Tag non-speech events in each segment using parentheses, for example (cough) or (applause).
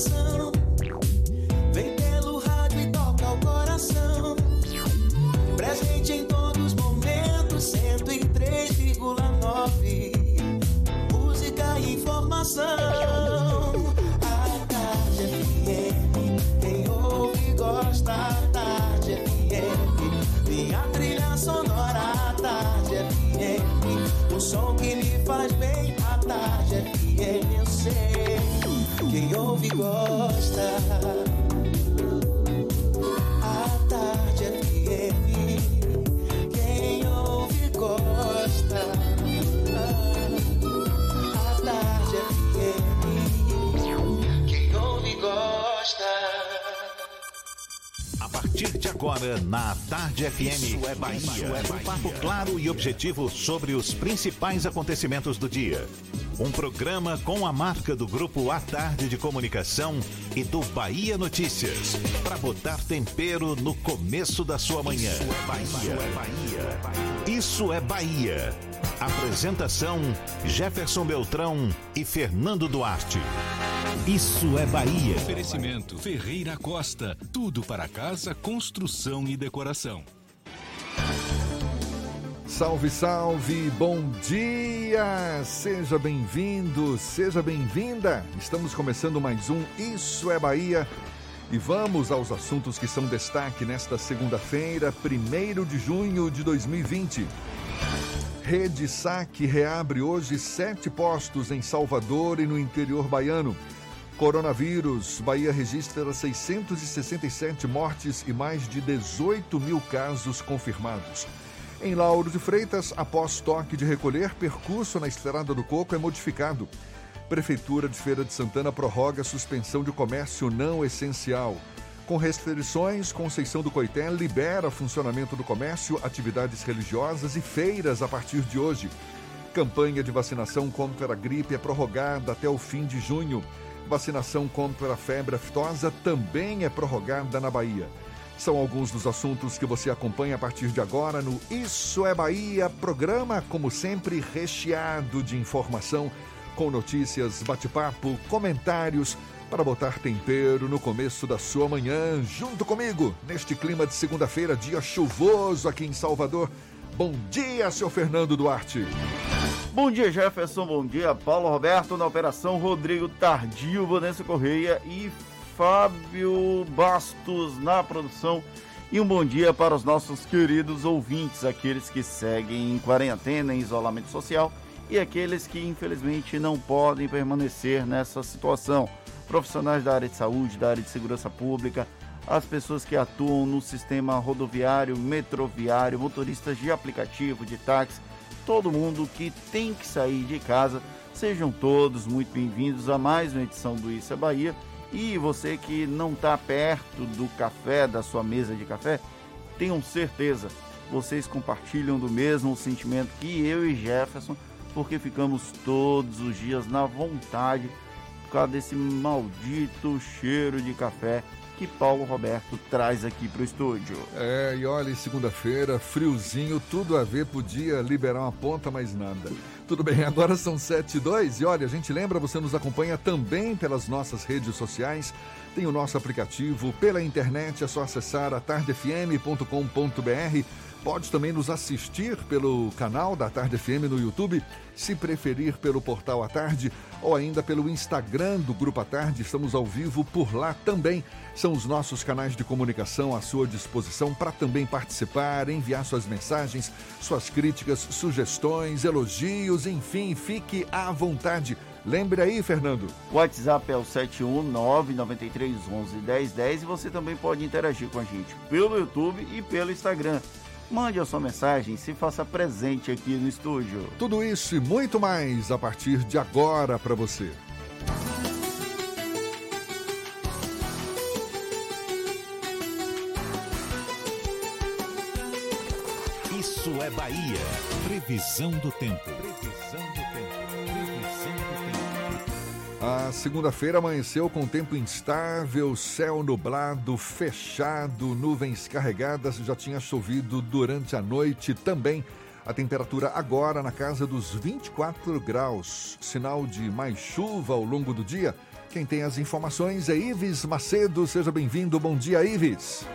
informação. A partir de agora, na Tarde FM, Isso é Bahia. Um papo claro e objetivo sobre os principais acontecimentos do dia. Um programa com a marca do Grupo A Tarde de Comunicação e do Bahia Notícias. Para botar tempero no começo da sua manhã. Isso é Bahia. Isso é Bahia. Apresentação: Jefferson Beltrão e Fernando Duarte. Isso é Bahia. Oferecimento Ferreira Costa. Tudo para casa, construção e decoração. Salve, salve, bom dia! Seja bem-vindo, seja bem-vinda! Estamos começando mais um Isso é Bahia e vamos aos assuntos que são destaque nesta segunda-feira, 1 de junho de 2020. Rede Saque reabre hoje sete postos em Salvador e no interior baiano. Coronavírus, Bahia registra 667 mortes e mais de 18 mil casos confirmados. Em Lauro de Freitas, após toque de recolher, percurso na Estrada do Coco é modificado. Prefeitura de Feira de Santana prorroga suspensão de comércio não essencial. Com restrições, Conceição do Coité libera funcionamento do comércio, atividades religiosas e feiras a partir de hoje. Campanha de vacinação contra a gripe é prorrogada até o fim de junho. Vacinação contra a febre aftosa também é prorrogada na Bahia. São alguns dos assuntos que você acompanha a partir de agora no Isso é Bahia, programa, como sempre, recheado de informação, com notícias, bate-papo, comentários, para botar tempero no começo da sua manhã, junto comigo, neste clima de segunda-feira, dia chuvoso aqui em Salvador. Bom dia, seu Fernando Duarte. Bom dia, Jefferson. Bom dia, Paulo Roberto na operação, Rodrigo Tardio, Vanessa Correia e Fábio Bastos na produção. E um bom dia para os nossos queridos ouvintes, aqueles que seguem em quarentena, em isolamento social e aqueles que infelizmente não podem permanecer nessa situação. Profissionais da área de saúde, da área de segurança pública, as pessoas que atuam no sistema rodoviário, metroviário, motoristas de aplicativo, de táxi, todo mundo que tem que sair de casa. Sejam todos muito bem-vindos a mais uma edição do Isso é Bahia e você que não está perto do café, da sua mesa de café, tenham certeza, vocês compartilham do mesmo sentimento que eu e Jefferson, porque ficamos todos os dias na vontade por causa desse maldito cheiro de café que Paulo Roberto traz aqui para o estúdio. É, e olha, segunda-feira, friozinho, tudo a ver, podia liberar uma ponta, mas nada. Tudo bem, agora são 7 e 2 e olha, a gente lembra, você nos acompanha também pelas nossas redes sociais, tem o nosso aplicativo, pela internet é só acessar atardefm.com.br Pode também nos assistir pelo canal da Tarde FM no YouTube, se preferir pelo portal à tarde ou ainda pelo Instagram do Grupo à Tarde. Estamos ao vivo por lá também. São os nossos canais de comunicação à sua disposição para também participar, enviar suas mensagens, suas críticas, sugestões, elogios, enfim, fique à vontade. Lembre aí, Fernando. O WhatsApp é o 71993111010 e você também pode interagir com a gente pelo YouTube e pelo Instagram. Mande a sua mensagem, se faça presente aqui no estúdio. Tudo isso e muito mais a partir de agora para você. Isso é Bahia. Previsão do tempo. A segunda-feira amanheceu com tempo instável, céu nublado, fechado, nuvens carregadas, já tinha chovido durante a noite também. A temperatura agora na casa dos 24 graus, sinal de mais chuva ao longo do dia. Quem tem as informações é Ives Macedo. Seja bem-vindo. Bom dia, Ives.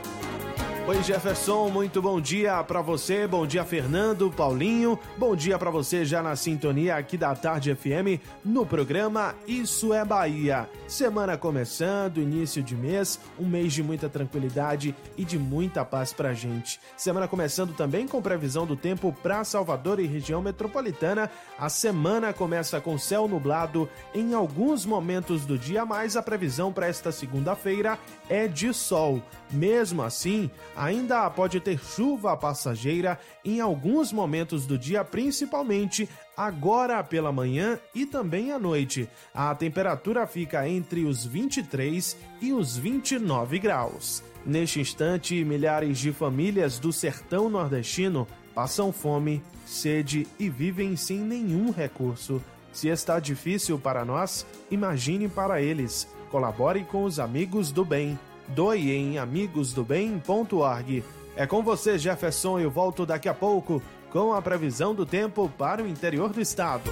Oi Jefferson, muito bom dia para você, bom dia Fernando, Paulinho, bom dia para você já na sintonia aqui da Tarde FM no programa Isso é Bahia. Semana começando, início de mês, um mês de muita tranquilidade e de muita paz pra gente. Semana começando também com previsão do tempo para Salvador e região metropolitana. A semana começa com céu nublado em alguns momentos do dia, mas a previsão para esta segunda-feira é de sol. Mesmo assim, ainda pode ter chuva passageira em alguns momentos do dia, principalmente agora pela manhã e também à noite. A temperatura fica entre os 23 e os 29 graus. Neste instante, milhares de famílias do sertão nordestino passam fome, sede e vivem sem nenhum recurso. Se está difícil para nós, imagine para eles. Colabore com os amigos do bem doe em amigosdobem.org. É com você, Jefferson, eu volto daqui a pouco com a previsão do tempo para o interior do estado.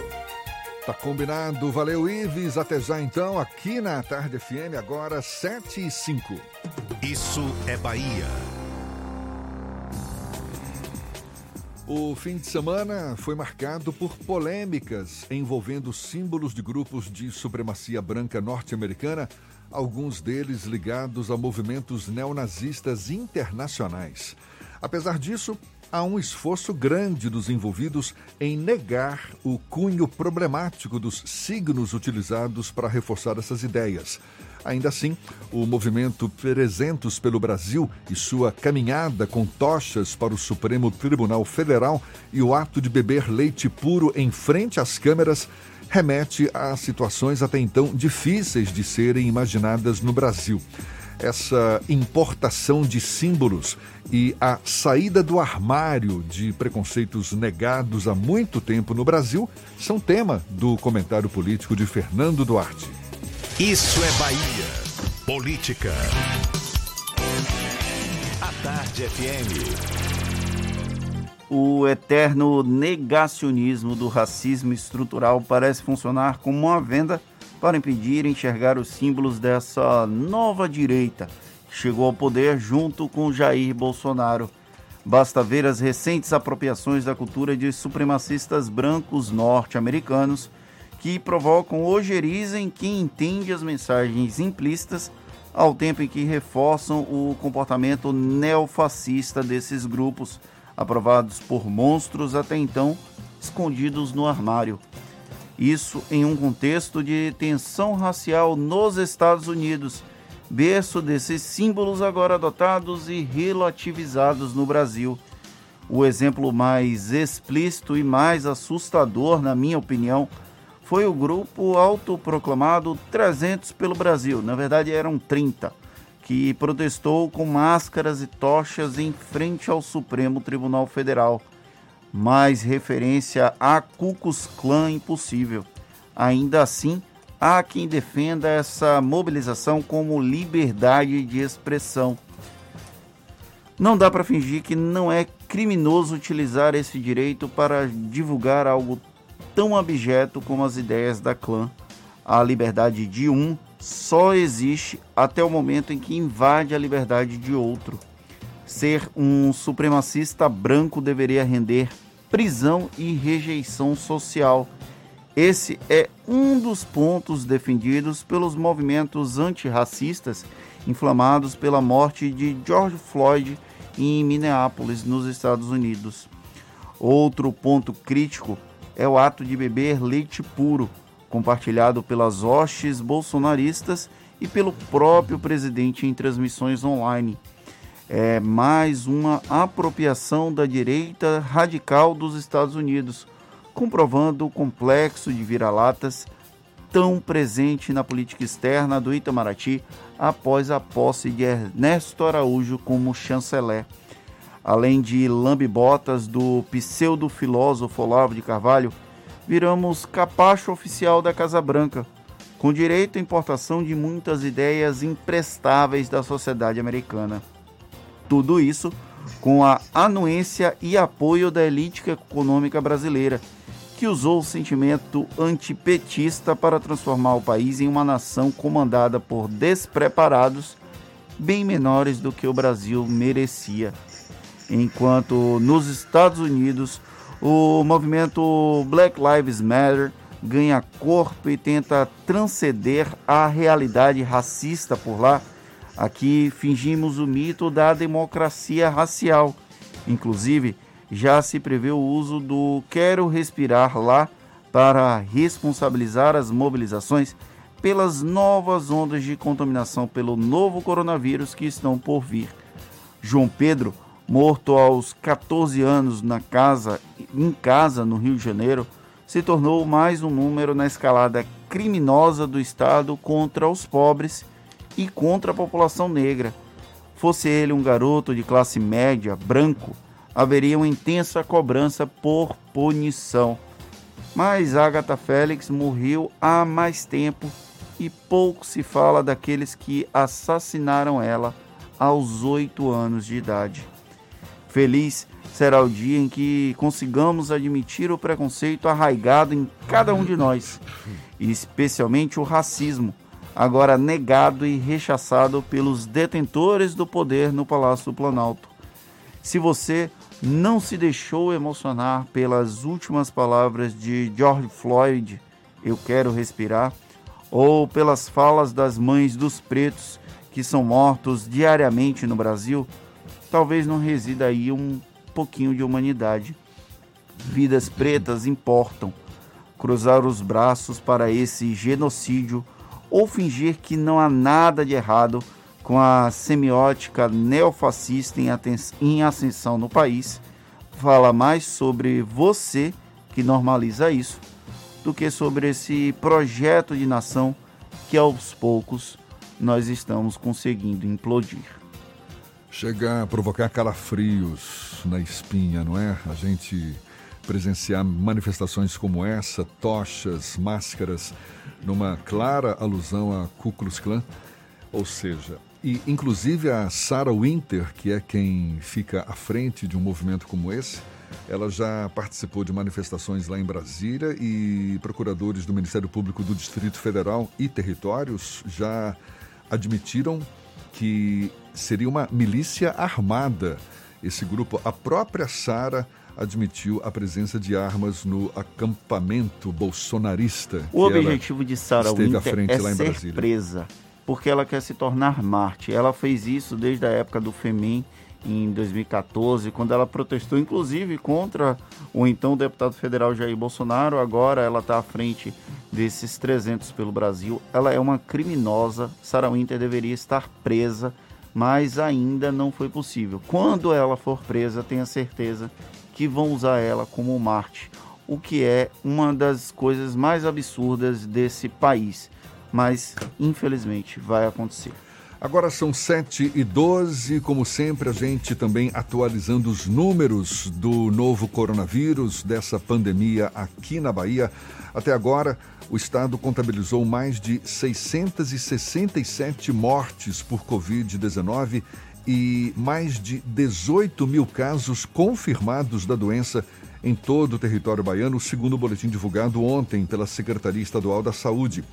Tá combinado, valeu Ives, até já então, aqui na Tarde FM, agora 7 e 5. Isso é Bahia. O fim de semana foi marcado por polêmicas envolvendo símbolos de grupos de supremacia branca norte-americana alguns deles ligados a movimentos neonazistas internacionais. Apesar disso, há um esforço grande dos envolvidos em negar o cunho problemático dos signos utilizados para reforçar essas ideias. Ainda assim, o movimento Trezentos pelo Brasil e sua caminhada com tochas para o Supremo Tribunal Federal e o ato de beber leite puro em frente às câmeras remete a situações até então difíceis de serem imaginadas no Brasil. Essa importação de símbolos e a saída do armário de preconceitos negados há muito tempo no Brasil são tema do comentário político de Fernando Duarte. Isso é Bahia. Política. A Tarde FM o eterno negacionismo do racismo estrutural parece funcionar como uma venda para impedir enxergar os símbolos dessa nova direita que chegou ao poder junto com Jair Bolsonaro. Basta ver as recentes apropriações da cultura de supremacistas brancos norte-americanos que provocam ojeriza em quem entende as mensagens implícitas ao tempo em que reforçam o comportamento neofascista desses grupos aprovados por monstros até então escondidos no armário. Isso em um contexto de tensão racial nos Estados Unidos, berço desses símbolos agora adotados e relativizados no Brasil. O exemplo mais explícito e mais assustador, na minha opinião, foi o grupo autoproclamado 300 pelo Brasil. Na verdade, eram 30 que protestou com máscaras e tochas em frente ao Supremo Tribunal Federal. Mais referência a Klux Klan impossível. Ainda assim, há quem defenda essa mobilização como liberdade de expressão. Não dá para fingir que não é criminoso utilizar esse direito para divulgar algo tão abjeto como as ideias da clã. A liberdade de um só existe até o momento em que invade a liberdade de outro. Ser um supremacista branco deveria render prisão e rejeição social. Esse é um dos pontos defendidos pelos movimentos antirracistas inflamados pela morte de George Floyd em Minneapolis, nos Estados Unidos. Outro ponto crítico é o ato de beber leite puro, compartilhado pelas hostes bolsonaristas e pelo próprio presidente em transmissões online. É mais uma apropriação da direita radical dos Estados Unidos, comprovando o complexo de vira-latas tão presente na política externa do Itamaraty após a posse de Ernesto Araújo como chanceler. Além de lambibotas do pseudo-filósofo Olavo de Carvalho, viramos capacho oficial da Casa Branca, com direito à importação de muitas ideias imprestáveis da sociedade americana. Tudo isso com a anuência e apoio da elite econômica brasileira, que usou o sentimento antipetista para transformar o país em uma nação comandada por despreparados bem menores do que o Brasil merecia. Enquanto nos Estados Unidos o movimento Black Lives Matter ganha corpo e tenta transcender a realidade racista por lá, aqui fingimos o mito da democracia racial. Inclusive, já se prevê o uso do Quero Respirar lá para responsabilizar as mobilizações pelas novas ondas de contaminação pelo novo coronavírus que estão por vir. João Pedro, morto aos 14 anos na casa, em casa no Rio de Janeiro, se tornou mais um número na escalada criminosa do Estado contra os pobres e contra a população negra. Fosse ele um garoto de classe média, branco, haveria uma intensa cobrança por punição. Mas Agatha Félix morreu há mais tempo e pouco se fala daqueles que assassinaram ela aos oito anos de idade. Feliz será o dia em que consigamos admitir o preconceito arraigado em cada um de nós, especialmente o racismo, agora negado e rechaçado pelos detentores do poder no Palácio do Planalto. Se você não se deixou emocionar pelas últimas palavras de George Floyd, eu quero respirar, ou pelas falas das mães dos pretos que são mortos diariamente no Brasil, talvez não resida aí um pouquinho de humanidade. Vidas pretas importam. Cruzar os braços para esse genocídio ou fingir que não há nada de errado com a semiótica neofascista em ascensão no país, fala mais sobre você, que normaliza isso, do que sobre esse projeto de nação que aos poucos nós estamos conseguindo implodir. Chega a provocar calafrios na espinha, não é? A gente presenciar manifestações como essa, tochas, máscaras, numa clara alusão a Ku Klux Klan, ou seja, e inclusive a Sarah Winter, que é quem fica à frente de um movimento como esse, ela já participou de manifestações lá em Brasília e procuradores do Ministério Público do Distrito Federal e Territórios já admitiram que seria uma milícia armada. Esse grupo, a própria Sara admitiu a presença de armas no acampamento bolsonarista. O objetivo de Sara Winter é ser Brasília. presa porque ela quer se tornar Marte. Ela fez isso desde a época do FEMIN, em 2014, quando ela protestou, inclusive, contra o então deputado federal Jair Bolsonaro. Agora ela está à frente desses 300 pelo Brasil. Ela é uma criminosa. Sarah Winter deveria estar presa, mas ainda não foi possível. Quando ela for presa, tenha certeza que vão usar ela como Marte, o que é uma das coisas mais absurdas desse país mas infelizmente vai acontecer. Agora são 7 e 12, como sempre, a gente também atualizando os números do novo coronavírus, dessa pandemia aqui na Bahia. Até agora, o estado contabilizou mais de 667 mortes por Covid-19 e mais de 18 mil casos confirmados da doença em todo o território baiano, segundo o boletim divulgado ontem pela Secretaria Estadual da Saúde.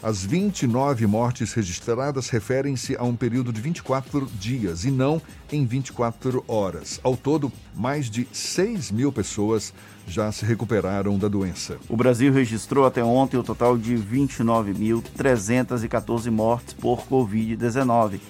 As 29 mortes registradas referem-se a um período de 24 dias e não em 24 horas. Ao todo, mais de 6 mil pessoas já se recuperaram da doença. O Brasil registrou até ontem o total de 29.314 mortes por Covid-19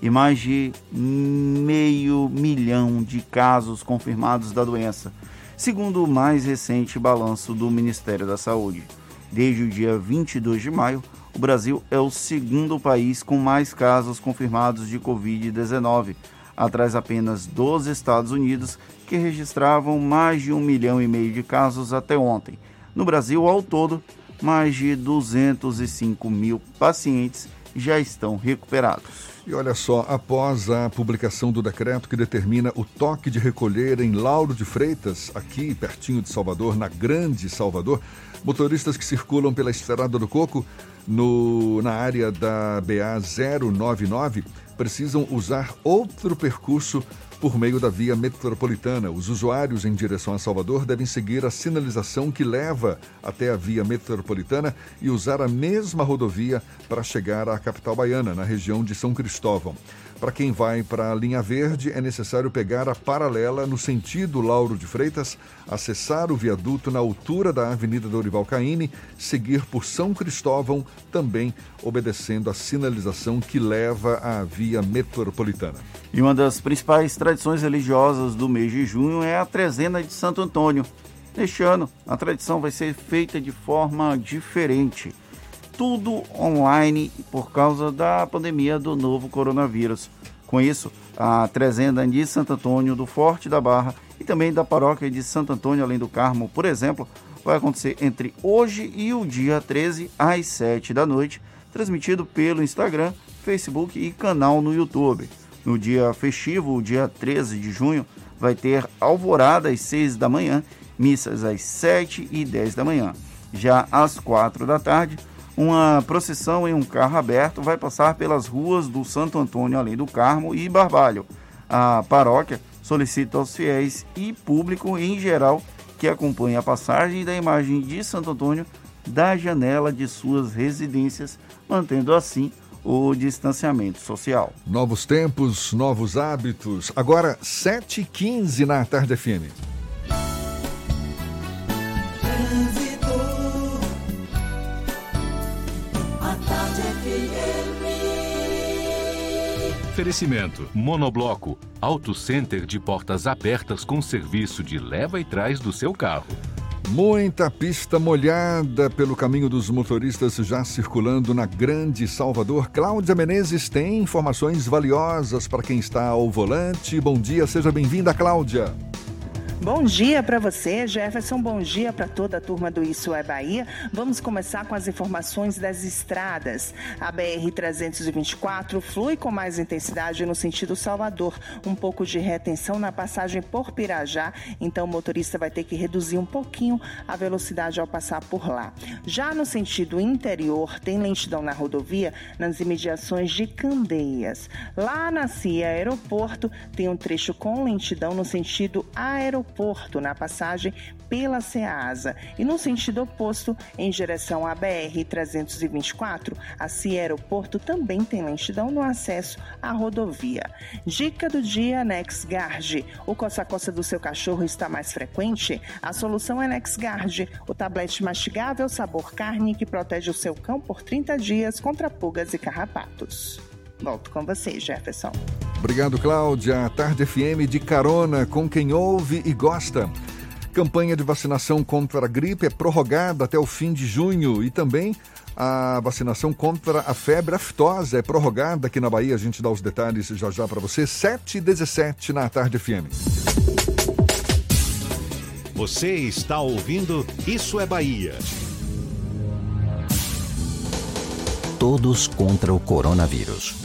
e mais de meio milhão de casos confirmados da doença, segundo o mais recente balanço do Ministério da Saúde. Desde o dia 22 de maio, o Brasil é o segundo país com mais casos confirmados de Covid-19, atrás apenas dos Estados Unidos, que registravam mais de um milhão e meio de casos até ontem. No Brasil, ao todo, mais de 205 mil pacientes já estão recuperados. E olha só, após a publicação do decreto que determina o toque de recolher em Lauro de Freitas, aqui pertinho de Salvador, na Grande Salvador, motoristas que circulam pela Estrada do Coco no, na área da BA 099 precisam usar outro percurso por meio da via metropolitana. Os usuários em direção a Salvador devem seguir a sinalização que leva até a via metropolitana e usar a mesma rodovia para chegar à capital baiana, na região de São Cristóvão. Para quem vai para a linha verde, é necessário pegar a paralela no sentido Lauro de Freitas, acessar o viaduto na altura da Avenida Dorival Caymmi, seguir por São Cristóvão, também obedecendo a sinalização que leva à via metropolitana. E uma das principais tradições religiosas do mês de junho é a trezena de Santo Antônio. Neste ano, a tradição vai ser feita de forma diferente tudo online por causa da pandemia do novo coronavírus. Com isso, a trezenda de Santo Antônio do Forte da Barra e também da paróquia de Santo Antônio Além do Carmo, por exemplo, vai acontecer entre hoje e o dia 13 às 7 da noite, transmitido pelo Instagram, Facebook e canal no YouTube. No dia festivo, o dia 13 de junho, vai ter alvorada às 6 da manhã, missas às 7 e 10 da manhã. Já às 4 da tarde, uma procissão em um carro aberto vai passar pelas ruas do Santo Antônio, além do Carmo e Barbalho. A paróquia solicita aos fiéis e público em geral que acompanhe a passagem da imagem de Santo Antônio da janela de suas residências, mantendo assim o distanciamento social. Novos tempos, novos hábitos. Agora, 7h15 na Tarde FM. Oferecimento: Monobloco, Auto Center de portas abertas com serviço de leva e trás do seu carro. Muita pista molhada pelo caminho dos motoristas já circulando na Grande Salvador. Cláudia Menezes tem informações valiosas para quem está ao volante. Bom dia, seja bem-vinda, Cláudia. Bom dia para você, Jefferson. Bom dia para toda a turma do Isso é Bahia. Vamos começar com as informações das estradas. A BR-324 flui com mais intensidade no sentido Salvador. Um pouco de retenção na passagem por Pirajá, então o motorista vai ter que reduzir um pouquinho a velocidade ao passar por lá. Já no sentido interior, tem lentidão na rodovia nas imediações de Candeias. Lá na CIA Aeroporto, tem um trecho com lentidão no sentido aeroporto aeroporto na passagem pela Ceasa e no sentido oposto, em direção à BR-324, a CIA Aeroporto também tem lentidão no acesso à rodovia. Dica do dia NexGard. O coça-coça do seu cachorro está mais frequente? A solução é NexGard, o tablete mastigável sabor carne que protege o seu cão por 30 dias contra pulgas e carrapatos. Volto com você, Jefferson. Obrigado, Cláudia. Tarde FM de carona com quem ouve e gosta. Campanha de vacinação contra a gripe é prorrogada até o fim de junho e também a vacinação contra a febre aftosa é prorrogada aqui na Bahia. A gente dá os detalhes já já para você. 7 e 17 na Tarde FM. Você está ouvindo Isso é Bahia. Todos contra o coronavírus.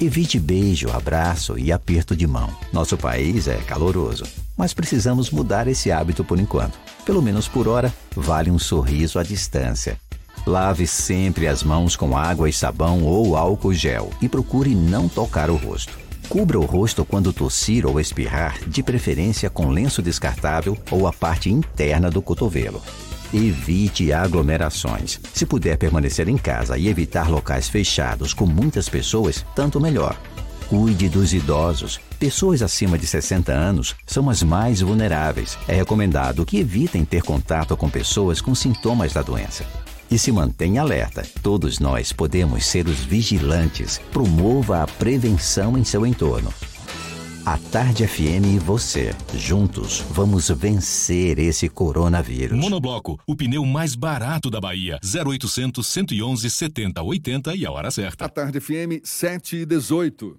Evite beijo, abraço e aperto de mão. Nosso país é caloroso, mas precisamos mudar esse hábito por enquanto. Pelo menos por hora, vale um sorriso à distância. Lave sempre as mãos com água e sabão ou álcool gel e procure não tocar o rosto. Cubra o rosto quando tossir ou espirrar, de preferência com lenço descartável ou a parte interna do cotovelo. Evite aglomerações. Se puder permanecer em casa e evitar locais fechados com muitas pessoas, tanto melhor. Cuide dos idosos. Pessoas acima de 60 anos são as mais vulneráveis. É recomendado que evitem ter contato com pessoas com sintomas da doença. E se mantenha alerta. Todos nós podemos ser os vigilantes. Promova a prevenção em seu entorno. A Tarde FM e você, juntos, vamos vencer esse coronavírus. Monobloco, o pneu mais barato da Bahia. 0800 111 7080 e a hora certa. A Tarde FM 7 e 18.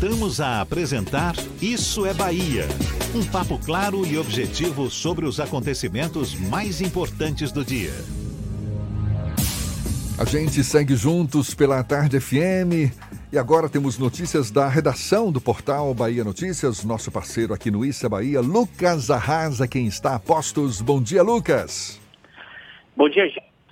Voltamos a apresentar Isso é Bahia. Um papo claro e objetivo sobre os acontecimentos mais importantes do dia. A gente segue juntos pela Tarde FM. E agora temos notícias da redação do portal Bahia Notícias, nosso parceiro aqui no Issa Bahia, Lucas Arrasa, quem está a postos. Bom dia, Lucas. Bom dia,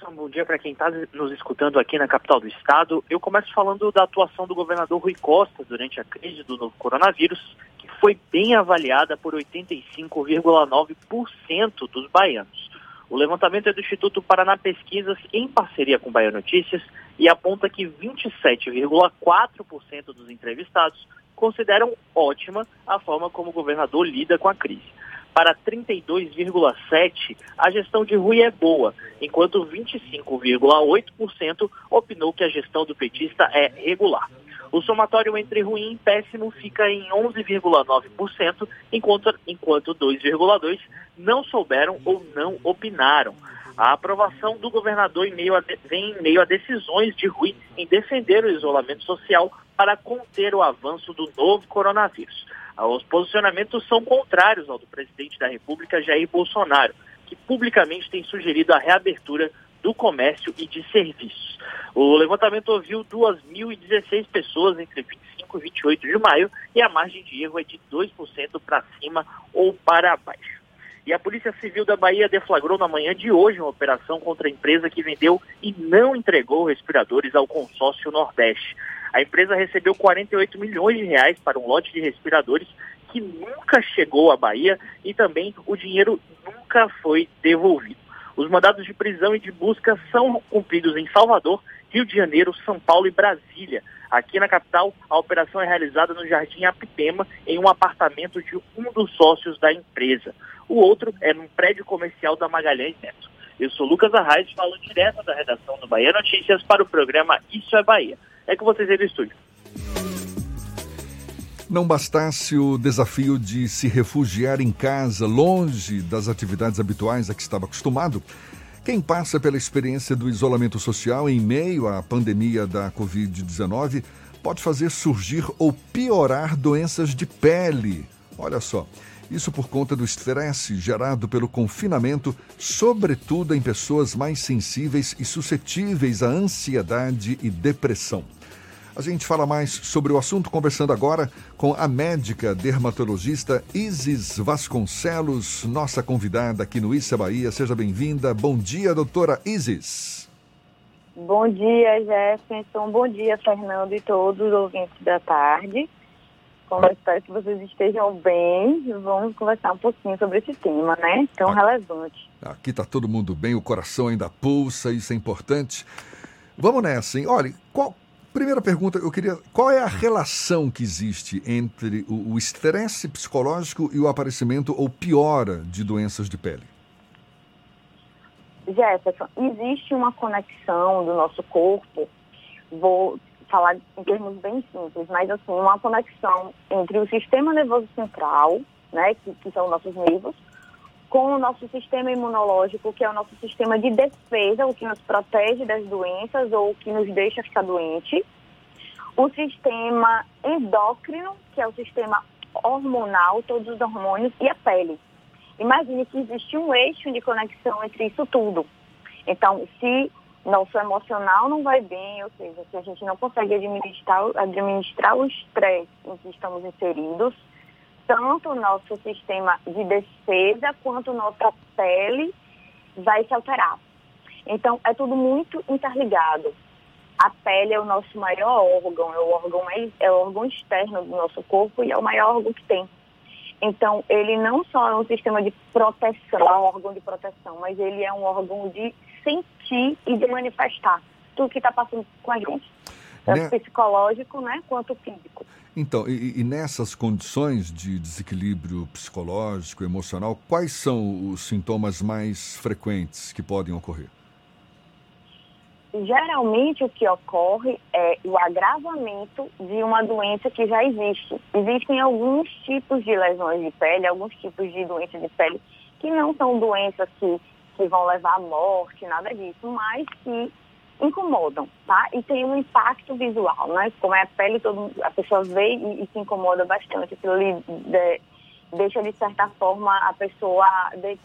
Gerson. Bom dia para quem está nos escutando aqui na capital do estado. Eu começo falando da atuação do governador Rui Costa durante a crise do novo coronavírus, que foi bem avaliada por 85,9% dos baianos. O levantamento é do Instituto Paraná Pesquisas em parceria com Bahia Notícias e aponta que 27,4% dos entrevistados consideram ótima a forma como o governador lida com a crise. Para 32,7%, a gestão de Rui é boa, enquanto 25,8% opinou que a gestão do petista é regular. O somatório entre ruim e péssimo fica em 11,9%, enquanto, enquanto 2,2% não souberam ou não opinaram. A aprovação do governador em meio a, vem em meio a decisões de Rui em defender o isolamento social para conter o avanço do novo coronavírus. Os posicionamentos são contrários ao do presidente da República, Jair Bolsonaro, que publicamente tem sugerido a reabertura do comércio e de serviços. O levantamento ouviu 2.016 pessoas entre 25 e 28 de maio e a margem de erro é de 2% para cima ou para baixo. E a Polícia Civil da Bahia deflagrou na manhã de hoje uma operação contra a empresa que vendeu e não entregou respiradores ao consórcio Nordeste. A empresa recebeu 48 milhões de reais para um lote de respiradores que nunca chegou à Bahia e também o dinheiro nunca foi devolvido. Os mandados de prisão e de busca são cumpridos em Salvador, Rio de Janeiro, São Paulo e Brasília. Aqui na capital, a operação é realizada no Jardim Apipema, em um apartamento de um dos sócios da empresa. O outro é num prédio comercial da Magalhães Neto. Eu sou Lucas Arraes, falo direto da redação do Bahia Notícias para o programa Isso é Bahia. É com vocês aí no estúdio. Não bastasse o desafio de se refugiar em casa, longe das atividades habituais a que estava acostumado, quem passa pela experiência do isolamento social em meio à pandemia da Covid-19 pode fazer surgir ou piorar doenças de pele. Olha só, isso por conta do estresse gerado pelo confinamento, sobretudo em pessoas mais sensíveis e suscetíveis à ansiedade e depressão. A gente fala mais sobre o assunto conversando agora com a médica dermatologista Isis Vasconcelos, nossa convidada aqui no Issa Bahia. Seja bem-vinda. Bom dia, doutora Isis. Bom dia, Jefferson. Bom dia, Fernando e todos os ouvintes da tarde. Como eu espero que vocês estejam bem, vamos conversar um pouquinho sobre esse tema, né? Tão aqui, relevante. Aqui está todo mundo bem, o coração ainda pulsa, isso é importante. Vamos nessa, hein? Olha, qual, Primeira pergunta, eu queria. Qual é a relação que existe entre o estresse psicológico e o aparecimento ou piora de doenças de pele? Jefferson, existe uma conexão do nosso corpo, vou falar em termos bem simples, mas assim, uma conexão entre o sistema nervoso central, né, que, que são nossos nervos, com o nosso sistema imunológico, que é o nosso sistema de defesa, o que nos protege das doenças ou o que nos deixa ficar doente. O sistema endócrino, que é o sistema hormonal, todos os hormônios, e a pele. Imagine que existe um eixo de conexão entre isso tudo. Então, se nosso emocional não vai bem, ou seja, se a gente não consegue administrar, administrar o estresse em que estamos inseridos, tanto o nosso sistema de defesa quanto nossa pele vai se alterar. Então, é tudo muito interligado. A pele é o nosso maior órgão, é o órgão, é o órgão externo do nosso corpo e é o maior órgão que tem. Então, ele não só é um sistema de proteção, é um órgão de proteção, mas ele é um órgão de sentir e de manifestar tudo que está passando com a gente. Tanto né? psicológico, né, quanto físico. Então, e, e, nessas condições de desequilíbrio psicológico, emocional, quais são os sintomas mais frequentes que podem ocorrer? Geralmente o que ocorre é o agravamento de uma doença que já existe. Existem alguns tipos de lesões de pele, alguns tipos de doenças de pele que não são doenças que, que vão levar à morte, nada disso, mas que incomodam, tá? E tem um impacto visual, né? Como é a pele, todo, a pessoa vê e, e se incomoda bastante. Aquilo ali de, deixa, de certa forma, a pessoa de,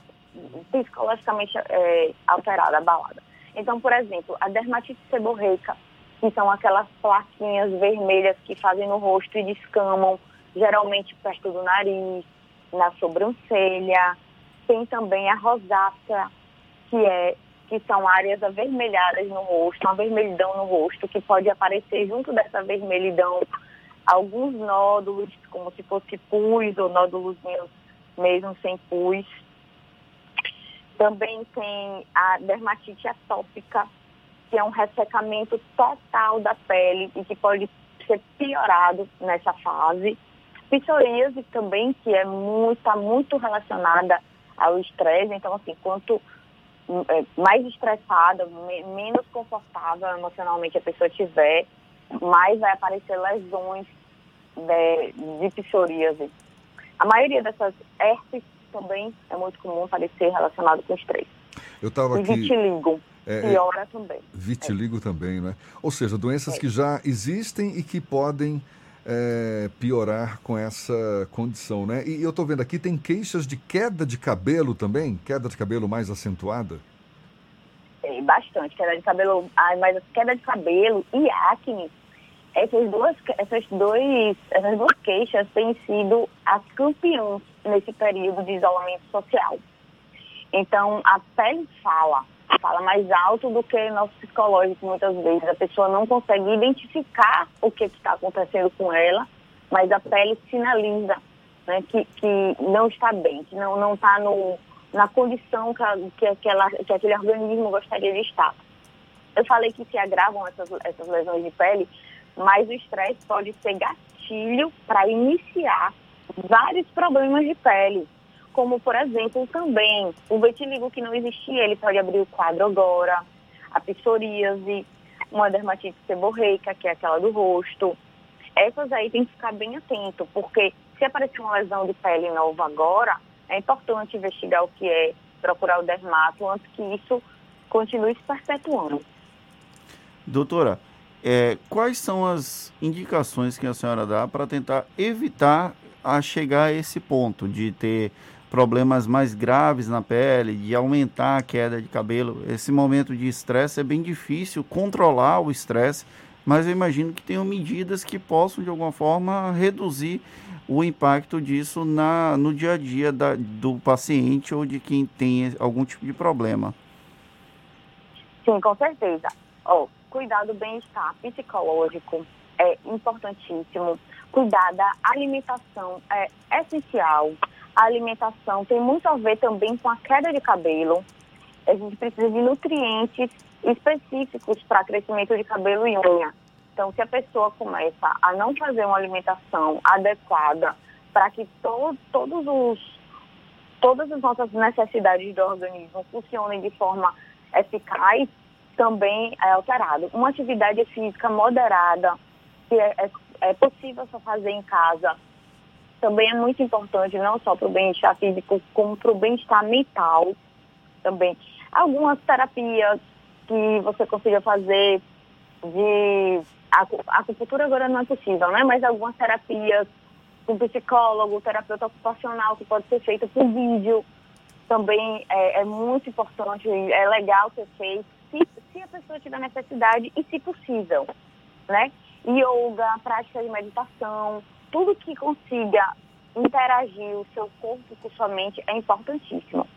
psicologicamente é, alterada, abalada. Então, por exemplo, a dermatite seborreica, que são aquelas plaquinhas vermelhas que fazem no rosto e descamam, geralmente perto do nariz, na sobrancelha. Tem também a rosácea, que é que são áreas avermelhadas no rosto, uma vermelhidão no rosto, que pode aparecer junto dessa vermelhidão alguns nódulos, como se fosse pus ou nódulos mesmo sem pus. Também tem a dermatite atópica, que é um ressecamento total da pele e que pode ser piorado nessa fase. Psoríase também, que é muito, está muito relacionada ao estresse. Então, assim, quanto mais estressada, menos confortável emocionalmente a pessoa tiver, mais vai aparecer lesões de, de psoríase. A maioria dessas herpes também é muito comum aparecer relacionado com estresse. Eu estava aqui... vitiligo. É, é, piora também. Vitiligo é. também, né? Ou seja, doenças é. que já existem e que podem é, piorar com essa condição, né? E eu estou vendo aqui, tem queixas de queda de cabelo também? Queda de cabelo mais acentuada? Tem bastante, queda de cabelo, mas queda de cabelo e acne, essas duas, essas, dois, essas duas queixas têm sido as campeãs nesse período de isolamento social. Então, a pele fala, fala mais alto do que nosso psicológico muitas vezes. A pessoa não consegue identificar o que está acontecendo com ela, mas a pele sinaliza né, que, que não está bem, que não está na condição que, que, aquela, que aquele organismo gostaria de estar. Eu falei que se agravam essas, essas lesões de pele, mas o estresse pode ser gatilho para iniciar vários problemas de pele como por exemplo também o vitiligo que não existia, ele pode abrir o quadro agora, a psoríase, uma dermatite seborreica, que é aquela do rosto. Essas aí tem que ficar bem atento, porque se aparecer uma lesão de pele nova agora, é importante investigar o que é, procurar o dermato antes que isso continue se perpetuando. Doutora, é, quais são as indicações que a senhora dá para tentar evitar a chegar a esse ponto de ter problemas mais graves na pele, de aumentar a queda de cabelo. Esse momento de estresse é bem difícil controlar o estresse, mas eu imagino que tenham medidas que possam de alguma forma reduzir o impacto disso na, no dia a dia da, do paciente ou de quem tem algum tipo de problema. Sim, com certeza. Oh, cuidar do bem-estar psicológico é importantíssimo. Cuidar da alimentação é essencial alimentação tem muito a ver também com a queda de cabelo. A gente precisa de nutrientes específicos para crescimento de cabelo e unha. Então, se a pessoa começa a não fazer uma alimentação adequada para que to todos os, todas as nossas necessidades do organismo funcionem de forma eficaz, também é alterado. Uma atividade física moderada, que é, é, é possível só fazer em casa, também é muito importante, não só para o bem-estar físico, como para o bem-estar mental também. Algumas terapias que você consiga fazer de. A acupuntura agora não é possível, né? Mas algumas terapias com psicólogo, terapeuta ocupacional, que pode ser feita por vídeo, também é, é muito importante, é legal ser feito, se, se a pessoa tiver necessidade e se possível, né? Yoga, prática de meditação, tudo que consiga interagir o seu corpo com sua mente é importantíssimo.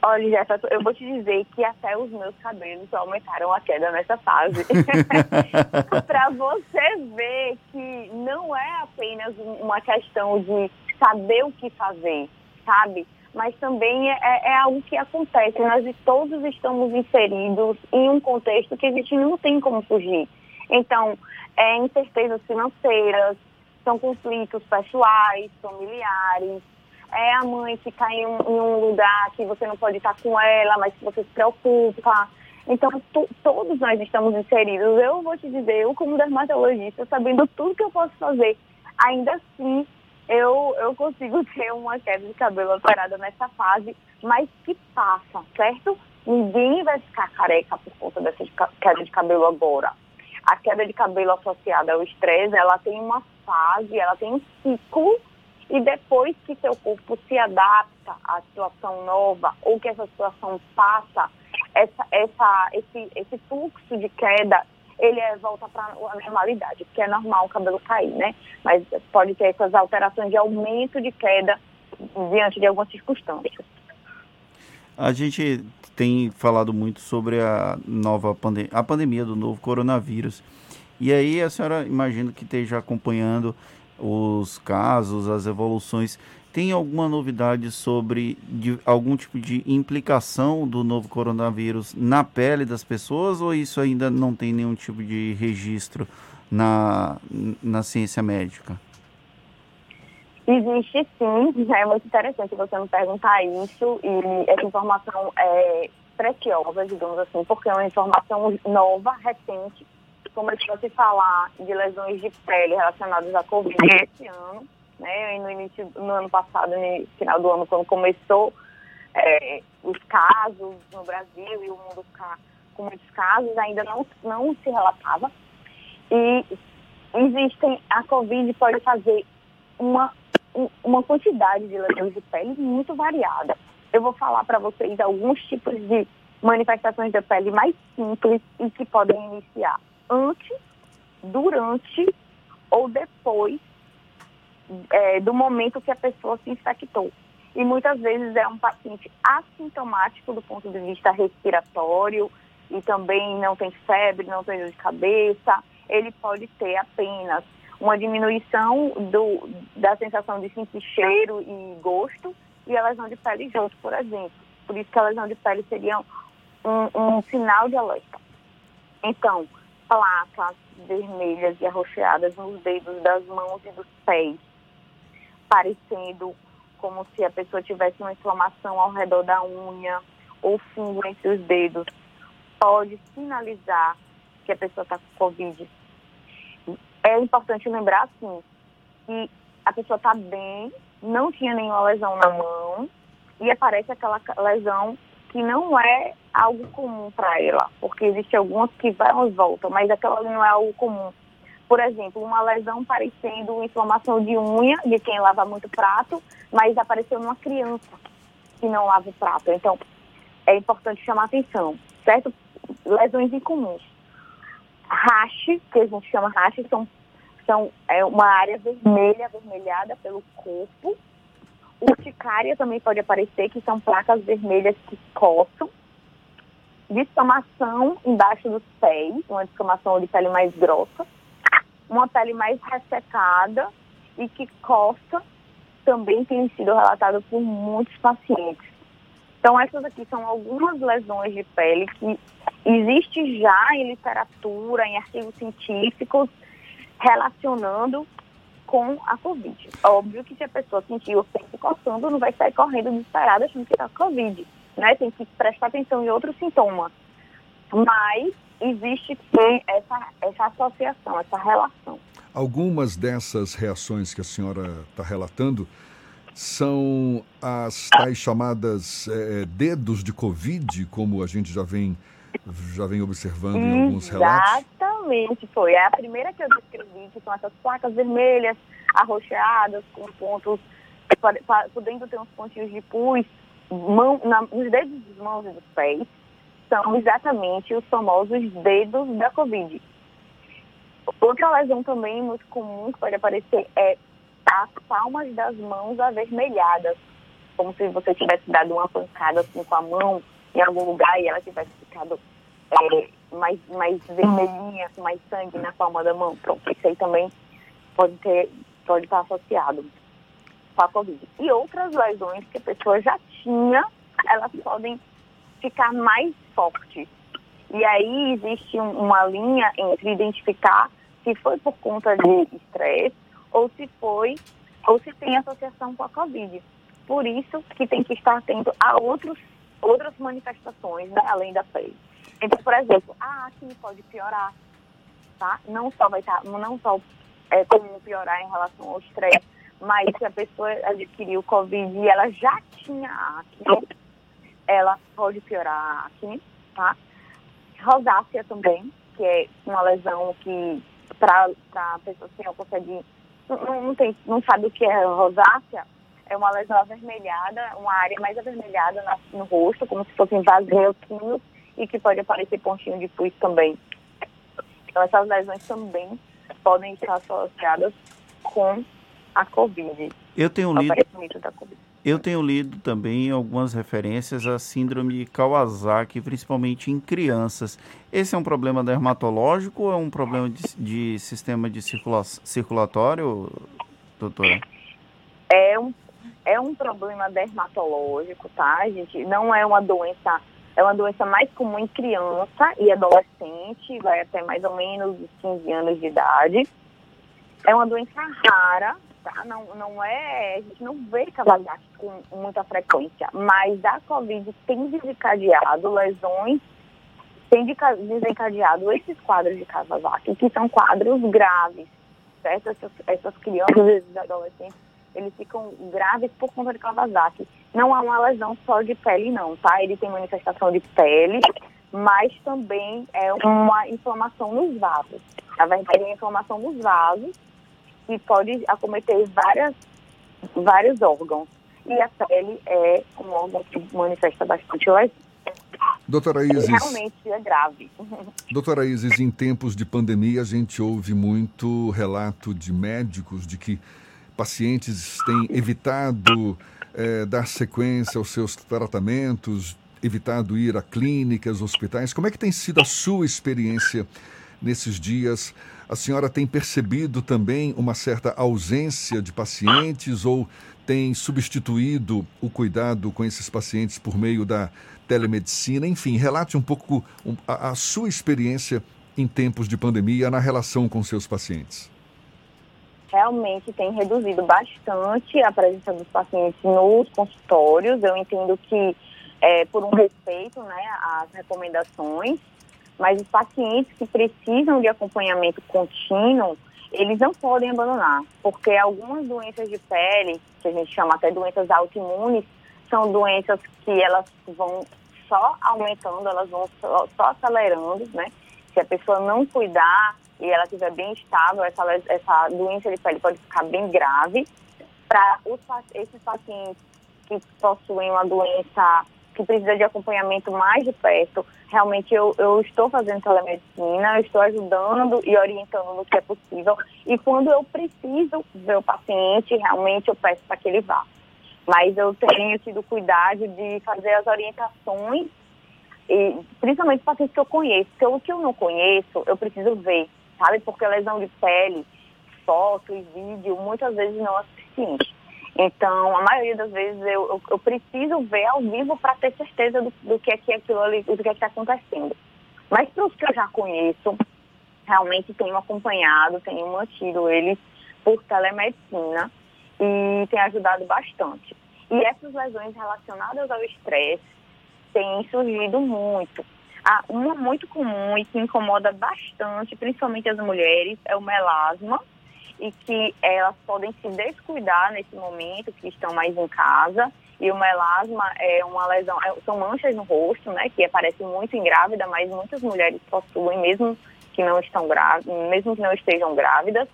Olha, Jefferson, eu vou te dizer que até os meus cabelos aumentaram a queda nessa fase. (laughs) para você ver que não é apenas uma questão de saber o que fazer, sabe? Mas também é, é algo que acontece. Nós todos estamos inseridos em um contexto que a gente não tem como fugir. Então, é incertezas financeiras, são conflitos pessoais, familiares. É a mãe está em, um, em um lugar que você não pode estar com ela, mas que você se preocupa. Então, todos nós estamos inseridos. Eu vou te dizer, eu como dermatologista, sabendo tudo que eu posso fazer, ainda assim, eu, eu consigo (laughs) ter uma queda de cabelo alterada nessa fase, mas que passa, certo? Ninguém vai ficar careca por conta dessa queda de cabelo agora. A queda de cabelo associada ao estresse, ela tem uma fase, ela tem um ciclo e depois que seu corpo se adapta à situação nova ou que essa situação passa, essa, essa, esse, esse fluxo de queda ele é, volta para a normalidade, porque é normal o cabelo cair, né? Mas pode ter essas alterações de aumento de queda diante de algumas circunstâncias. A gente tem falado muito sobre a nova pandemia, a pandemia do novo coronavírus. E aí a senhora imagina que esteja acompanhando os casos, as evoluções. Tem alguma novidade sobre de, algum tipo de implicação do novo coronavírus na pele das pessoas ou isso ainda não tem nenhum tipo de registro na, na ciência médica? Existe sim, é muito interessante você me perguntar isso e essa informação é preciosa, digamos assim, porque é uma informação nova, recente, começou a se falar de lesões de pele relacionadas à Covid esse ano, né? E no início, no ano passado, no final do ano, quando começou é, os casos no Brasil e o mundo ficar com muitos casos, ainda não, não se relatava. E existem, a Covid pode fazer uma, uma quantidade de lesões de pele muito variada. Eu vou falar para vocês alguns tipos de manifestações da pele mais simples e que podem iniciar antes, durante ou depois é, do momento que a pessoa se infectou. E muitas vezes é um paciente assintomático do ponto de vista respiratório e também não tem febre, não tem dor de cabeça. Ele pode ter apenas uma diminuição do, da sensação de sentir cheiro e gosto e a lesão de pele junto, por exemplo. Por isso que a lesão de pele seria um, um sinal de alerta. Então, placas vermelhas e arroxeadas nos dedos das mãos e dos pés, parecendo como se a pessoa tivesse uma inflamação ao redor da unha ou fungo entre os dedos, pode sinalizar que a pessoa está com Covid. É importante lembrar, assim, que a pessoa está bem, não tinha nenhuma lesão na mão e aparece aquela lesão que não é algo comum para ela, porque existem algumas que vão e voltam, mas aquela não é algo comum. Por exemplo, uma lesão parecendo inflamação de unha de quem lava muito prato, mas apareceu numa criança que não lava o prato. Então, é importante chamar atenção, certo? Lesões incomuns. Rache, que a gente chama rache, são, são é uma área vermelha, avermelhada pelo corpo, Urticária também pode aparecer, que são placas vermelhas que coçam. Descamação embaixo dos pés, uma descamação de pele mais grossa. Uma pele mais ressecada e que coça, também tem sido relatado por muitos pacientes. Então, essas aqui são algumas lesões de pele que existe já em literatura, em artigos científicos, relacionando com a Covid. Óbvio que se a pessoa sentir o corpo coçando, não vai sair correndo desesperada achando que está Covid. Né? Tem que prestar atenção em outros sintomas. Mas existe sim essa, essa associação, essa relação. Algumas dessas reações que a senhora está relatando são as tais chamadas é, dedos de Covid, como a gente já vem, já vem observando em alguns relatos? Exatamente, foi. É a primeira que eu descrevi, que são essas placas vermelhas, arroxeadas, com pontos, podendo ter uns pontinhos de pus, mão, na, nos dedos das mãos e dos pés, são exatamente os famosos dedos da Covid. Outra lesão também muito comum que pode aparecer é as palmas das mãos avermelhadas, como se você tivesse dado uma pancada assim com a mão em algum lugar e ela tivesse ficado é, mais, mais vermelhinha, com mais sangue na palma da mão. Pronto, isso aí também pode, ter, pode estar associado com a Covid. E outras lesões que a pessoa já tinha, elas podem ficar mais fortes. E aí existe uma linha entre identificar se foi por conta de estresse ou se foi, ou se tem associação com a Covid. Por isso que tem que estar atento a outros, outras manifestações, né, além da pele. Então, por exemplo, a acne pode piorar, tá? Não só vai estar, tá, não só é comum piorar em relação ao estresse, mas se a pessoa adquiriu Covid e ela já tinha acne, ela pode piorar a acne, tá? Rosácea também, que é uma lesão que para a pessoa que não consegue, não, não, tem, não sabe o que é rosácea, é uma lesão avermelhada, uma área mais avermelhada no, no rosto, como se fossem vasos e que pode aparecer pontinho de pus também. Então essas lesões também podem estar associadas com a Covid. Eu tenho lido, eu tenho lido também algumas referências à síndrome de Kawasaki, principalmente em crianças. Esse é um problema dermatológico ou é um problema de, de sistema de circula, circulatório, doutora? É um, é um problema dermatológico, tá, gente? Não é uma doença, é uma doença mais comum em criança e adolescente, vai até mais ou menos 15 anos de idade. É uma doença rara, tá? Não, não é, a gente não vê Kawasaki com muita frequência, mas a Covid tem desencadeado lesões, tem desencadeado esses quadros de Kawasaki, que são quadros graves, certo? Essas, essas crianças e adolescentes, eles ficam graves por conta de Kawasaki. Não é uma lesão só de pele, não, tá? Ele tem manifestação de pele, mas também é uma inflamação nos vasos. Na verdade, é uma inflamação nos vasos que pode acometer várias, vários órgãos. E a pele é um órgão que manifesta bastante lesão. Doutora Isis. Realmente é grave. (laughs) Doutora Isis, em tempos de pandemia, a gente ouve muito relato de médicos de que pacientes têm evitado é, dar sequência aos seus tratamentos, evitado ir a clínicas, hospitais. Como é que tem sido a sua experiência nesses dias? A senhora tem percebido também uma certa ausência de pacientes ou tem substituído o cuidado com esses pacientes por meio da telemedicina? Enfim, relate um pouco a, a sua experiência em tempos de pandemia na relação com seus pacientes realmente tem reduzido bastante a presença dos pacientes nos consultórios. Eu entendo que, é, por um respeito né, às recomendações, mas os pacientes que precisam de acompanhamento contínuo, eles não podem abandonar, porque algumas doenças de pele, que a gente chama até doenças autoimunes, são doenças que elas vão só aumentando, elas vão só, só acelerando, né? Se a pessoa não cuidar e ela estiver bem estável, essa, essa doença de pele pode ficar bem grave. Para esses pacientes que possuem uma doença que precisa de acompanhamento mais de perto, realmente eu, eu estou fazendo telemedicina, eu estou ajudando e orientando no que é possível. E quando eu preciso ver o paciente, realmente eu peço para que ele vá. Mas eu tenho tido cuidado de fazer as orientações, e, principalmente pacientes que eu conheço. Porque o que eu não conheço, eu preciso ver, sabe? Porque lesão de pele, foto e vídeo, muitas vezes não é suficiente. Então, a maioria das vezes eu, eu, eu preciso ver ao vivo para ter certeza do, do, que é que aquilo ali, do que é está acontecendo. Mas para os que eu já conheço, realmente tenho acompanhado, tenho mantido eles por telemedicina e tem ajudado bastante. E essas lesões relacionadas ao estresse têm surgido muito. Ah, uma muito comum e que incomoda bastante, principalmente as mulheres, é o melasma, e que elas podem se descuidar nesse momento, que estão mais em casa. E o melasma é uma lesão, é, são manchas no rosto, né, que aparecem muito em grávida, mas muitas mulheres possuem, mesmo que não estão grávidas, mesmo que não estejam grávidas,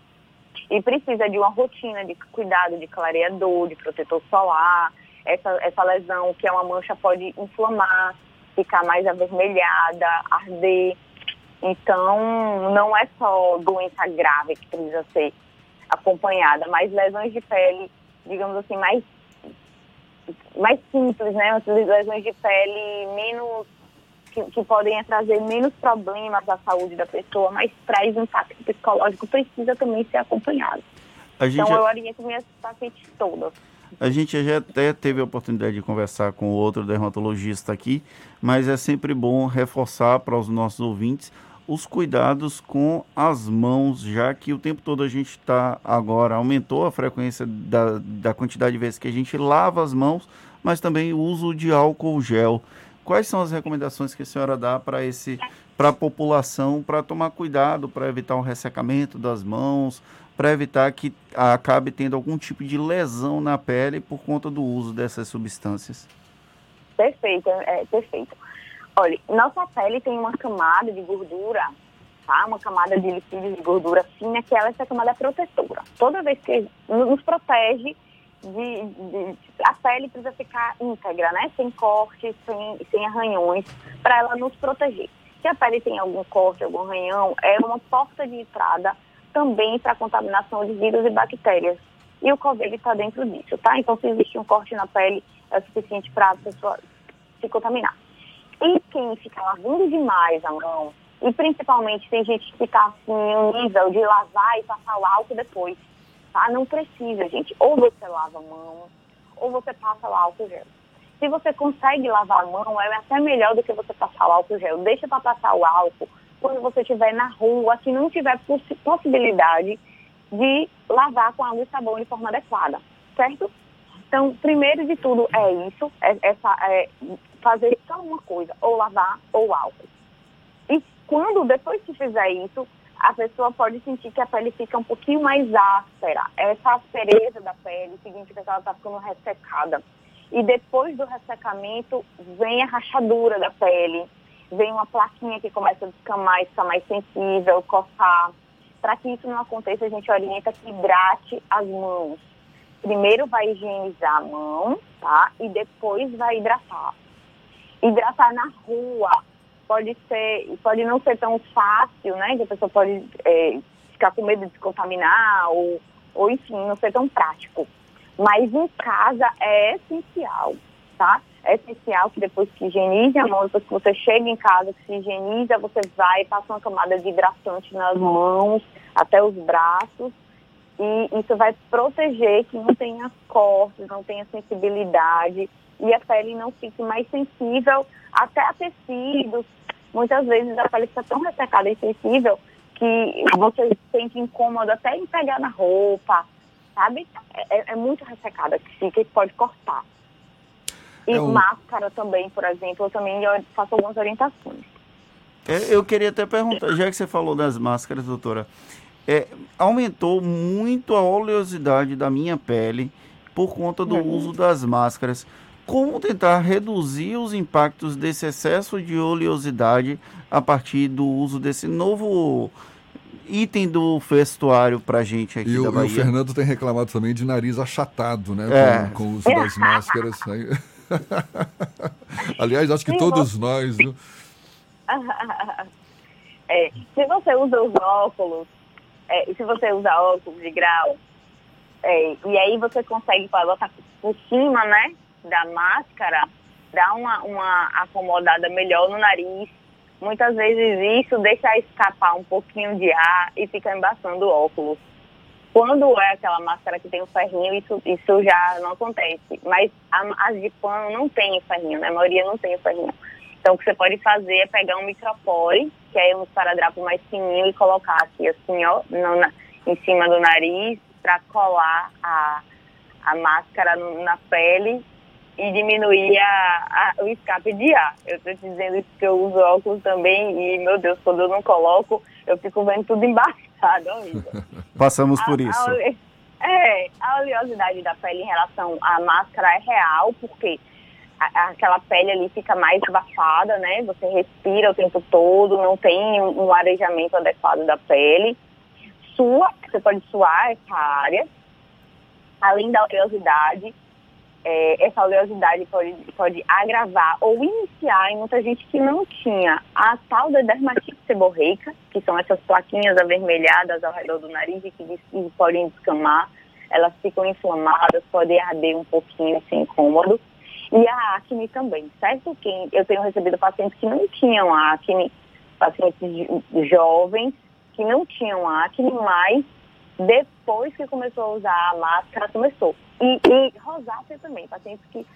e precisa de uma rotina de cuidado de clareador, de protetor solar. Essa, essa lesão, que é uma mancha, pode inflamar, ficar mais avermelhada, arder. Então, não é só doença grave que precisa ser acompanhada, mas lesões de pele, digamos assim, mais, mais simples, né? Lesões de pele menos que, que, podem trazer menos problemas à saúde da pessoa, mas traz impacto psicológico, precisa também ser acompanhado. então eu oriento minhas pacientes todas. A gente já até teve a oportunidade de conversar com outro dermatologista aqui, mas é sempre bom reforçar para os nossos ouvintes os cuidados com as mãos, já que o tempo todo a gente está agora, aumentou a frequência da, da quantidade de vezes que a gente lava as mãos, mas também o uso de álcool gel. Quais são as recomendações que a senhora dá para esse para a população para tomar cuidado, para evitar um ressecamento das mãos, para evitar que acabe tendo algum tipo de lesão na pele por conta do uso dessas substâncias? Perfeito, é, perfeito. Olha, nossa pele tem uma camada de gordura, tá? Uma camada de lipídios de gordura fina, que ela é essa camada protetora. Toda vez que nos protege de, de, a pele precisa ficar íntegra, né? Sem cortes, sem, sem arranhões, para ela nos proteger. Se a pele tem algum corte, algum arranhão, é uma porta de entrada também para contaminação de vírus e bactérias. E o Covid está dentro disso, tá? Então, se existe um corte na pele, é suficiente para a pessoa se contaminar. E quem fica lavando demais a mão, e principalmente tem gente que fica assim, um nível de lavar e passar o álcool depois tá? Não precisa, gente. Ou você lava a mão, ou você passa o álcool gel. Se você consegue lavar a mão, é até melhor do que você passar o álcool gel. Deixa para passar o álcool quando você estiver na rua, se não tiver poss possibilidade de lavar com água e sabão de forma adequada, certo? Então, primeiro de tudo é isso, é, é, é fazer só uma coisa, ou lavar ou álcool. E quando, depois que fizer isso, a pessoa pode sentir que a pele fica um pouquinho mais áspera. Essa aspereza da pele significa que ela está ficando ressecada. E depois do ressecamento, vem a rachadura da pele, vem uma plaquinha que começa a descamar e ficar mais sensível, coçar. Para que isso não aconteça, a gente orienta que hidrate as mãos. Primeiro vai higienizar a mão, tá? E depois vai hidratar. Hidratar na rua, pode ser, pode não ser tão fácil, né? Que a pessoa pode é, ficar com medo de se contaminar ou, ou enfim, não ser tão prático. Mas em casa é essencial, tá? É essencial que depois que higienize a mão, depois que você chega em casa, que se higieniza, você vai e passa uma camada de hidratante nas mãos, até os braços, e isso vai proteger que não tenha cortes, não tenha sensibilidade e a pele não fique mais sensível até a tecidos. Muitas vezes a pele fica tão ressecada e sensível que você se sente incômodo até em pegar na roupa, sabe? É, é muito ressecada que fica e pode cortar. E é um... máscara também, por exemplo, eu também faço algumas orientações. É, eu queria até perguntar, já que você falou das máscaras, doutora, é, aumentou muito a oleosidade da minha pele por conta do uhum. uso das máscaras como tentar reduzir os impactos desse excesso de oleosidade a partir do uso desse novo item do vestuário pra gente aqui e da o, Bahia. E o Fernando tem reclamado também de nariz achatado, né? É. Com, com, o uso das (laughs) máscaras. Né? Aliás, acho que Sim, todos nós, viu? (laughs) É, se você usa os óculos, é, se você usa óculos de grau, é, e aí você consegue botar por cima, né? da máscara dá uma, uma acomodada melhor no nariz. Muitas vezes isso deixa escapar um pouquinho de ar e fica embaçando o óculos. Quando é aquela máscara que tem o ferrinho, isso, isso já não acontece. Mas as de pano não tem o ferrinho, né? A maioria não tem o ferrinho. Então, o que você pode fazer é pegar um micropore, que é um esparadrapo mais fininho, e colocar aqui, assim, ó, no, na, em cima do nariz, para colar a, a máscara no, na pele e diminuir a, a, o escape de ar. Eu estou dizendo isso porque eu uso óculos também e, meu Deus, quando eu não coloco, eu fico vendo tudo (laughs) embaçado, horrível. Passamos por isso. A, é, a oleosidade da pele em relação à máscara é real, porque aquela pele ali fica mais abafada, né? Você respira o tempo todo, não tem um, um arejamento adequado da pele. Sua, você pode suar essa área, além da oleosidade, é, essa oleosidade pode, pode agravar ou iniciar em muita gente que não tinha a tal da dermatite seborreica, que são essas plaquinhas avermelhadas ao redor do nariz e que, que podem descamar, elas ficam inflamadas, podem arder um pouquinho, sem incômodo. E a acne também, certo? Quem, eu tenho recebido pacientes que não tinham acne, pacientes jovens que não tinham acne, mas depois que começou a usar a máscara, começou. E, e rosácea também, pacientes que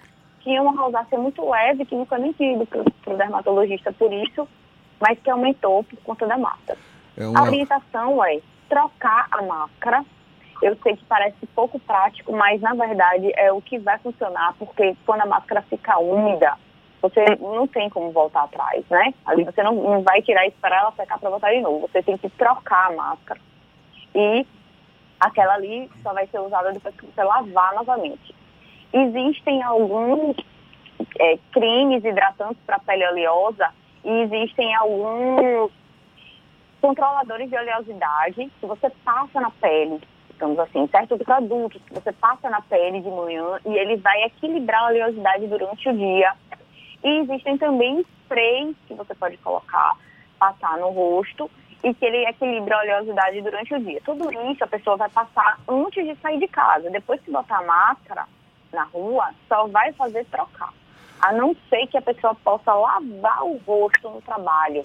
tinham uma rosácea muito leve, que nunca nem tinha ido para o dermatologista por isso, mas que aumentou por conta da máscara. É uma... A orientação é trocar a máscara. Eu sei que parece pouco prático, mas na verdade é o que vai funcionar, porque quando a máscara fica úmida, você não tem como voltar atrás, né? Ali você não, não vai tirar e esperar ela secar para voltar de novo. Você tem que trocar a máscara. E aquela ali só vai ser usada depois que você lavar novamente. Existem alguns é, cremes hidratantes para pele oleosa e existem alguns controladores de oleosidade que você passa na pele, digamos assim, certos produtos que você passa na pele de manhã e ele vai equilibrar a oleosidade durante o dia. E existem também sprays que você pode colocar, passar no rosto e que ele equilibra a oleosidade durante o dia. Tudo isso a pessoa vai passar antes de sair de casa. Depois que botar a máscara na rua, só vai fazer trocar. A não ser que a pessoa possa lavar o rosto no trabalho.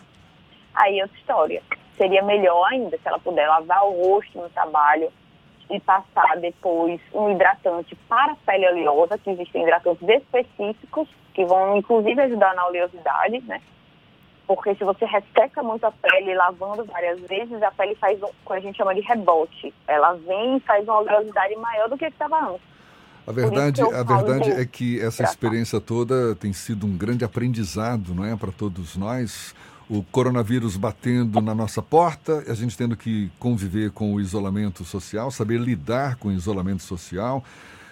Aí é outra história. Seria melhor ainda se ela puder lavar o rosto no trabalho e passar depois um hidratante para a pele oleosa, que existem hidratantes específicos que vão inclusive ajudar na oleosidade, né? Porque se você resseca muito a pele lavando várias vezes, a pele faz o que a gente chama de rebote. Ela vem e faz uma oleosidade maior do que estava antes. A verdade, a verdade é que essa experiência toda tem sido um grande aprendizado, não é, para todos nós. O coronavírus batendo na nossa porta, a gente tendo que conviver com o isolamento social, saber lidar com o isolamento social,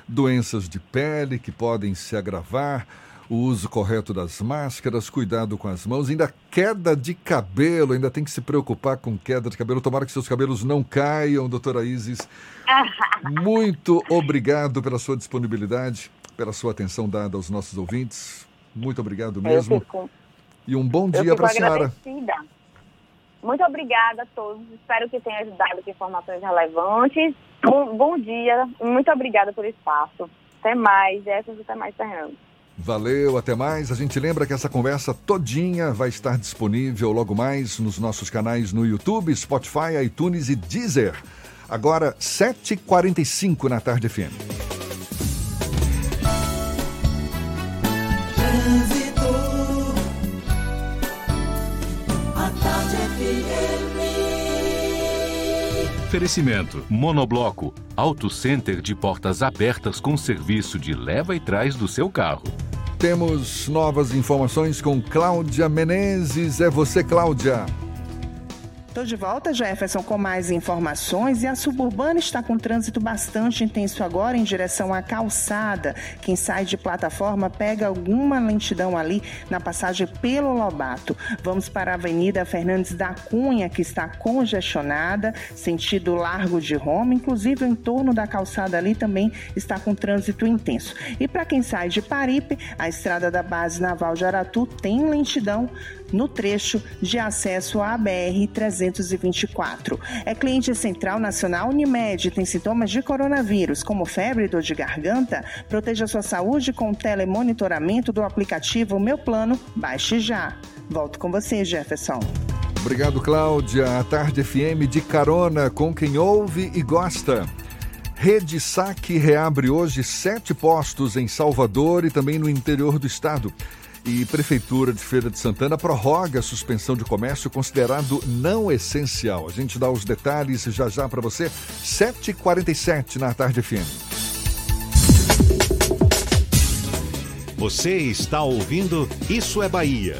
doenças de pele que podem se agravar, o uso correto das máscaras, cuidado com as mãos, ainda queda de cabelo, ainda tem que se preocupar com queda de cabelo. Tomara que seus cabelos não caiam, doutora Isis. (laughs) Muito obrigado pela sua disponibilidade, pela sua atenção dada aos nossos ouvintes. Muito obrigado mesmo. E um bom dia para a senhora. Muito obrigada a todos. Espero que tenha ajudado com informações relevantes. Bom, bom dia. Muito obrigada por espaço. Até mais, Jefferson. Até mais, Fernando. Valeu, até mais. A gente lembra que essa conversa todinha vai estar disponível logo mais nos nossos canais no YouTube, Spotify, iTunes e Deezer. Agora, 7h45 na Tarde FM. Oferecimento: Monobloco, Auto Center de portas abertas com serviço de leva e trás do seu carro. Temos novas informações com Cláudia Menezes. É você, Cláudia. Estou de volta, Jefferson, com mais informações. E a suburbana está com trânsito bastante intenso agora em direção à calçada. Quem sai de plataforma pega alguma lentidão ali na passagem pelo Lobato. Vamos para a Avenida Fernandes da Cunha, que está congestionada, sentido Largo de Roma. Inclusive, o entorno da calçada ali também está com trânsito intenso. E para quem sai de Paripe, a estrada da Base Naval de Aratu tem lentidão no trecho de acesso à BR 324. É cliente central nacional Unimed, tem sintomas de coronavírus, como febre e dor de garganta? Proteja sua saúde com o telemonitoramento do aplicativo Meu Plano. Baixe já. Volto com você, Jefferson. Obrigado, Cláudia. A Tarde FM de carona com quem ouve e gosta. Rede Saque reabre hoje sete postos em Salvador e também no interior do estado. E Prefeitura de Feira de Santana prorroga a suspensão de comércio considerado não essencial. A gente dá os detalhes já já para você. 7h47 na Tarde FM. Você está ouvindo Isso é Bahia.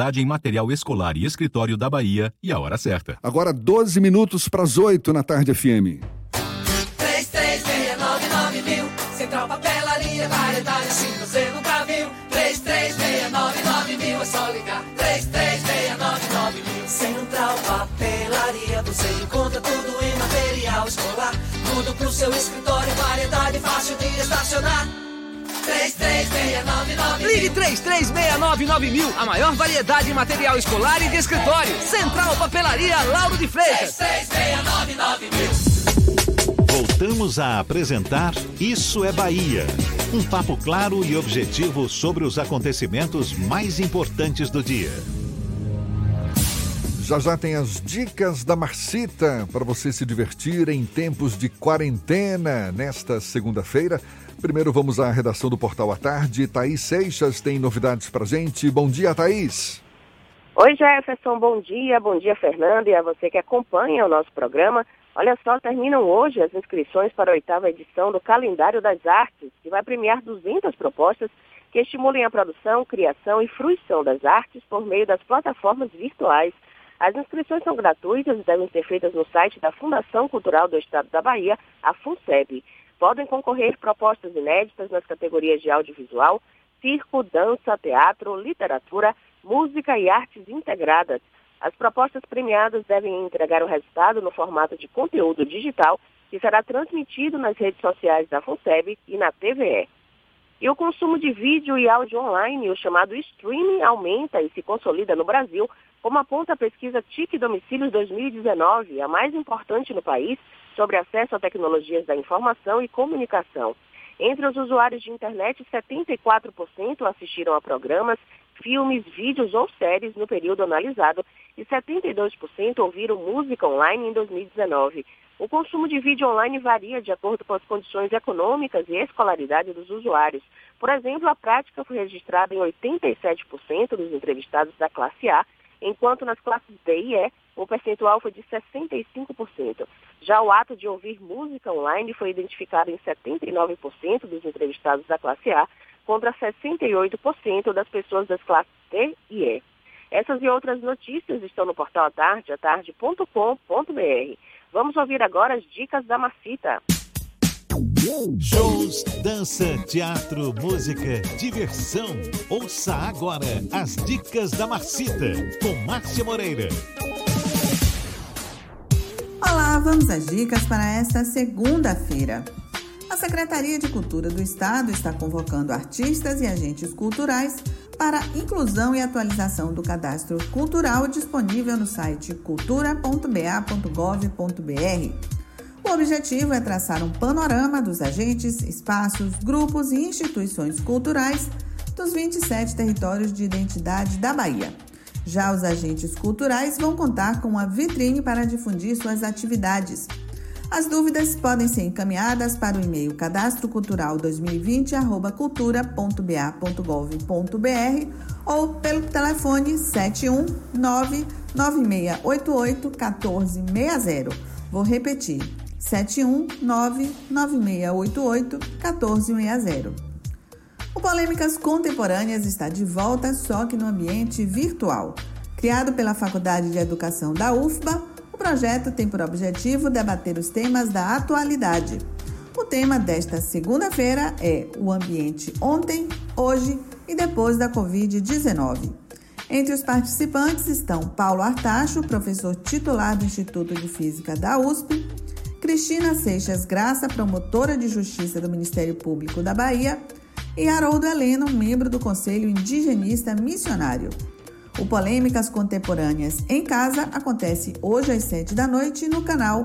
em material escolar e escritório da Bahia e a hora certa. Agora 12 minutos para as 8 na Tarde FM. 3369 mil. Central Papelaria, variedade assim você nunca viu. 3369 mil, é só ligar. 3369 mil. Central Papelaria, você encontra tudo em material escolar. Tudo pro seu escritório, variedade fácil de estacionar. 3369 Ligue 3369 mil, a maior variedade em material escolar e de escritório. Central Papelaria Lauro de Freitas. 3369 mil. Voltamos a apresentar Isso é Bahia. Um papo claro e objetivo sobre os acontecimentos mais importantes do dia. Já já tem as dicas da Marcita para você se divertir em tempos de quarentena nesta segunda-feira. Primeiro vamos à redação do Portal à Tarde. Thaís Seixas tem novidades para gente. Bom dia, Thaís. Oi, Jefferson. Bom dia. Bom dia, Fernando, e a você que acompanha o nosso programa. Olha só, terminam hoje as inscrições para a oitava edição do Calendário das Artes, que vai premiar 200 propostas que estimulem a produção, criação e fruição das artes por meio das plataformas virtuais. As inscrições são gratuitas e devem ser feitas no site da Fundação Cultural do Estado da Bahia, a FUNSEB. Podem concorrer propostas inéditas nas categorias de audiovisual, circo, dança, teatro, literatura, música e artes integradas. As propostas premiadas devem entregar o resultado no formato de conteúdo digital que será transmitido nas redes sociais da FUNSEB e na TVE. E o consumo de vídeo e áudio online, o chamado streaming, aumenta e se consolida no Brasil, como aponta a pesquisa TIC Domicílios 2019, a mais importante no país, sobre acesso a tecnologias da informação e comunicação. Entre os usuários de internet, 74% assistiram a programas, filmes, vídeos ou séries no período analisado e 72% ouviram música online em 2019. O consumo de vídeo online varia de acordo com as condições econômicas e escolaridade dos usuários. Por exemplo, a prática foi registrada em 87% dos entrevistados da classe A, enquanto nas classes B e E o percentual foi de 65%. Já o ato de ouvir música online foi identificado em 79% dos entrevistados da classe A, contra 68% das pessoas das classes D e E. Essas e outras notícias estão no portal Atarde, atarde.com.br. Vamos ouvir agora as dicas da Macita. Shows, dança, teatro, música, diversão. Ouça agora as dicas da Marcita com Márcia Moreira. Olá, vamos às dicas para esta segunda-feira. A Secretaria de Cultura do Estado está convocando artistas e agentes culturais para inclusão e atualização do cadastro cultural disponível no site cultura.ba.gov.br. O objetivo é traçar um panorama dos agentes, espaços, grupos e instituições culturais dos 27 territórios de identidade da Bahia. Já os agentes culturais vão contar com uma vitrine para difundir suas atividades. As dúvidas podem ser encaminhadas para o e-mail cadastrocultural2020@cultura.ba.gov.br ou pelo telefone 71996881460. Vou repetir: 71996881460. O Polêmicas Contemporâneas está de volta, só que no ambiente virtual. Criado pela Faculdade de Educação da UFBA, projeto tem por objetivo debater os temas da atualidade. O tema desta segunda-feira é o ambiente ontem, hoje e depois da Covid-19. Entre os participantes estão Paulo Artacho, professor titular do Instituto de Física da USP, Cristina Seixas Graça, promotora de Justiça do Ministério Público da Bahia, e Haroldo Heleno, membro do Conselho Indigenista Missionário. O Polêmicas Contemporâneas em Casa acontece hoje às 7 da noite no canal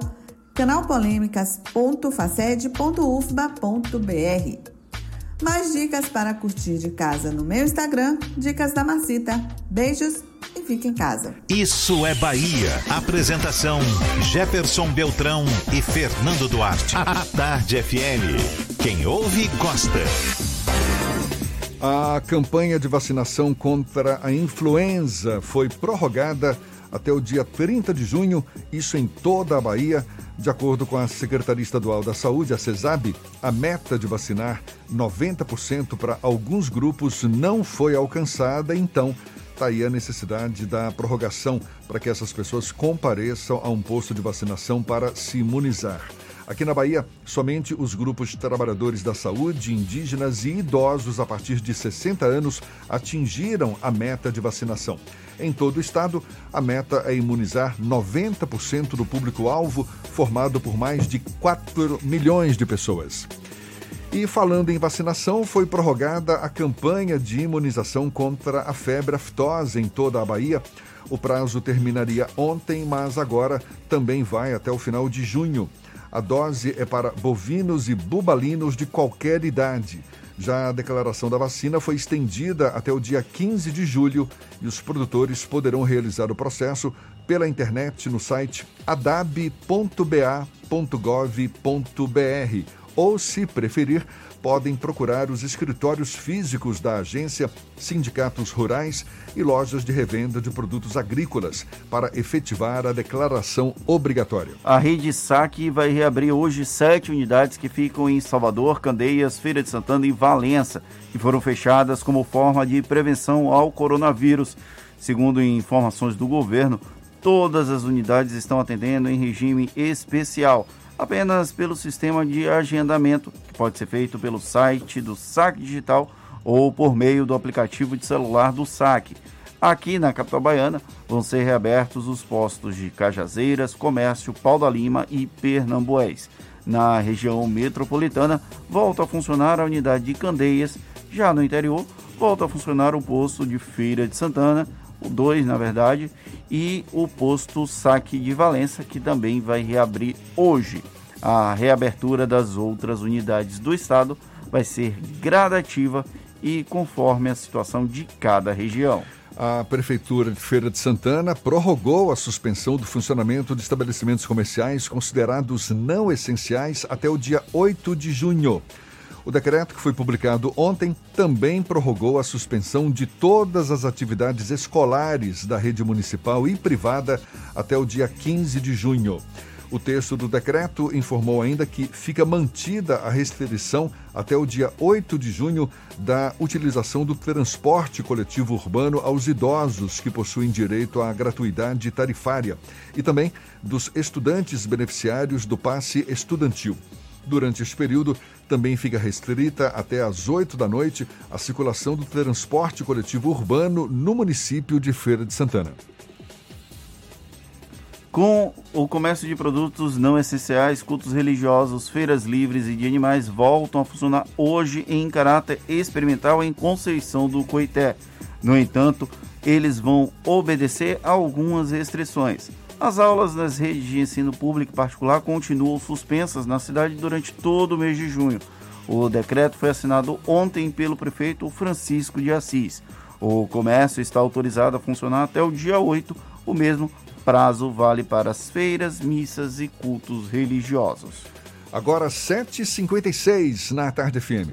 canalpolêmicas.faced.ufba.br. Mais dicas para curtir de casa no meu Instagram, Dicas da Macita. Beijos e fique em casa. Isso é Bahia. Apresentação: Jefferson Beltrão e Fernando Duarte. A Tarde FM. Quem ouve, gosta. A campanha de vacinação contra a influenza foi prorrogada até o dia 30 de junho, isso em toda a Bahia. De acordo com a Secretaria Estadual da Saúde, a CESAB, a meta de vacinar 90% para alguns grupos não foi alcançada, então está aí a necessidade da prorrogação para que essas pessoas compareçam a um posto de vacinação para se imunizar. Aqui na Bahia, somente os grupos de trabalhadores da saúde, indígenas e idosos a partir de 60 anos atingiram a meta de vacinação. Em todo o estado, a meta é imunizar 90% do público-alvo, formado por mais de 4 milhões de pessoas. E falando em vacinação, foi prorrogada a campanha de imunização contra a febre aftosa em toda a Bahia. O prazo terminaria ontem, mas agora também vai até o final de junho. A dose é para bovinos e bubalinos de qualquer idade. Já a declaração da vacina foi estendida até o dia 15 de julho e os produtores poderão realizar o processo pela internet no site adab.ba.gov.br ou, se preferir, podem procurar os escritórios físicos da agência, sindicatos rurais e lojas de revenda de produtos agrícolas para efetivar a declaração obrigatória. A rede SAC vai reabrir hoje sete unidades que ficam em Salvador, Candeias, Feira de Santana e Valença, que foram fechadas como forma de prevenção ao coronavírus. Segundo informações do governo, todas as unidades estão atendendo em regime especial apenas pelo sistema de agendamento, que pode ser feito pelo site do SAC Digital ou por meio do aplicativo de celular do SAC. Aqui na capital baiana vão ser reabertos os postos de Cajazeiras, Comércio, Pau da Lima e Pernambués. Na região metropolitana, volta a funcionar a unidade de Candeias. Já no interior, volta a funcionar o posto de Feira de Santana, 2 na verdade, e o posto Saque de Valença, que também vai reabrir hoje. A reabertura das outras unidades do estado vai ser gradativa e conforme a situação de cada região. A Prefeitura de Feira de Santana prorrogou a suspensão do funcionamento de estabelecimentos comerciais considerados não essenciais até o dia 8 de junho. O decreto, que foi publicado ontem, também prorrogou a suspensão de todas as atividades escolares da rede municipal e privada até o dia 15 de junho. O texto do decreto informou ainda que fica mantida a restrição até o dia 8 de junho da utilização do transporte coletivo urbano aos idosos que possuem direito à gratuidade tarifária e também dos estudantes beneficiários do passe estudantil. Durante este período, também fica restrita até às 8 da noite a circulação do transporte coletivo urbano no município de Feira de Santana. Com o comércio de produtos não essenciais, cultos religiosos, feiras livres e de animais voltam a funcionar hoje em caráter experimental em Conceição do Coité. No entanto, eles vão obedecer a algumas restrições. As aulas nas redes de ensino público e particular continuam suspensas na cidade durante todo o mês de junho. O decreto foi assinado ontem pelo prefeito Francisco de Assis. O comércio está autorizado a funcionar até o dia 8, o mesmo prazo vale para as feiras, missas e cultos religiosos. Agora 7h56 na Tarde FM.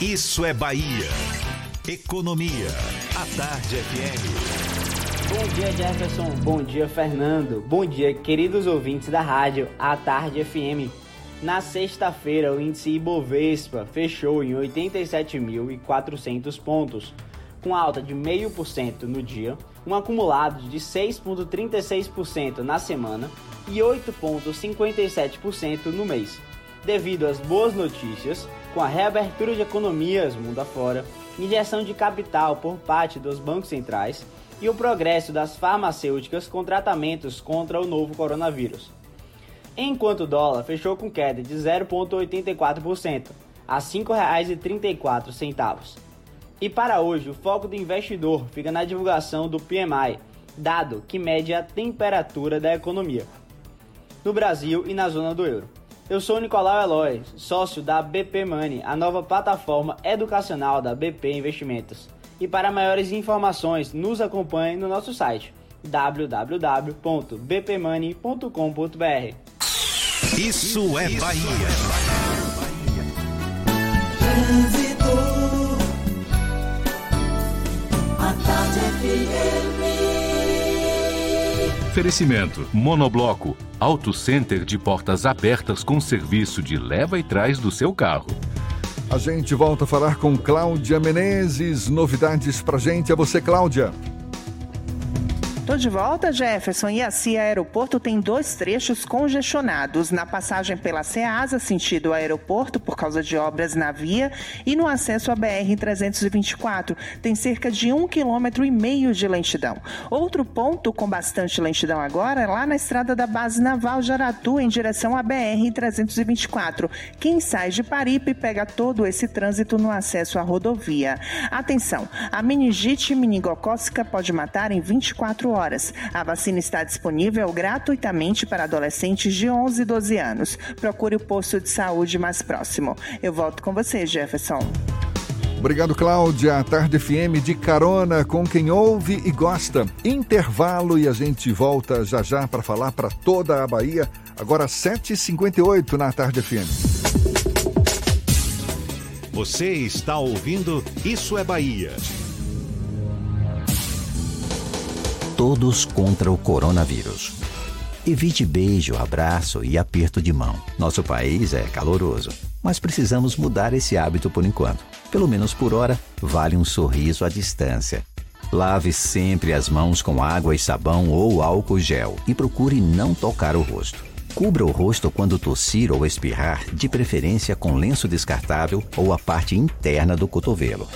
Isso é Bahia. Economia. A Tarde FM. Bom dia, Jefferson. Bom dia, Fernando. Bom dia, queridos ouvintes da rádio A Tarde FM. Na sexta-feira, o índice Ibovespa fechou em 87.400 pontos, com alta de 0,5% no dia, um acumulado de 6,36% na semana e 8,57% no mês, devido às boas notícias com a reabertura de economias mundo afora, injeção de capital por parte dos bancos centrais e o progresso das farmacêuticas com tratamentos contra o novo coronavírus. Enquanto o dólar fechou com queda de 0,84% a R$ 5,34. E para hoje, o foco do investidor fica na divulgação do PMI, dado que mede a temperatura da economia, no Brasil e na zona do euro. Eu sou Nicolau Eloy, sócio da BP Money, a nova plataforma educacional da BP Investimentos. E para maiores informações, nos acompanhe no nosso site www.bpmoney.com.br. Isso é Bahia. Oferecimento: Monobloco, Auto Center de portas abertas com serviço de leva e trás do seu carro. A gente volta a falar com Cláudia Menezes. Novidades pra gente. É você, Cláudia. Tô de volta, Jefferson. E a CIA Aeroporto tem dois trechos congestionados. Na passagem pela Ceasa, sentido aeroporto, por causa de obras na via, e no acesso à BR-324. Tem cerca de um quilômetro e meio de lentidão. Outro ponto com bastante lentidão agora é lá na estrada da base naval de Aratu, em direção à BR-324. Quem sai de Paripe pega todo esse trânsito no acesso à rodovia. Atenção, a meningite meningocócica pode matar em 24 horas horas. A vacina está disponível gratuitamente para adolescentes de 11 e 12 anos. Procure o posto de saúde mais próximo. Eu volto com você, Jefferson. Obrigado, Cláudia. Tarde FM de carona com quem ouve e gosta. Intervalo e a gente volta já já para falar para toda a Bahia. Agora 7h58 na Tarde FM. Você está ouvindo Isso é Bahia. Todos contra o coronavírus. Evite beijo, abraço e aperto de mão. Nosso país é caloroso, mas precisamos mudar esse hábito por enquanto. Pelo menos por hora, vale um sorriso à distância. Lave sempre as mãos com água e sabão ou álcool gel e procure não tocar o rosto. Cubra o rosto quando tossir ou espirrar, de preferência com lenço descartável ou a parte interna do cotovelo.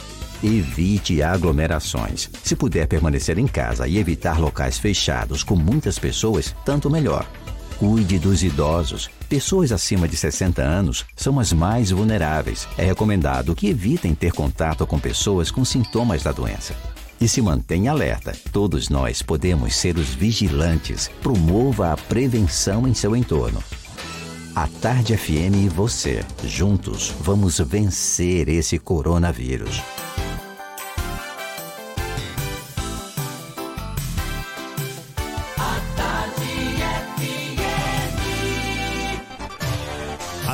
Evite aglomerações. Se puder permanecer em casa e evitar locais fechados com muitas pessoas, tanto melhor. Cuide dos idosos. Pessoas acima de 60 anos são as mais vulneráveis. É recomendado que evitem ter contato com pessoas com sintomas da doença. E se mantenha alerta. Todos nós podemos ser os vigilantes. Promova a prevenção em seu entorno. A Tarde FM e você, juntos, vamos vencer esse coronavírus.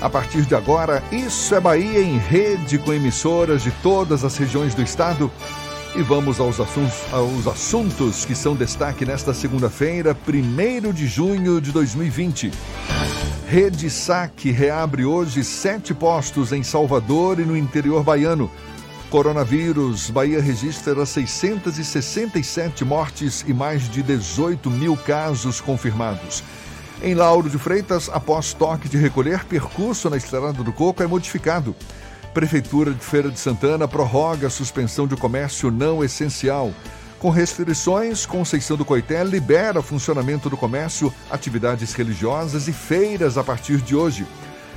A partir de agora, Isso é Bahia em rede com emissoras de todas as regiões do estado. E vamos aos assuntos, aos assuntos que são destaque nesta segunda-feira, 1 de junho de 2020. Rede Saque reabre hoje sete postos em Salvador e no interior baiano. Coronavírus, Bahia registra 667 mortes e mais de 18 mil casos confirmados. Em Lauro de Freitas, após toque de recolher, percurso na Estrada do Coco é modificado. Prefeitura de Feira de Santana prorroga a suspensão de comércio não essencial. Com restrições, Conceição do Coité libera funcionamento do comércio, atividades religiosas e feiras a partir de hoje.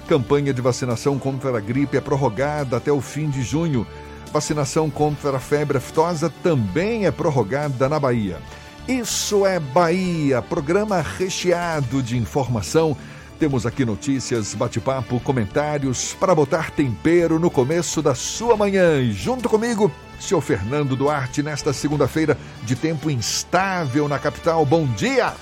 Campanha de vacinação contra a gripe é prorrogada até o fim de junho. Vacinação contra a febre aftosa também é prorrogada na Bahia. Isso é Bahia, programa recheado de informação. Temos aqui notícias, bate-papo, comentários para botar tempero no começo da sua manhã. E junto comigo, seu Fernando Duarte, nesta segunda-feira de tempo instável na capital. Bom dia!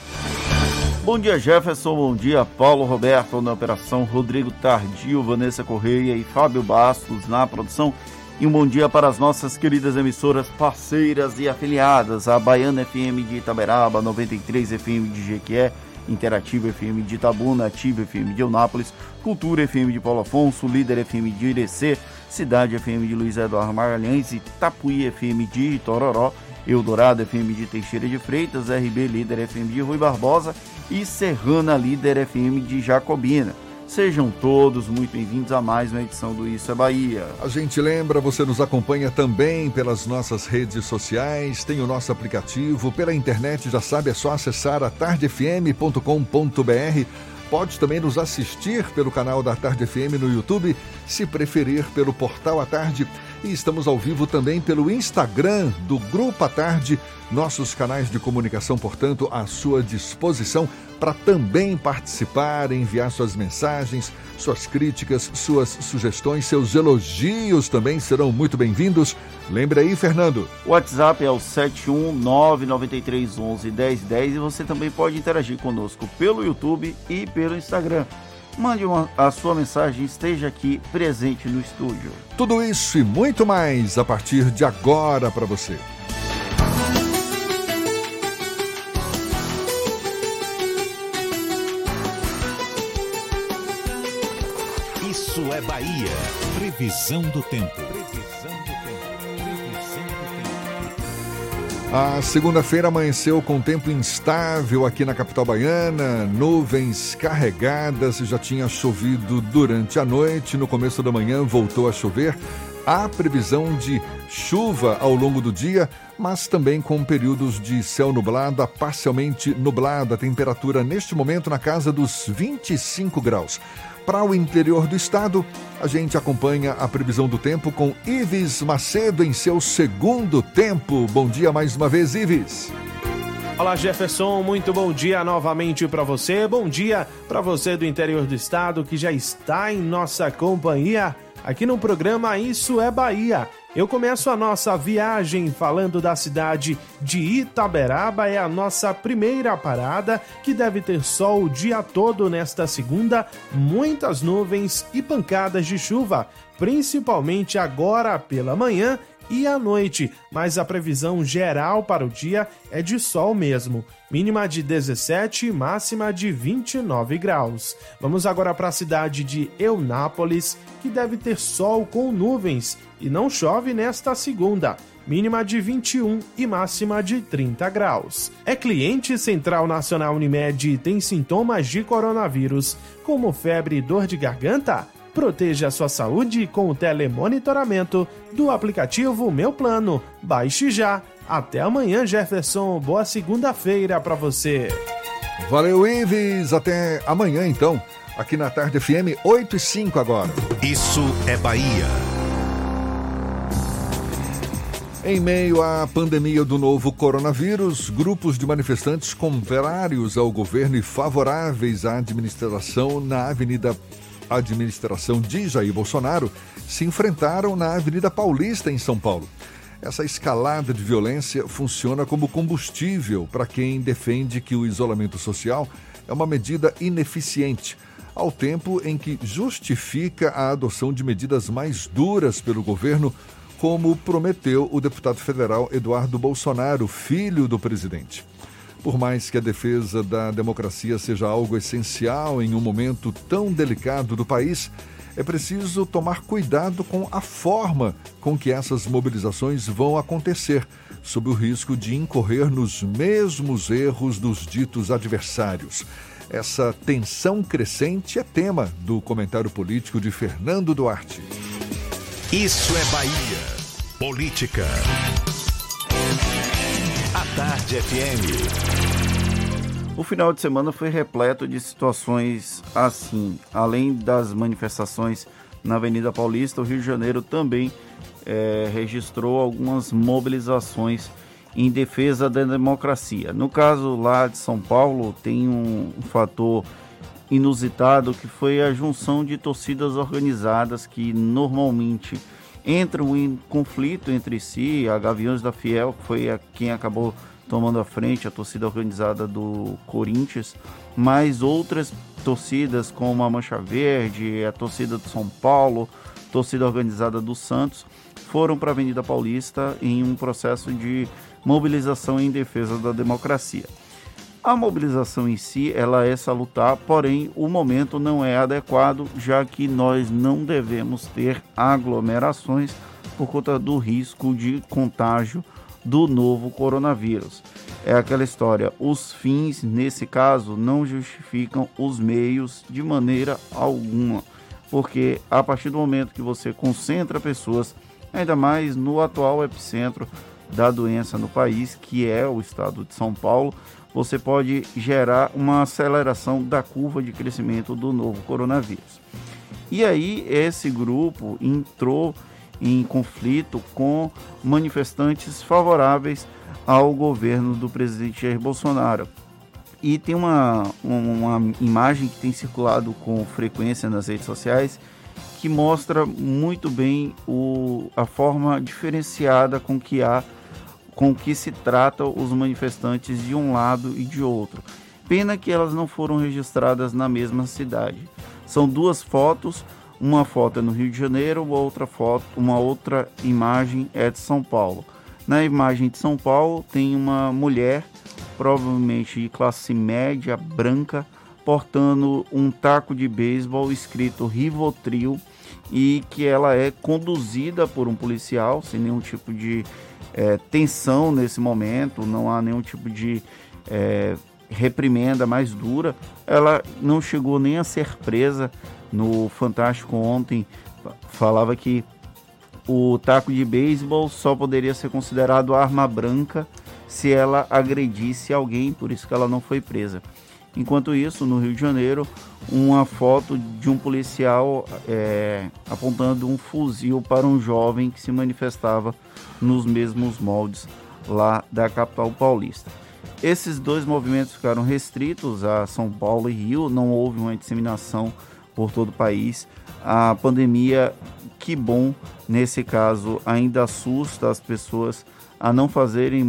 Bom dia, Jefferson. Bom dia, Paulo Roberto na operação, Rodrigo Tardio, Vanessa Correia e Fábio Bastos na produção. E um bom dia para as nossas queridas emissoras parceiras e afiliadas, a Baiana FM de Itaberaba, 93 FM de Jequié, Interativa FM de Itabuna, Ativa FM de Eunápolis, Cultura FM de Paulo Afonso, Líder FM de Irecê, Cidade FM de Luiz Eduardo Magalhães, Itapuí FM de Itororó, Eldorado FM de Teixeira de Freitas, RB Líder FM de Rui Barbosa e Serrana Líder FM de Jacobina. Sejam todos muito bem-vindos a mais uma edição do Isso é Bahia. A gente lembra, você nos acompanha também pelas nossas redes sociais, tem o nosso aplicativo, pela internet, já sabe, é só acessar a tardefm.com.br. Pode também nos assistir pelo canal da Tarde FM no YouTube, se preferir pelo portal à tarde. E estamos ao vivo também pelo Instagram do Grupo à Tarde, nossos canais de comunicação, portanto, à sua disposição para também participar, enviar suas mensagens, suas críticas, suas sugestões, seus elogios também serão muito bem-vindos. Lembre aí, Fernando. O WhatsApp é o 71993111010 e você também pode interagir conosco pelo YouTube e pelo Instagram. Mande uma, a sua mensagem, esteja aqui presente no estúdio. Tudo isso e muito mais a partir de agora para você. Isso é Bahia. Previsão do tempo. A segunda-feira amanheceu com tempo instável aqui na capital baiana, nuvens carregadas, já tinha chovido durante a noite, no começo da manhã voltou a chover. Há previsão de chuva ao longo do dia, mas também com períodos de céu nublado a parcialmente nublado. A temperatura neste momento na casa dos 25 graus. Para o interior do estado, a gente acompanha a previsão do tempo com Ives Macedo em seu segundo tempo. Bom dia mais uma vez, Ives. Olá Jefferson, muito bom dia novamente para você. Bom dia para você do interior do estado que já está em nossa companhia aqui no programa Isso é Bahia. Eu começo a nossa viagem falando da cidade de Itaberaba, é a nossa primeira parada, que deve ter sol o dia todo nesta segunda, muitas nuvens e pancadas de chuva, principalmente agora pela manhã e à noite, mas a previsão geral para o dia é de sol mesmo. Mínima de 17 máxima de 29 graus. Vamos agora para a cidade de Eunápolis, que deve ter sol com nuvens e não chove nesta segunda. Mínima de 21 e máxima de 30 graus. É cliente Central Nacional Unimed e tem sintomas de coronavírus, como febre e dor de garganta? Proteja a sua saúde com o telemonitoramento do aplicativo Meu Plano. Baixe já. Até amanhã, Jefferson. Boa segunda-feira para você. Valeu, Ives. Até amanhã, então. Aqui na Tarde FM, 8 e 5 agora. Isso é Bahia. Em meio à pandemia do novo coronavírus, grupos de manifestantes contrários ao governo e favoráveis à administração na Avenida Administração de Jair Bolsonaro se enfrentaram na Avenida Paulista, em São Paulo. Essa escalada de violência funciona como combustível para quem defende que o isolamento social é uma medida ineficiente, ao tempo em que justifica a adoção de medidas mais duras pelo governo, como prometeu o deputado federal Eduardo Bolsonaro, filho do presidente. Por mais que a defesa da democracia seja algo essencial em um momento tão delicado do país, é preciso tomar cuidado com a forma com que essas mobilizações vão acontecer, sob o risco de incorrer nos mesmos erros dos ditos adversários. Essa tensão crescente é tema do comentário político de Fernando Duarte. Isso é Bahia. Política. A Tarde FM. O final de semana foi repleto de situações assim. Além das manifestações na Avenida Paulista, o Rio de Janeiro também é, registrou algumas mobilizações em defesa da democracia. No caso lá de São Paulo, tem um, fator inusitado que foi a junção de torcidas organizadas que normalmente entram em conflito entre si. A Gaviões da Fiel foi a, quem acabou tomando a frente, a torcida organizada do Corinthians, mas outras torcidas como a Mancha Verde, a torcida do São Paulo, torcida organizada do Santos, foram para a Avenida Paulista em um processo de mobilização em defesa da democracia. A mobilização em si, ela é salutar, porém o momento não é adequado, já que nós não devemos ter aglomerações por conta do risco de contágio do novo coronavírus. É aquela história, os fins nesse caso não justificam os meios de maneira alguma, porque a partir do momento que você concentra pessoas, ainda mais no atual epicentro da doença no país, que é o estado de São Paulo, você pode gerar uma aceleração da curva de crescimento do novo coronavírus. E aí esse grupo entrou em conflito com manifestantes favoráveis ao governo do presidente Jair Bolsonaro. E tem uma, uma imagem que tem circulado com frequência nas redes sociais que mostra muito bem o, a forma diferenciada com que há com que se trata os manifestantes de um lado e de outro. Pena que elas não foram registradas na mesma cidade. São duas fotos, uma foto é no Rio de Janeiro, outra foto, uma outra imagem é de São Paulo. Na imagem de São Paulo tem uma mulher, provavelmente de classe média, branca, portando um taco de beisebol escrito Rivotril e que ela é conduzida por um policial sem nenhum tipo de é, tensão nesse momento, não há nenhum tipo de é, reprimenda mais dura. Ela não chegou nem a ser presa. No Fantástico ontem falava que o taco de beisebol só poderia ser considerado arma branca se ela agredisse alguém, por isso que ela não foi presa. Enquanto isso, no Rio de Janeiro, uma foto de um policial é, apontando um fuzil para um jovem que se manifestava nos mesmos moldes lá da capital paulista. Esses dois movimentos ficaram restritos a São Paulo e Rio, não houve uma disseminação por todo o país. A pandemia, que bom, nesse caso, ainda assusta as pessoas a não fazerem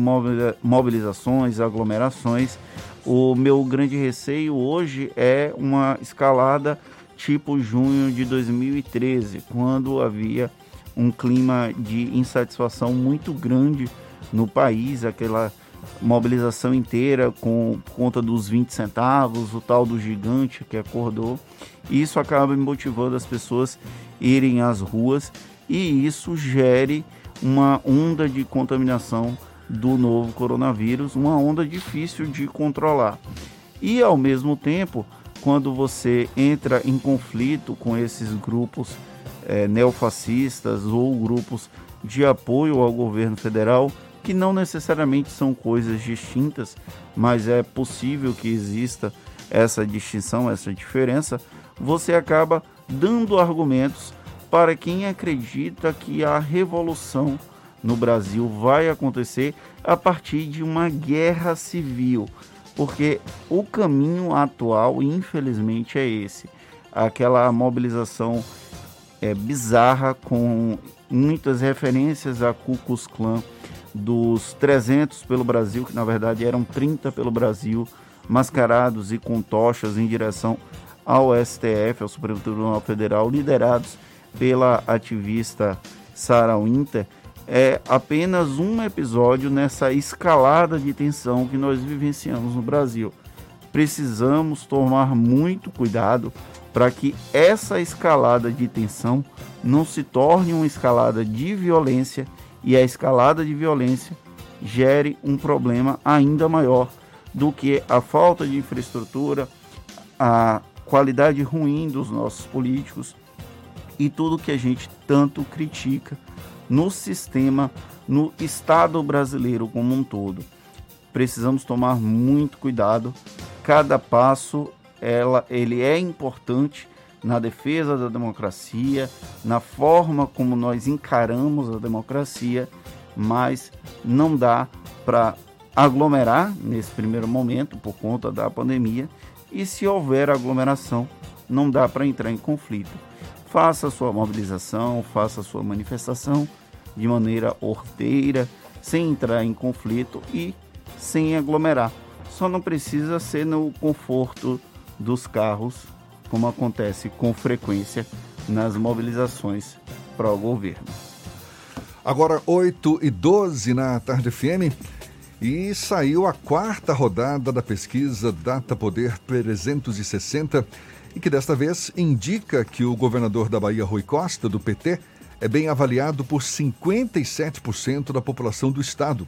mobilizações, aglomerações. O meu grande receio hoje é uma escalada tipo junho de 2013, quando havia um clima de insatisfação muito grande no país, aquela mobilização inteira com conta dos 20 centavos, o tal do gigante que acordou. Isso acaba motivando as pessoas irem às ruas e isso gere uma onda de contaminação do novo coronavírus, uma onda difícil de controlar. E ao mesmo tempo, quando você entra em conflito com esses grupos é, neofascistas ou grupos de apoio ao governo federal, que não necessariamente são coisas distintas, mas é possível que exista essa distinção, essa diferença, você acaba dando argumentos para quem acredita que a revolução no Brasil vai acontecer a partir de uma guerra civil, porque o caminho atual, infelizmente, é esse: aquela mobilização é, bizarra com muitas referências a Ku Klux Klan dos 300 pelo Brasil, que na verdade eram 30 pelo Brasil, mascarados e com tochas em direção ao STF, ao Supremo Tribunal Federal, liderados pela ativista Sarah Winter, é apenas um episódio nessa escalada de tensão que nós vivenciamos no Brasil. Precisamos tomar muito cuidado para que essa escalada de tensão não se torne uma escalada de violência e a escalada de violência gere um problema ainda maior do que a falta de infraestrutura, a qualidade ruim dos nossos políticos e tudo que a gente tanto critica no sistema, no Estado brasileiro como um todo. Precisamos tomar muito cuidado. Cada passo ela, ele é importante na defesa da democracia, na forma como nós encaramos a democracia, mas não dá para aglomerar nesse primeiro momento por conta da pandemia e se houver aglomeração, não dá para entrar em conflito. Faça sua mobilização, faça sua manifestação de maneira ordeira, sem entrar em conflito e sem aglomerar. Só não precisa ser no conforto dos carros como acontece com frequência nas mobilizações para o governo. Agora 8 e 12 na tarde FM e saiu a quarta rodada da pesquisa Data Poder 360 e que desta vez indica que o governador da Bahia, Rui Costa, do PT, é bem avaliado por 57% da população do estado.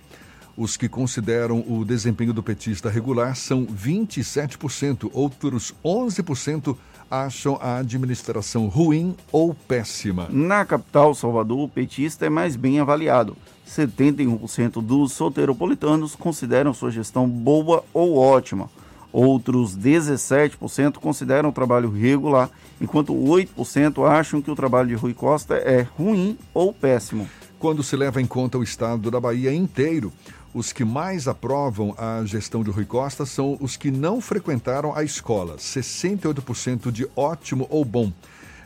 Os que consideram o desempenho do petista regular são 27%, outros 11% acham a administração ruim ou péssima. Na capital, Salvador, o petista é mais bem avaliado. 71% dos soteropolitanos consideram sua gestão boa ou ótima. Outros 17% consideram o trabalho regular, enquanto 8% acham que o trabalho de Rui Costa é ruim ou péssimo. Quando se leva em conta o estado da Bahia inteiro, os que mais aprovam a gestão de Rui Costa são os que não frequentaram a escola, 68% de ótimo ou bom.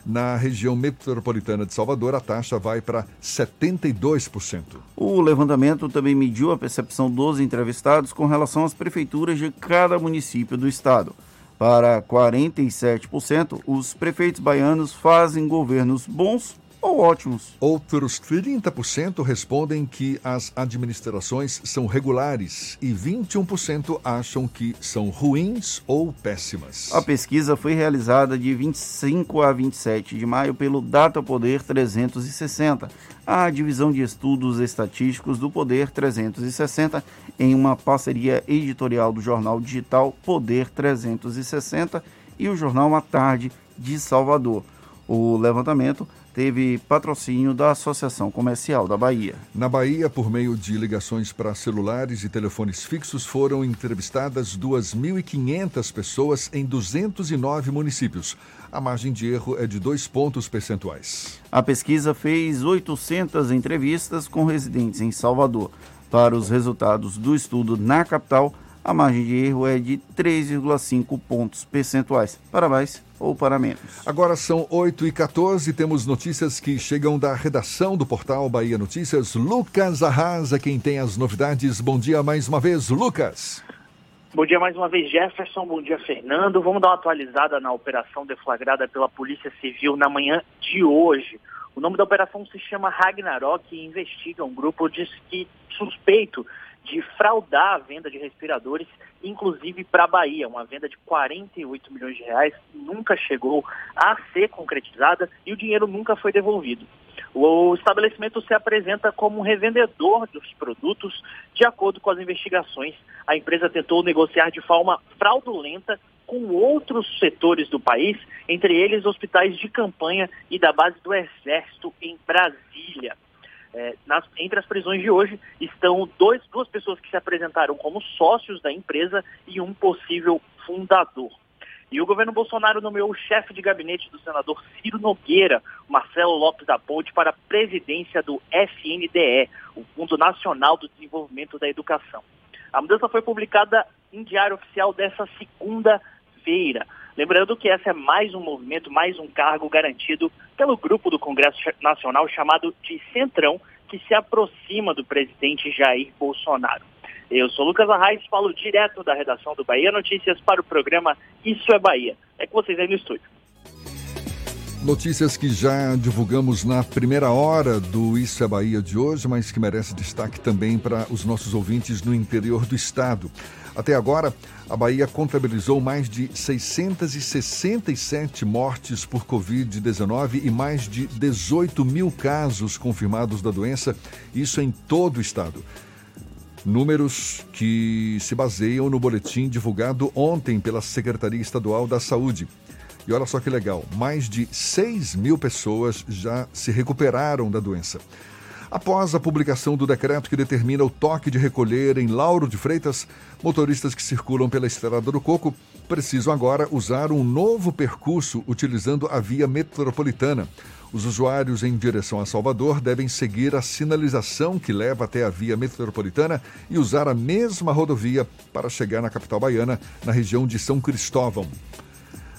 Na região metropolitana de Salvador, a taxa vai para 72%. O levantamento também mediu a percepção dos entrevistados com relação às prefeituras de cada município do estado. Para 47%, os prefeitos baianos fazem governos bons ou ótimos. Outros 30% respondem que as administrações são regulares e 21% acham que são ruins ou péssimas. A pesquisa foi realizada de 25 a 27 de maio pelo Data Poder 360, a divisão de estudos estatísticos do Poder 360, em uma parceria editorial do jornal digital Poder 360 e o jornal A Tarde de Salvador. O levantamento teve patrocínio da Associação Comercial da Bahia. Na Bahia, por meio de ligações para celulares e telefones fixos, foram entrevistadas 2.500 pessoas em 209 municípios. A margem de erro é de dois pontos percentuais. A pesquisa fez 800 entrevistas com residentes em Salvador. Para os resultados do estudo na capital, a margem de erro é de 3,5 pontos percentuais. Para mais ou para menos. Agora são 8 e 14 temos notícias que chegam da redação do portal Bahia Notícias. Lucas Arrasa, quem tem as novidades. Bom dia mais uma vez, Lucas. Bom dia mais uma vez, Jefferson. Bom dia, Fernando. Vamos dar uma atualizada na operação deflagrada pela Polícia Civil na manhã de hoje. O nome da operação se chama Ragnarok e investiga um grupo de suspeito de fraudar a venda de respiradores, inclusive para a Bahia. Uma venda de 48 milhões de reais nunca chegou a ser concretizada e o dinheiro nunca foi devolvido. O estabelecimento se apresenta como revendedor dos produtos. De acordo com as investigações, a empresa tentou negociar de forma fraudulenta com outros setores do país, entre eles hospitais de campanha e da base do Exército em Brasília. É, nas, entre as prisões de hoje estão dois, duas pessoas que se apresentaram como sócios da empresa e um possível fundador. E o governo Bolsonaro nomeou o chefe de gabinete do senador Ciro Nogueira, Marcelo Lopes da Ponte, para a presidência do FNDE, o Fundo Nacional do Desenvolvimento da Educação. A mudança foi publicada em diário oficial dessa segunda-feira. Lembrando que esse é mais um movimento, mais um cargo garantido pelo grupo do Congresso Nacional chamado de Centrão, que se aproxima do presidente Jair Bolsonaro. Eu sou Lucas Arraes, falo direto da redação do Bahia Notícias para o programa Isso é Bahia. É com vocês aí no estúdio. Notícias que já divulgamos na primeira hora do Isso é Bahia de hoje, mas que merece destaque também para os nossos ouvintes no interior do estado. Até agora, a Bahia contabilizou mais de 667 mortes por Covid-19 e mais de 18 mil casos confirmados da doença, isso em todo o estado. Números que se baseiam no boletim divulgado ontem pela Secretaria Estadual da Saúde. E olha só que legal, mais de 6 mil pessoas já se recuperaram da doença. Após a publicação do decreto que determina o toque de recolher em Lauro de Freitas, motoristas que circulam pela Estrada do Coco precisam agora usar um novo percurso utilizando a via metropolitana. Os usuários em direção a Salvador devem seguir a sinalização que leva até a via metropolitana e usar a mesma rodovia para chegar na capital baiana, na região de São Cristóvão.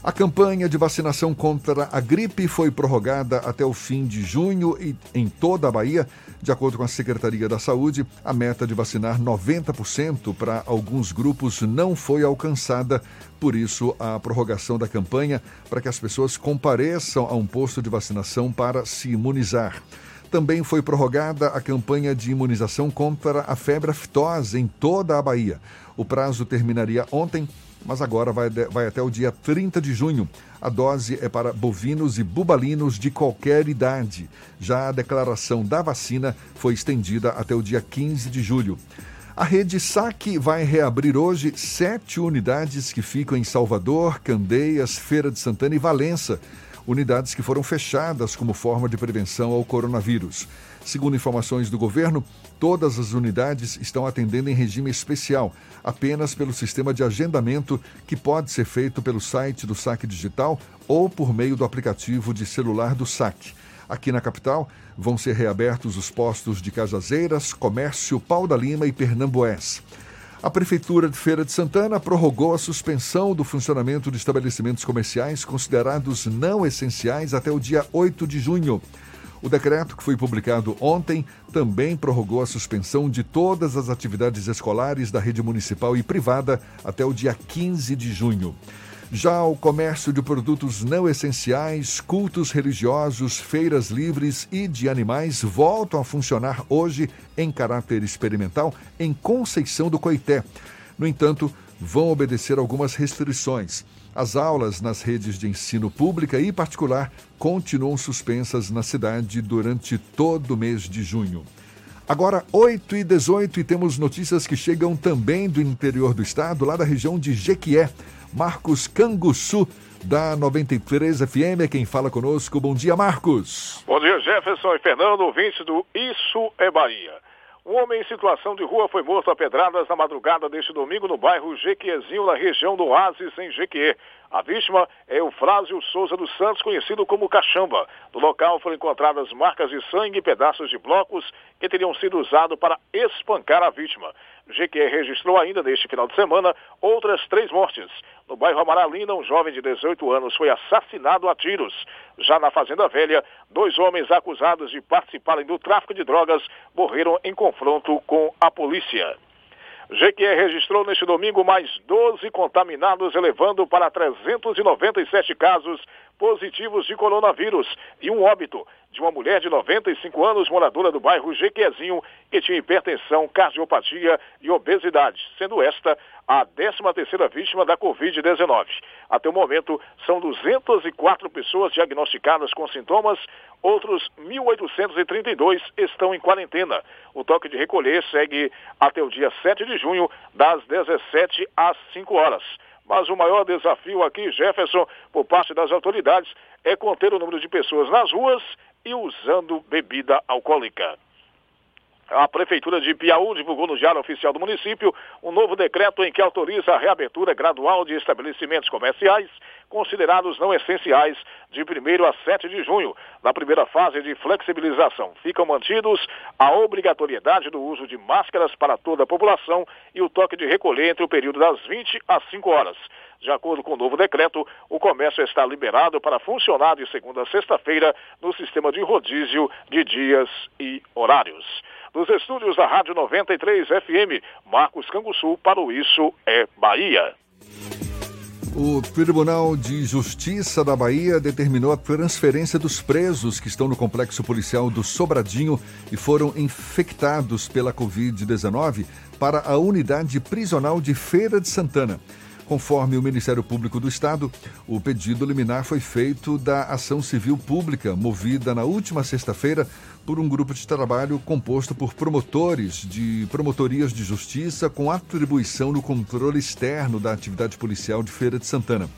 A campanha de vacinação contra a gripe foi prorrogada até o fim de junho e em toda a Bahia. De acordo com a Secretaria da Saúde, a meta de vacinar 90% para alguns grupos não foi alcançada. Por isso, a prorrogação da campanha para que as pessoas compareçam a um posto de vacinação para se imunizar. Também foi prorrogada a campanha de imunização contra a febre aftosa em toda a Bahia. O prazo terminaria ontem mas agora vai, vai até o dia 30 de junho. A dose é para bovinos e bubalinos de qualquer idade. Já a declaração da vacina foi estendida até o dia 15 de julho. A rede SAC vai reabrir hoje sete unidades que ficam em Salvador, Candeias, Feira de Santana e Valença. Unidades que foram fechadas como forma de prevenção ao coronavírus. Segundo informações do governo, todas as unidades estão atendendo em regime especial, apenas pelo sistema de agendamento que pode ser feito pelo site do Saque Digital ou por meio do aplicativo de celular do Saque. Aqui na capital, vão ser reabertos os postos de Cajazeiras, Comércio, Pau da Lima e Pernambués. A Prefeitura de Feira de Santana prorrogou a suspensão do funcionamento de estabelecimentos comerciais considerados não essenciais até o dia 8 de junho. O decreto, que foi publicado ontem, também prorrogou a suspensão de todas as atividades escolares da rede municipal e privada até o dia 15 de junho. Já o comércio de produtos não essenciais, cultos religiosos, feiras livres e de animais voltam a funcionar hoje em caráter experimental em Conceição do Coité. No entanto, vão obedecer algumas restrições. As aulas nas redes de ensino pública e particular continuam suspensas na cidade durante todo o mês de junho. Agora, 8 e 18 e temos notícias que chegam também do interior do estado, lá da região de Jequié. Marcos Canguçu, da 93 FM, é quem fala conosco. Bom dia, Marcos. Bom dia, Jefferson e Fernando, ouvintes do Isso é Bahia. Um homem em situação de rua foi morto a pedradas na madrugada deste domingo no bairro Jequiezinho, na região do Oasis, em Jequié. A vítima é Eufrásio Souza dos Santos, conhecido como Cachamba. No local foram encontradas marcas de sangue e pedaços de blocos que teriam sido usados para espancar a vítima. GQE registrou ainda neste final de semana outras três mortes. No bairro Amaralina, um jovem de 18 anos foi assassinado a tiros. Já na Fazenda Velha, dois homens acusados de participarem do tráfico de drogas morreram em confronto com a polícia. GQE registrou neste domingo mais 12 contaminados, elevando para 397 casos positivos de coronavírus e um óbito de uma mulher de 95 anos, moradora do bairro Jequezinho, que tinha hipertensão, cardiopatia e obesidade, sendo esta a 13ª vítima da Covid-19. Até o momento, são 204 pessoas diagnosticadas com sintomas, outros 1.832 estão em quarentena. O toque de recolher segue até o dia 7 de junho, das 17 às 5 horas. Mas o maior desafio aqui, Jefferson, por parte das autoridades, é conter o número de pessoas nas ruas e usando bebida alcoólica. A Prefeitura de Piauí divulgou no Diário Oficial do município um novo decreto em que autoriza a reabertura gradual de estabelecimentos comerciais considerados não essenciais de 1 a 7 de junho. Na primeira fase de flexibilização, ficam mantidos a obrigatoriedade do uso de máscaras para toda a população e o toque de recolher entre o período das 20 às 5 horas. De acordo com o novo decreto, o comércio está liberado para funcionar de segunda a sexta-feira no sistema de rodízio de dias e horários. Dos estúdios da Rádio 93 FM, Marcos Canguçu para o Isso é Bahia. O Tribunal de Justiça da Bahia determinou a transferência dos presos que estão no complexo policial do Sobradinho e foram infectados pela Covid-19 para a unidade prisional de Feira de Santana. Conforme o Ministério Público do Estado, o pedido liminar foi feito da ação civil pública movida na última sexta-feira por um grupo de trabalho composto por promotores de promotorias de justiça com atribuição no controle externo da atividade policial de Feira de Santana.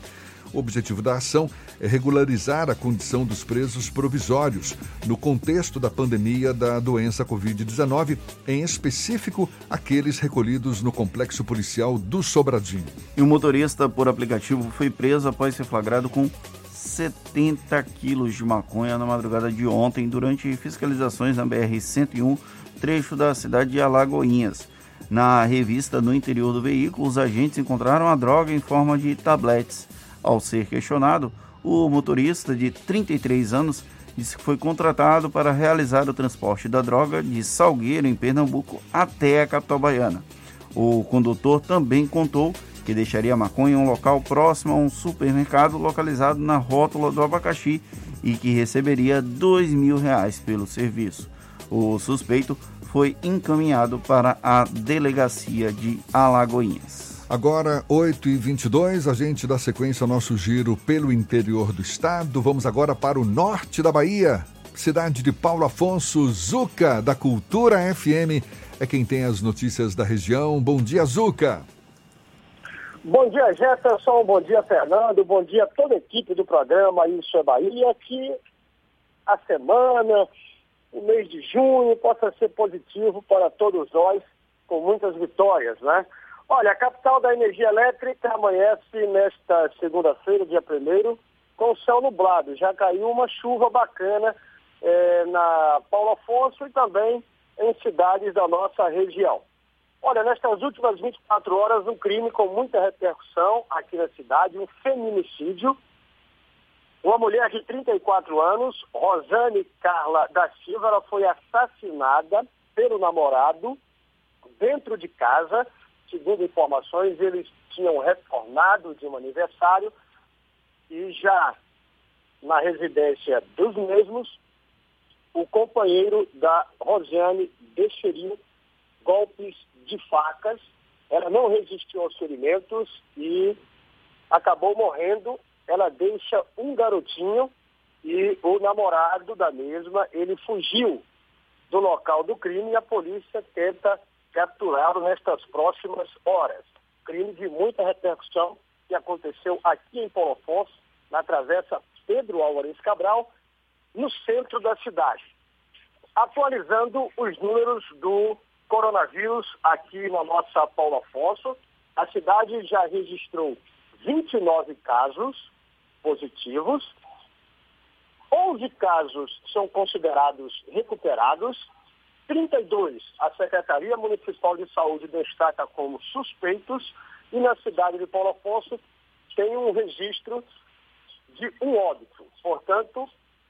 O objetivo da ação é regularizar a condição dos presos provisórios no contexto da pandemia da doença Covid-19, em específico aqueles recolhidos no complexo policial do Sobradinho. E um motorista por aplicativo foi preso após ser flagrado com 70 quilos de maconha na madrugada de ontem durante fiscalizações na BR-101, trecho da cidade de Alagoinhas. Na revista no interior do veículo, os agentes encontraram a droga em forma de tabletes. Ao ser questionado, o motorista de 33 anos disse que foi contratado para realizar o transporte da droga de Salgueiro, em Pernambuco, até a capital baiana. O condutor também contou que deixaria a maconha em um local próximo a um supermercado localizado na rótula do abacaxi e que receberia dois mil reais pelo serviço. O suspeito foi encaminhado para a delegacia de Alagoinhas. Agora, 8h22, a gente dá sequência ao nosso giro pelo interior do estado. Vamos agora para o norte da Bahia. Cidade de Paulo Afonso, Zuca, da Cultura FM, é quem tem as notícias da região. Bom dia, Zuca. Bom dia, Jefferson. Bom dia, Fernando. Bom dia a toda a equipe do programa Isso é Bahia. Que a semana, o mês de junho, possa ser positivo para todos nós, com muitas vitórias, né? Olha, a capital da energia elétrica amanhece nesta segunda-feira, dia 1 com céu nublado. Já caiu uma chuva bacana eh, na Paulo Afonso e também em cidades da nossa região. Olha, nestas últimas 24 horas, um crime com muita repercussão aqui na cidade, um feminicídio. Uma mulher de 34 anos, Rosane Carla da Silva, ela foi assassinada pelo namorado dentro de casa segundo informações, eles tinham retornado de um aniversário e já na residência dos mesmos, o companheiro da Rosiane desferiu golpes de facas. Ela não resistiu aos ferimentos e acabou morrendo. Ela deixa um garotinho e o namorado da mesma, ele fugiu do local do crime e a polícia tenta capturá-lo nestas próximas horas. Crime de muita repercussão que aconteceu aqui em Afonso, na travessa Pedro Álvares Cabral, no centro da cidade. Atualizando os números do coronavírus aqui na nossa Paulo Afonso, a cidade já registrou 29 casos positivos, 11 casos são considerados recuperados, 32 a Secretaria Municipal de Saúde destaca como suspeitos e na cidade de Paulo Afonso tem um registro de um óbito. Portanto,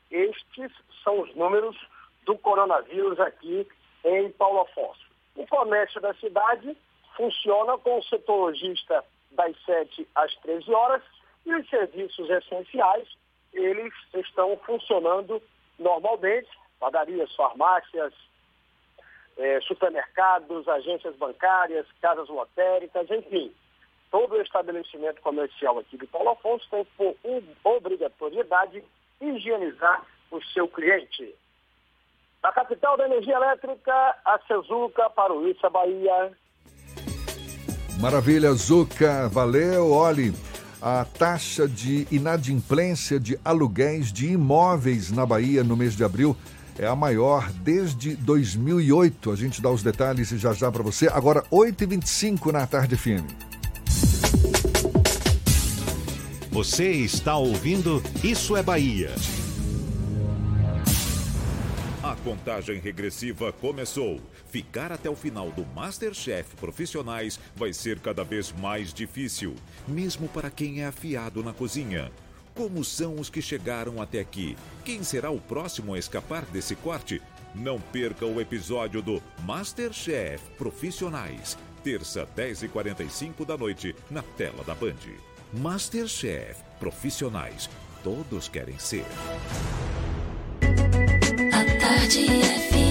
estes são os números do coronavírus aqui em Paulo Afonso. O comércio da cidade funciona com o setor logista das 7 às 13 horas e os serviços essenciais, eles estão funcionando normalmente, padarias, farmácias, eh, supermercados, agências bancárias, casas lotéricas, enfim. Todo o estabelecimento comercial aqui de Paulo Afonso tem por obrigatoriedade higienizar o seu cliente. Da capital da energia elétrica, a Cezuca para o Issa Bahia. Maravilha, Zuca, valeu. Olhe, a taxa de inadimplência de aluguéis de imóveis na Bahia no mês de abril é a maior desde 2008. A gente dá os detalhes já já para você. Agora, 8h25 na tarde FM. Você está ouvindo Isso é Bahia. A contagem regressiva começou. Ficar até o final do Masterchef Profissionais vai ser cada vez mais difícil, mesmo para quem é afiado na cozinha. Como são os que chegaram até aqui? Quem será o próximo a escapar desse corte? Não perca o episódio do Masterchef Profissionais, terça 10h45 da noite, na tela da Band. Masterchef Profissionais, todos querem ser. A tarde FM. Trânsito.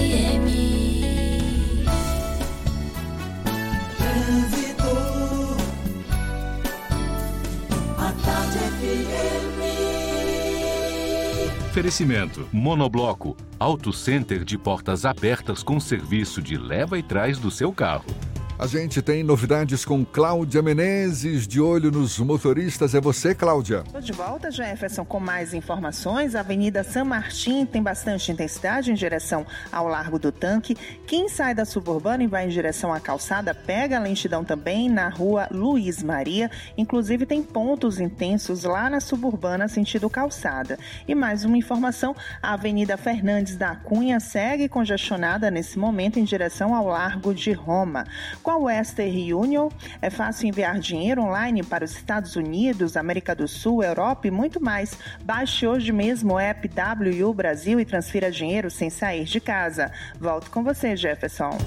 Oferecimento: Monobloco, Auto Center de portas abertas com serviço de leva e trás do seu carro. A gente tem novidades com Cláudia Menezes, de olho nos motoristas. É você, Cláudia? Estou de volta, Jefferson, com mais informações. A Avenida San Martin tem bastante intensidade em direção ao Largo do Tanque. Quem sai da suburbana e vai em direção à calçada pega a lentidão também na rua Luiz Maria. Inclusive, tem pontos intensos lá na suburbana, sentido calçada. E mais uma informação: a Avenida Fernandes da Cunha segue congestionada nesse momento em direção ao Largo de Roma. Com a Western Union, é fácil enviar dinheiro online para os Estados Unidos, América do Sul, Europa e muito mais. Baixe hoje mesmo o app WU Brasil e transfira dinheiro sem sair de casa. Volto com você, Jefferson.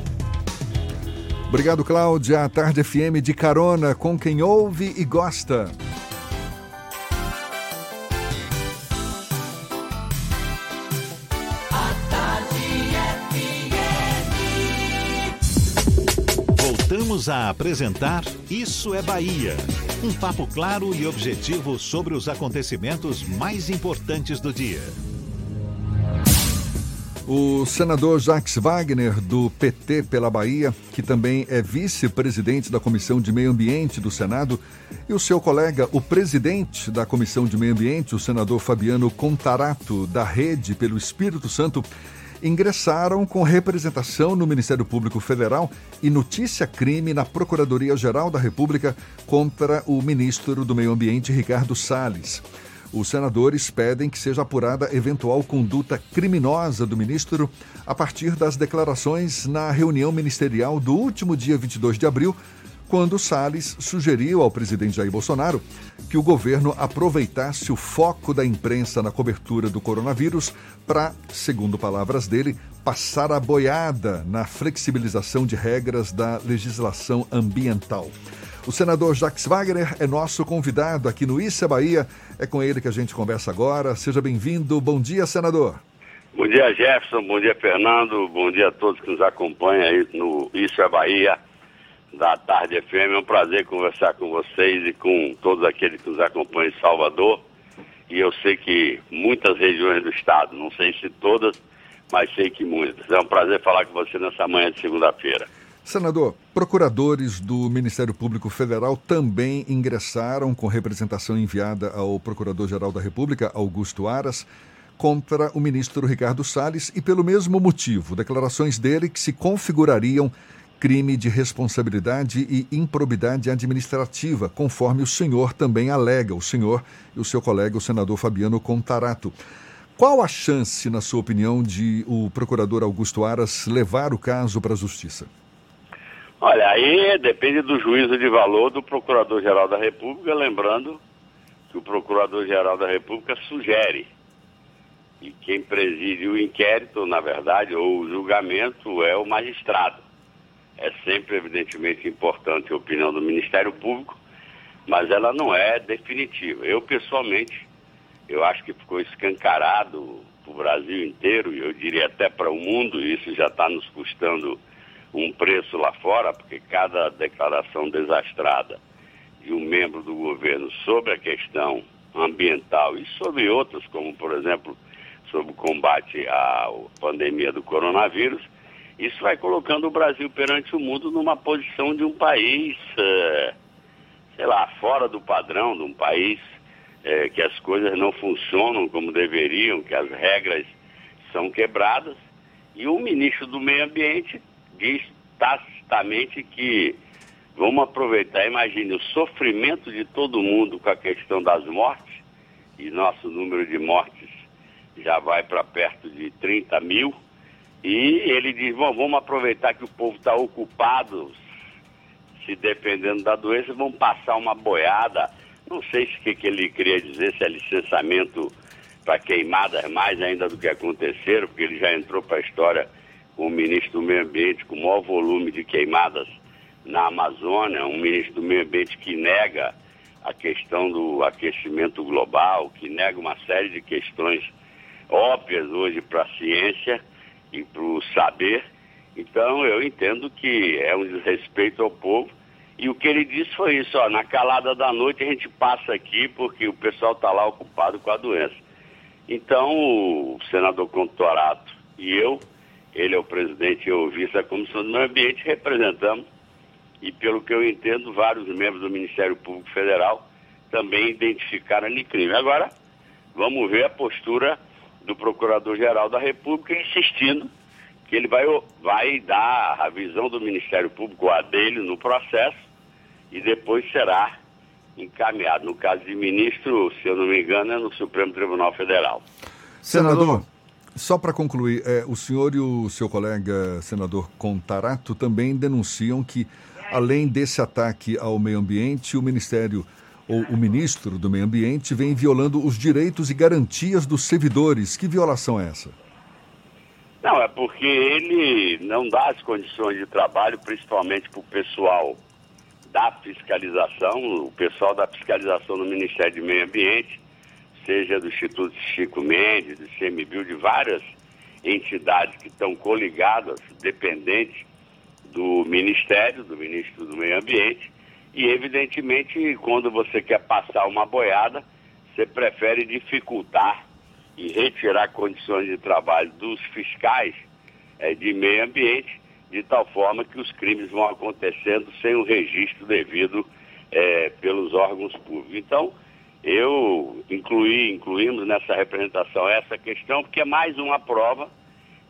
Obrigado, Cláudia. A Tarde FM de carona com quem ouve e gosta. Voltamos a apresentar Isso é Bahia. Um papo claro e objetivo sobre os acontecimentos mais importantes do dia. O senador Jacques Wagner, do PT pela Bahia, que também é vice-presidente da Comissão de Meio Ambiente do Senado, e o seu colega, o presidente da Comissão de Meio Ambiente, o senador Fabiano Contarato, da Rede pelo Espírito Santo, ingressaram com representação no Ministério Público Federal e notícia crime na Procuradoria-Geral da República contra o ministro do Meio Ambiente, Ricardo Salles. Os senadores pedem que seja apurada eventual conduta criminosa do ministro a partir das declarações na reunião ministerial do último dia 22 de abril, quando Salles sugeriu ao presidente Jair Bolsonaro que o governo aproveitasse o foco da imprensa na cobertura do coronavírus para, segundo palavras dele, passar a boiada na flexibilização de regras da legislação ambiental. O senador Jacques Wagner é nosso convidado aqui no Issa Bahia. É com ele que a gente conversa agora. Seja bem-vindo. Bom dia, senador. Bom dia, Jefferson. Bom dia, Fernando. Bom dia a todos que nos acompanham aí no Isso é Bahia, da Tarde FM. É um prazer conversar com vocês e com todos aqueles que nos acompanham em Salvador. E eu sei que muitas regiões do estado, não sei se todas, mas sei que muitas. É um prazer falar com você nessa manhã de segunda-feira. Senador, procuradores do Ministério Público Federal também ingressaram com representação enviada ao Procurador-Geral da República, Augusto Aras, contra o ministro Ricardo Salles e pelo mesmo motivo, declarações dele que se configurariam crime de responsabilidade e improbidade administrativa, conforme o senhor também alega, o senhor e o seu colega, o senador Fabiano Contarato. Qual a chance, na sua opinião, de o procurador Augusto Aras levar o caso para a justiça? Olha, aí depende do juízo de valor do Procurador-Geral da República, lembrando que o Procurador-Geral da República sugere. E quem preside o inquérito, na verdade, ou o julgamento é o magistrado. É sempre, evidentemente, importante a opinião do Ministério Público, mas ela não é definitiva. Eu, pessoalmente, eu acho que ficou escancarado para o Brasil inteiro, e eu diria até para o mundo, e isso já está nos custando um preço lá fora, porque cada declaração desastrada de um membro do governo sobre a questão ambiental e sobre outras, como por exemplo sobre o combate à pandemia do coronavírus, isso vai colocando o Brasil perante o mundo numa posição de um país, é, sei lá, fora do padrão, de um país é, que as coisas não funcionam como deveriam, que as regras são quebradas. E o ministro do Meio Ambiente diz tacitamente que vamos aproveitar, imagine o sofrimento de todo mundo com a questão das mortes, e nosso número de mortes já vai para perto de 30 mil, e ele diz, vamos aproveitar que o povo está ocupado, se dependendo da doença, vamos passar uma boiada. Não sei se que, que ele queria dizer, se é licenciamento para queimadas mais ainda do que aconteceram, porque ele já entrou para a história o ministro do Meio Ambiente com o maior volume de queimadas na Amazônia, um ministro do Meio Ambiente que nega a questão do aquecimento global, que nega uma série de questões óbvias hoje para a ciência e para o saber. Então eu entendo que é um desrespeito ao povo. E o que ele disse foi isso, ó, na calada da noite a gente passa aqui porque o pessoal está lá ocupado com a doença. Então o senador Contorato e eu ele é o presidente e eu vice da Comissão do Meio Ambiente, representamos, e pelo que eu entendo, vários membros do Ministério Público Federal também identificaram ali crime. Agora, vamos ver a postura do Procurador-Geral da República insistindo que ele vai, vai dar a visão do Ministério Público, a dele, no processo, e depois será encaminhado. No caso de ministro, se eu não me engano, é no Supremo Tribunal Federal. Senador, só para concluir, é, o senhor e o seu colega senador Contarato também denunciam que, além desse ataque ao meio ambiente, o Ministério ou o ministro do Meio Ambiente vem violando os direitos e garantias dos servidores. Que violação é essa? Não, é porque ele não dá as condições de trabalho, principalmente para o pessoal da fiscalização, o pessoal da fiscalização no Ministério do Meio Ambiente, seja do Instituto Chico Mendes, do CMBio, de várias entidades que estão coligadas, dependentes do Ministério, do Ministro do Meio Ambiente, e evidentemente quando você quer passar uma boiada, você prefere dificultar e retirar condições de trabalho dos fiscais é, de meio ambiente, de tal forma que os crimes vão acontecendo sem o registro devido é, pelos órgãos públicos. Então, eu incluí, incluímos nessa representação essa questão, porque é mais uma prova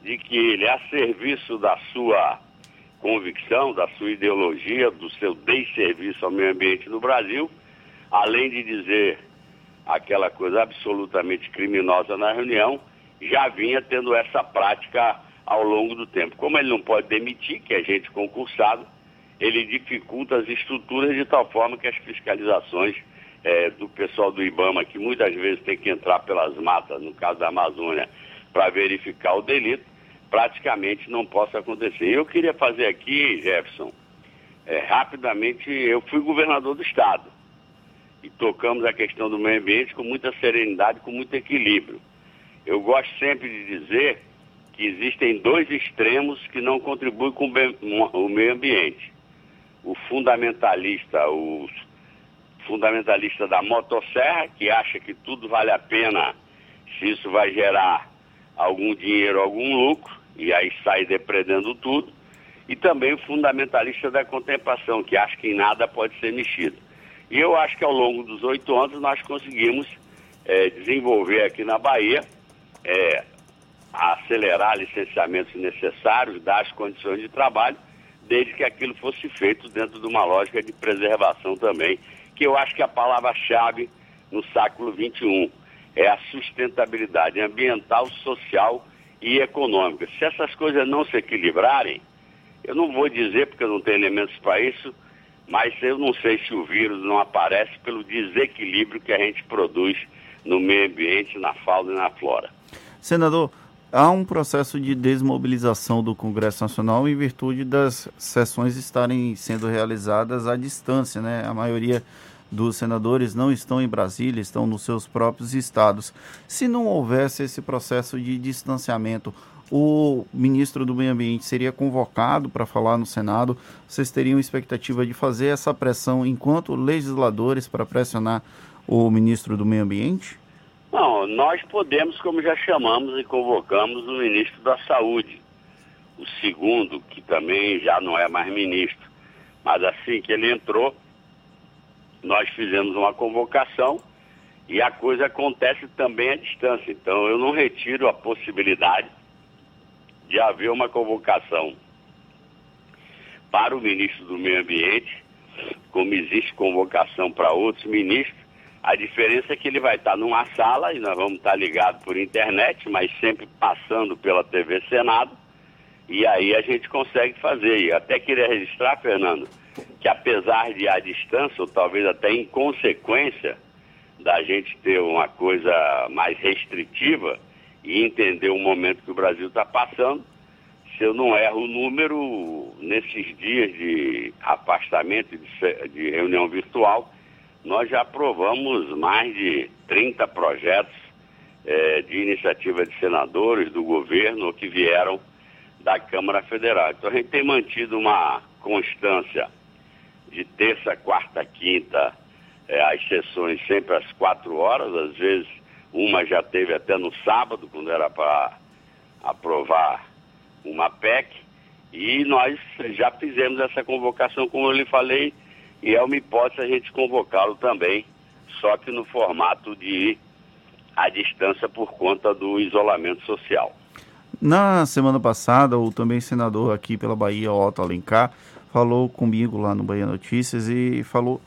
de que ele, a serviço da sua convicção, da sua ideologia, do seu desserviço ao meio ambiente no Brasil, além de dizer aquela coisa absolutamente criminosa na reunião, já vinha tendo essa prática ao longo do tempo. Como ele não pode demitir, que é gente concursado, ele dificulta as estruturas de tal forma que as fiscalizações é, do pessoal do IBAMA, que muitas vezes tem que entrar pelas matas, no caso da Amazônia, para verificar o delito, praticamente não possa acontecer. Eu queria fazer aqui, Jefferson, é, rapidamente eu fui governador do estado e tocamos a questão do meio ambiente com muita serenidade, com muito equilíbrio. Eu gosto sempre de dizer que existem dois extremos que não contribuem com o meio ambiente. O fundamentalista, o fundamentalista da motosserra, que acha que tudo vale a pena se isso vai gerar algum dinheiro, algum lucro, e aí sai depredando tudo. E também o fundamentalista da contemplação, que acha que em nada pode ser mexido. E eu acho que ao longo dos oito anos nós conseguimos é, desenvolver aqui na Bahia, é, acelerar licenciamentos necessários, dar as condições de trabalho, desde que aquilo fosse feito dentro de uma lógica de preservação também, que eu acho que é a palavra-chave no século XXI é a sustentabilidade ambiental, social e econômica. Se essas coisas não se equilibrarem, eu não vou dizer porque eu não tenho elementos para isso, mas eu não sei se o vírus não aparece pelo desequilíbrio que a gente produz no meio ambiente, na fauna e na flora. Senador, há um processo de desmobilização do Congresso Nacional em virtude das sessões estarem sendo realizadas à distância, né? A maioria dos senadores não estão em Brasília, estão nos seus próprios estados. Se não houvesse esse processo de distanciamento, o ministro do Meio Ambiente seria convocado para falar no Senado? Vocês teriam expectativa de fazer essa pressão enquanto legisladores para pressionar o ministro do Meio Ambiente? Não, nós podemos, como já chamamos e convocamos, o ministro da Saúde, o segundo, que também já não é mais ministro. Mas assim que ele entrou, nós fizemos uma convocação e a coisa acontece também à distância. Então eu não retiro a possibilidade de haver uma convocação para o ministro do Meio Ambiente, como existe convocação para outros ministros, a diferença é que ele vai estar numa sala e nós vamos estar ligados por internet, mas sempre passando pela TV Senado. E aí a gente consegue fazer. E até queria registrar, Fernando, que apesar de a distância, ou talvez até em consequência da gente ter uma coisa mais restritiva e entender o momento que o Brasil está passando, se eu não erro o número, nesses dias de afastamento de, de reunião virtual, nós já aprovamos mais de 30 projetos é, de iniciativa de senadores do governo que vieram da Câmara Federal. Então a gente tem mantido uma constância de terça, quarta, quinta, é, as sessões sempre às quatro horas, às vezes uma já teve até no sábado, quando era para aprovar uma PEC, e nós já fizemos essa convocação, como eu lhe falei, e é uma hipótese a gente convocá-lo também, só que no formato de à distância por conta do isolamento social. Na semana passada, o também senador aqui pela Bahia, Otto Alencar, falou comigo lá no Bahia Notícias e falou,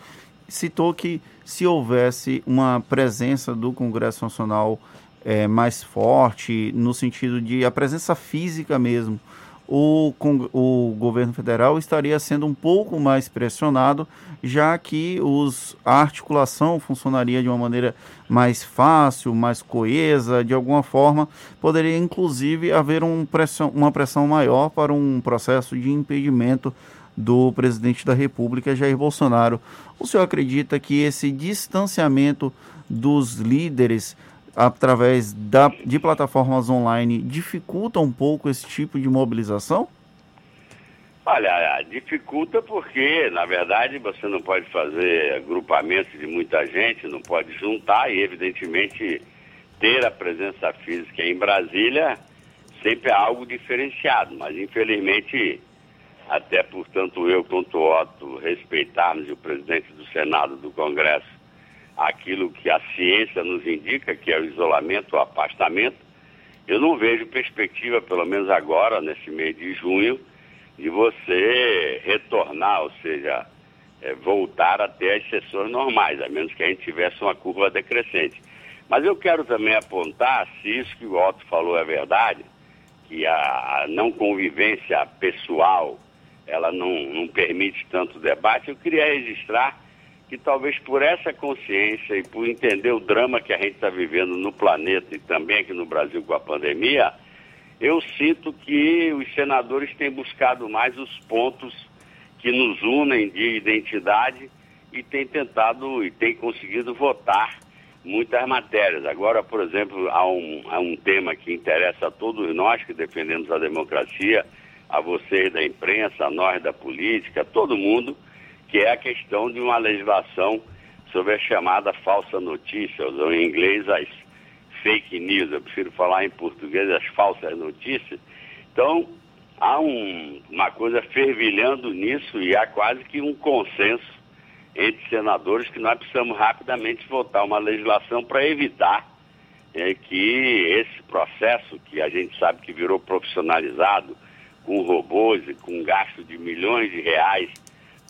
citou que se houvesse uma presença do Congresso Nacional é, mais forte, no sentido de a presença física mesmo, o, o governo federal estaria sendo um pouco mais pressionado, já que os, a articulação funcionaria de uma maneira mais fácil, mais coesa, de alguma forma, poderia inclusive haver um pressão, uma pressão maior para um processo de impedimento do presidente da República, Jair Bolsonaro. O senhor acredita que esse distanciamento dos líderes através da, de plataformas online dificulta um pouco esse tipo de mobilização? Olha, dificulta porque, na verdade, você não pode fazer agrupamento de muita gente, não pode juntar e, evidentemente, ter a presença física em Brasília sempre é algo diferenciado, mas infelizmente, até por tanto eu quanto o Otto respeitarmos o presidente do Senado do Congresso aquilo que a ciência nos indica, que é o isolamento, o afastamento, eu não vejo perspectiva, pelo menos agora, nesse mês de junho, de você retornar, ou seja, é, voltar até as sessões normais, a menos que a gente tivesse uma curva decrescente. Mas eu quero também apontar, se isso que o Otto falou é verdade, que a não convivência pessoal, ela não, não permite tanto debate, eu queria registrar que talvez por essa consciência e por entender o drama que a gente está vivendo no planeta e também aqui no Brasil com a pandemia, eu sinto que os senadores têm buscado mais os pontos que nos unem de identidade e tem tentado e tem conseguido votar muitas matérias. Agora, por exemplo, há um, há um tema que interessa a todos nós que defendemos a democracia, a vocês da imprensa, a nós da política, todo mundo, que é a questão de uma legislação sobre a chamada falsa notícia, ou em inglês as fake news, eu prefiro falar em português as falsas notícias. Então, há um, uma coisa fervilhando nisso e há quase que um consenso entre senadores que nós precisamos rapidamente votar uma legislação para evitar é, que esse processo, que a gente sabe que virou profissionalizado, com robôs e com gasto de milhões de reais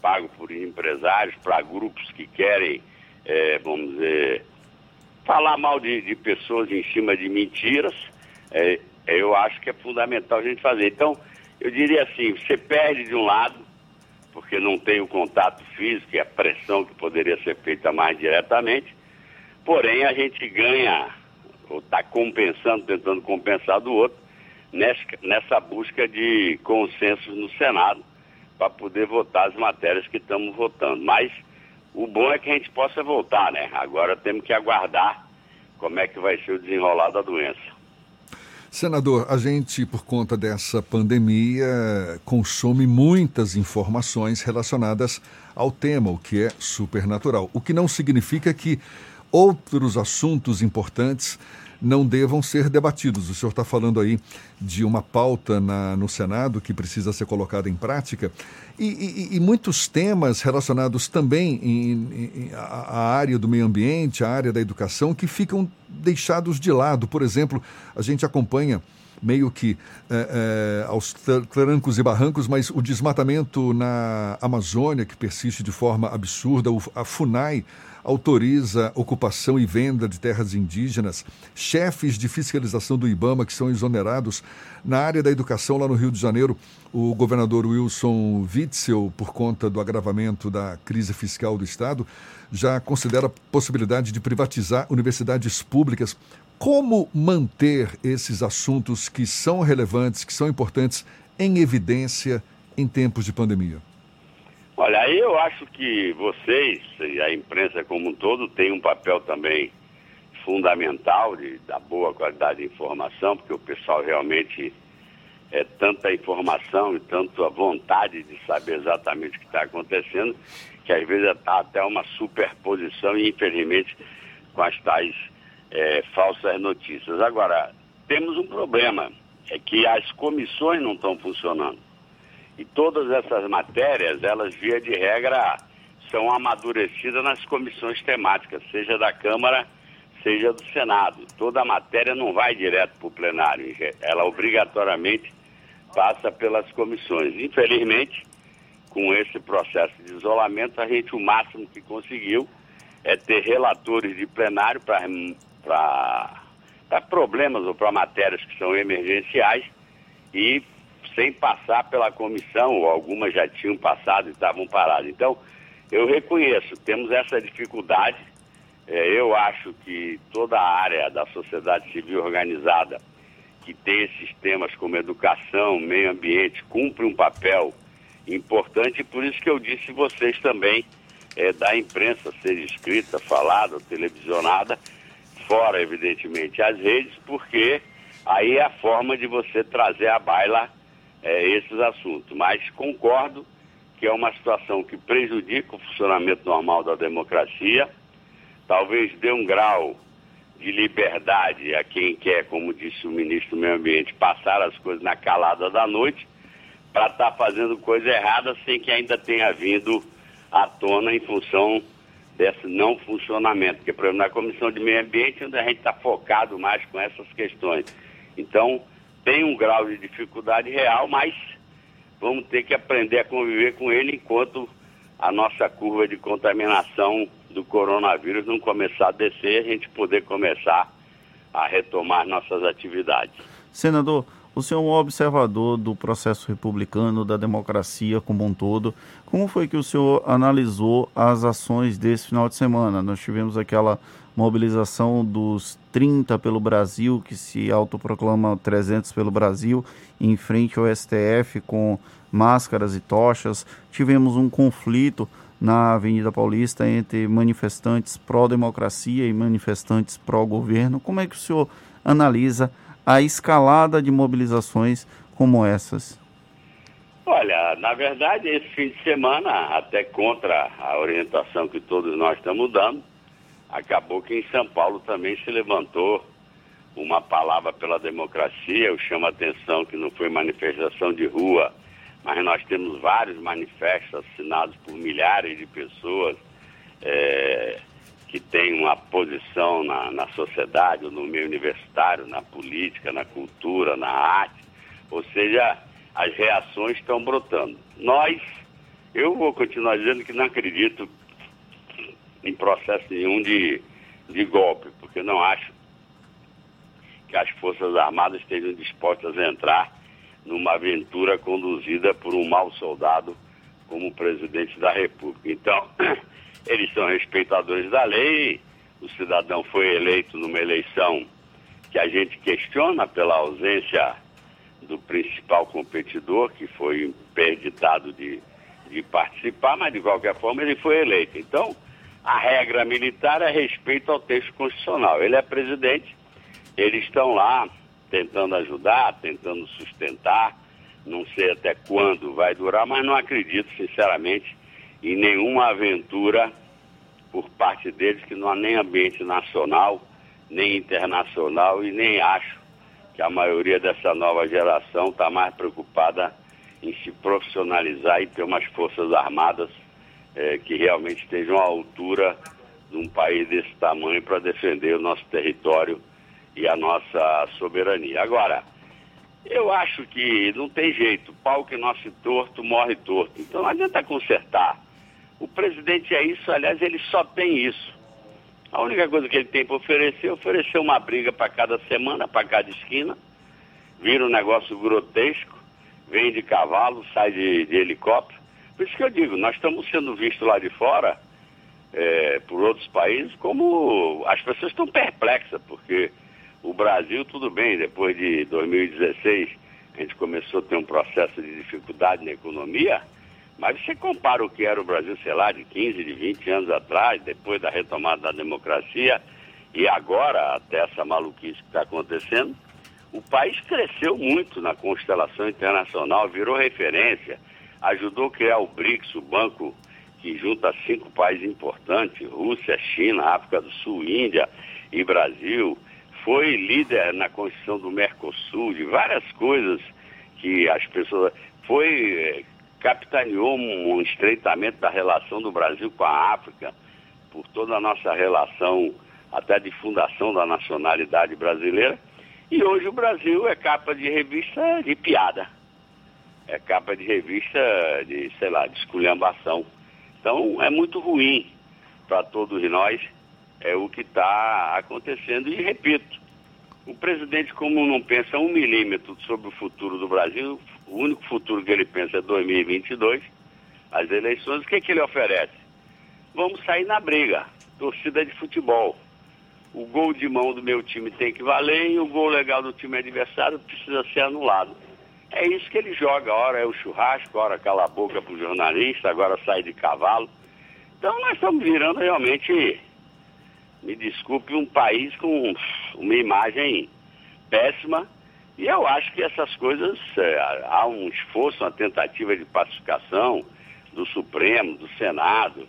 pago por empresários para grupos que querem, é, vamos dizer, falar mal de, de, pessoas em cima de mentiras, é, eu acho que é fundamental a gente fazer. Então, eu diria assim, você perde de um lado, porque não tem o contato físico e a pressão que poderia ser feita mais diretamente, porém a gente ganha, ou está compensando, tentando compensar do outro, nessa, nessa busca de consenso no Senado para poder votar as matérias que estamos votando. Mas o bom é que a gente possa voltar, né? Agora temos que aguardar como é que vai ser o desenrolar da doença. Senador, a gente, por conta dessa pandemia, consome muitas informações relacionadas ao tema, o que é supernatural. O que não significa que outros assuntos importantes não devam ser debatidos. O senhor está falando aí de uma pauta na, no Senado que precisa ser colocada em prática e, e, e muitos temas relacionados também em, à área do meio ambiente, à área da educação, que ficam deixados de lado. Por exemplo, a gente acompanha meio que é, é, aos trancos e barrancos, mas o desmatamento na Amazônia, que persiste de forma absurda, a FUNAI autoriza ocupação e venda de terras indígenas, chefes de fiscalização do IBAMA que são exonerados. Na área da educação, lá no Rio de Janeiro, o governador Wilson Witzel, por conta do agravamento da crise fiscal do Estado, já considera a possibilidade de privatizar universidades públicas. Como manter esses assuntos que são relevantes, que são importantes, em evidência em tempos de pandemia? Olha, aí eu acho que vocês e a imprensa como um todo tem um papel também fundamental de, da boa qualidade de informação, porque o pessoal realmente é tanta informação e tanto a vontade de saber exatamente o que está acontecendo, que às vezes está até uma superposição e infelizmente com as tais é, falsas notícias. Agora, temos um problema, é que as comissões não estão funcionando. E todas essas matérias, elas via de regra são amadurecidas nas comissões temáticas, seja da Câmara, seja do Senado. Toda a matéria não vai direto para o plenário, ela obrigatoriamente passa pelas comissões. Infelizmente, com esse processo de isolamento, a gente o máximo que conseguiu é ter relatores de plenário para problemas ou para matérias que são emergenciais e sem passar pela comissão, ou algumas já tinham passado e estavam paradas. Então, eu reconheço, temos essa dificuldade. É, eu acho que toda a área da sociedade civil organizada que tem esses temas como educação, meio ambiente, cumpre um papel importante, e por isso que eu disse vocês também é, da imprensa, seja escrita, falada, televisionada, fora, evidentemente, as redes, porque aí é a forma de você trazer à baila é, esses assuntos. Mas concordo que é uma situação que prejudica o funcionamento normal da democracia, talvez dê um grau de liberdade a quem quer, como disse o ministro do Meio Ambiente, passar as coisas na calada da noite para estar tá fazendo coisa errada sem que ainda tenha vindo à tona em função desse não funcionamento. Porque, por exemplo, na Comissão de Meio Ambiente, onde a gente está focado mais com essas questões. Então, tem um grau de dificuldade real, mas vamos ter que aprender a conviver com ele enquanto a nossa curva de contaminação do coronavírus não começar a descer, a gente poder começar a retomar nossas atividades. Senador, o senhor é um observador do processo republicano, da democracia como um todo. Como foi que o senhor analisou as ações desse final de semana? Nós tivemos aquela mobilização dos 30 pelo Brasil, que se autoproclama 300 pelo Brasil, em frente ao STF com máscaras e tochas. Tivemos um conflito na Avenida Paulista entre manifestantes pró-democracia e manifestantes pró-governo. Como é que o senhor analisa a escalada de mobilizações como essas? Olha, na verdade, esse fim de semana, até contra a orientação que todos nós estamos dando, acabou que em São Paulo também se levantou uma palavra pela democracia. Eu chamo a atenção que não foi manifestação de rua, mas nós temos vários manifestos assinados por milhares de pessoas é, que têm uma posição na, na sociedade, no meio universitário, na política, na cultura, na arte. Ou seja, as reações estão brotando. Nós, eu vou continuar dizendo que não acredito em processo nenhum de, de golpe, porque não acho que as Forças Armadas estejam dispostas a entrar numa aventura conduzida por um mau soldado como presidente da República. Então, (clears throat) eles são respeitadores da lei, o cidadão foi eleito numa eleição que a gente questiona pela ausência do principal competidor, que foi interditado de, de participar, mas de qualquer forma ele foi eleito. Então, a regra militar é respeito ao texto constitucional. Ele é presidente, eles estão lá tentando ajudar, tentando sustentar, não sei até quando vai durar, mas não acredito, sinceramente, em nenhuma aventura por parte deles, que não há nem ambiente nacional, nem internacional, e nem acho que a maioria dessa nova geração está mais preocupada em se profissionalizar e ter umas forças armadas é, que realmente estejam à altura de um país desse tamanho para defender o nosso território e a nossa soberania. Agora, eu acho que não tem jeito, pau que nasce torto, morre torto. Então não adianta consertar. O presidente é isso, aliás, ele só tem isso. A única coisa que ele tem para oferecer é oferecer uma briga para cada semana, para cada esquina. Vira um negócio grotesco, vem de cavalo, sai de, de helicóptero. Por isso que eu digo, nós estamos sendo vistos lá de fora, é, por outros países, como as pessoas estão perplexas, porque o Brasil, tudo bem, depois de 2016, a gente começou a ter um processo de dificuldade na economia, mas você compara o que era o Brasil, sei lá, de 15, de 20 anos atrás, depois da retomada da democracia, e agora, até essa maluquice que está acontecendo, o país cresceu muito na constelação internacional, virou referência, ajudou a criar o BRICS, o banco que junta cinco países importantes, Rússia, China, África do Sul, Índia e Brasil, foi líder na construção do Mercosul, de várias coisas que as pessoas... Foi eh, capitaneou um estreitamento da relação do Brasil com a África, por toda a nossa relação até de fundação da nacionalidade brasileira. E hoje o Brasil é capa de revista de piada. É capa de revista de, sei lá, de esculhambação. Então é muito ruim para todos nós é o que está acontecendo. E repito, o presidente, como não pensa um milímetro sobre o futuro do Brasil, o único futuro que ele pensa é 2022, as eleições, o que, que ele oferece? Vamos sair na briga, torcida de futebol. O gol de mão do meu time tem que valer e o gol legal do time adversário precisa ser anulado. É isso que ele joga, ora é o churrasco, ora cala a boca para o jornalista, agora sai de cavalo. Então nós estamos virando realmente, me desculpe, um país com uma imagem péssima e eu acho que essas coisas, é, há um esforço, uma tentativa de pacificação do Supremo, do Senado,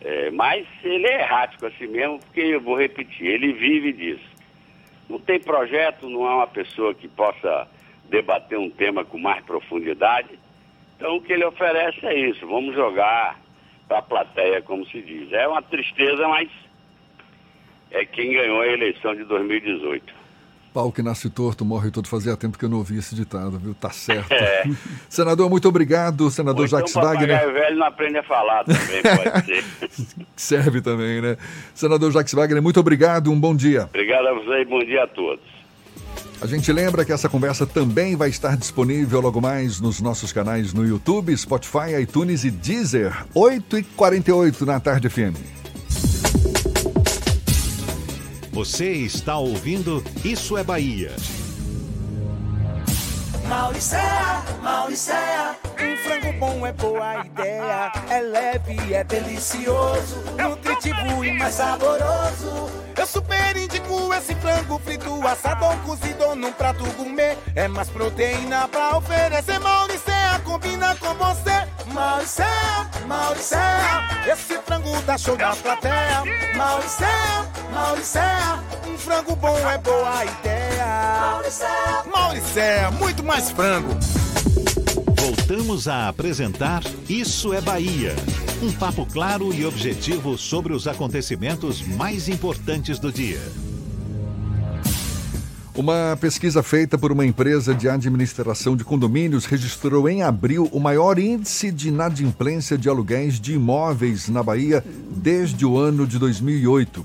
é, mas ele é errático assim mesmo, porque eu vou repetir, ele vive disso. Não tem projeto, não é uma pessoa que possa debater um tema com mais profundidade. Então o que ele oferece é isso, vamos jogar para a plateia, como se diz. É uma tristeza, mas é quem ganhou a eleição de 2018. Pau que nasce torto, morre todo. Fazia tempo que eu não ouvi esse ditado, viu? Tá certo. É. (laughs) Senador, muito obrigado. Senador Ou então, Jacques Wagner. O velho não aprende a falar também, pode (laughs) ser. Serve também, né? Senador Jacques Wagner, muito obrigado. Um bom dia. Obrigado a você e bom dia a todos. A gente lembra que essa conversa também vai estar disponível logo mais nos nossos canais no YouTube, Spotify, iTunes e Deezer. 8h48 na tarde FM. Você está ouvindo Isso é Bahia. Mauricéia, Mauricéia, um frango bom é boa ideia. É leve, é delicioso, nutritivo e mais saboroso. Eu super indico esse frango frito, assado ou cozido num prato gourmet. É mais proteína pra oferecer. Mauricéia combina com você. Mauricéia, Mauricéia, esse frango dá show na plateia. Mauricéia, Mauricéia, um frango bom é boa ideia. Mauricéia, Mauricéia, muito mais frango. Voltamos a apresentar Isso é Bahia. Um papo claro e objetivo sobre os acontecimentos mais importantes do dia. Uma pesquisa feita por uma empresa de administração de condomínios registrou em abril o maior índice de inadimplência de aluguéis de imóveis na Bahia desde o ano de 2008.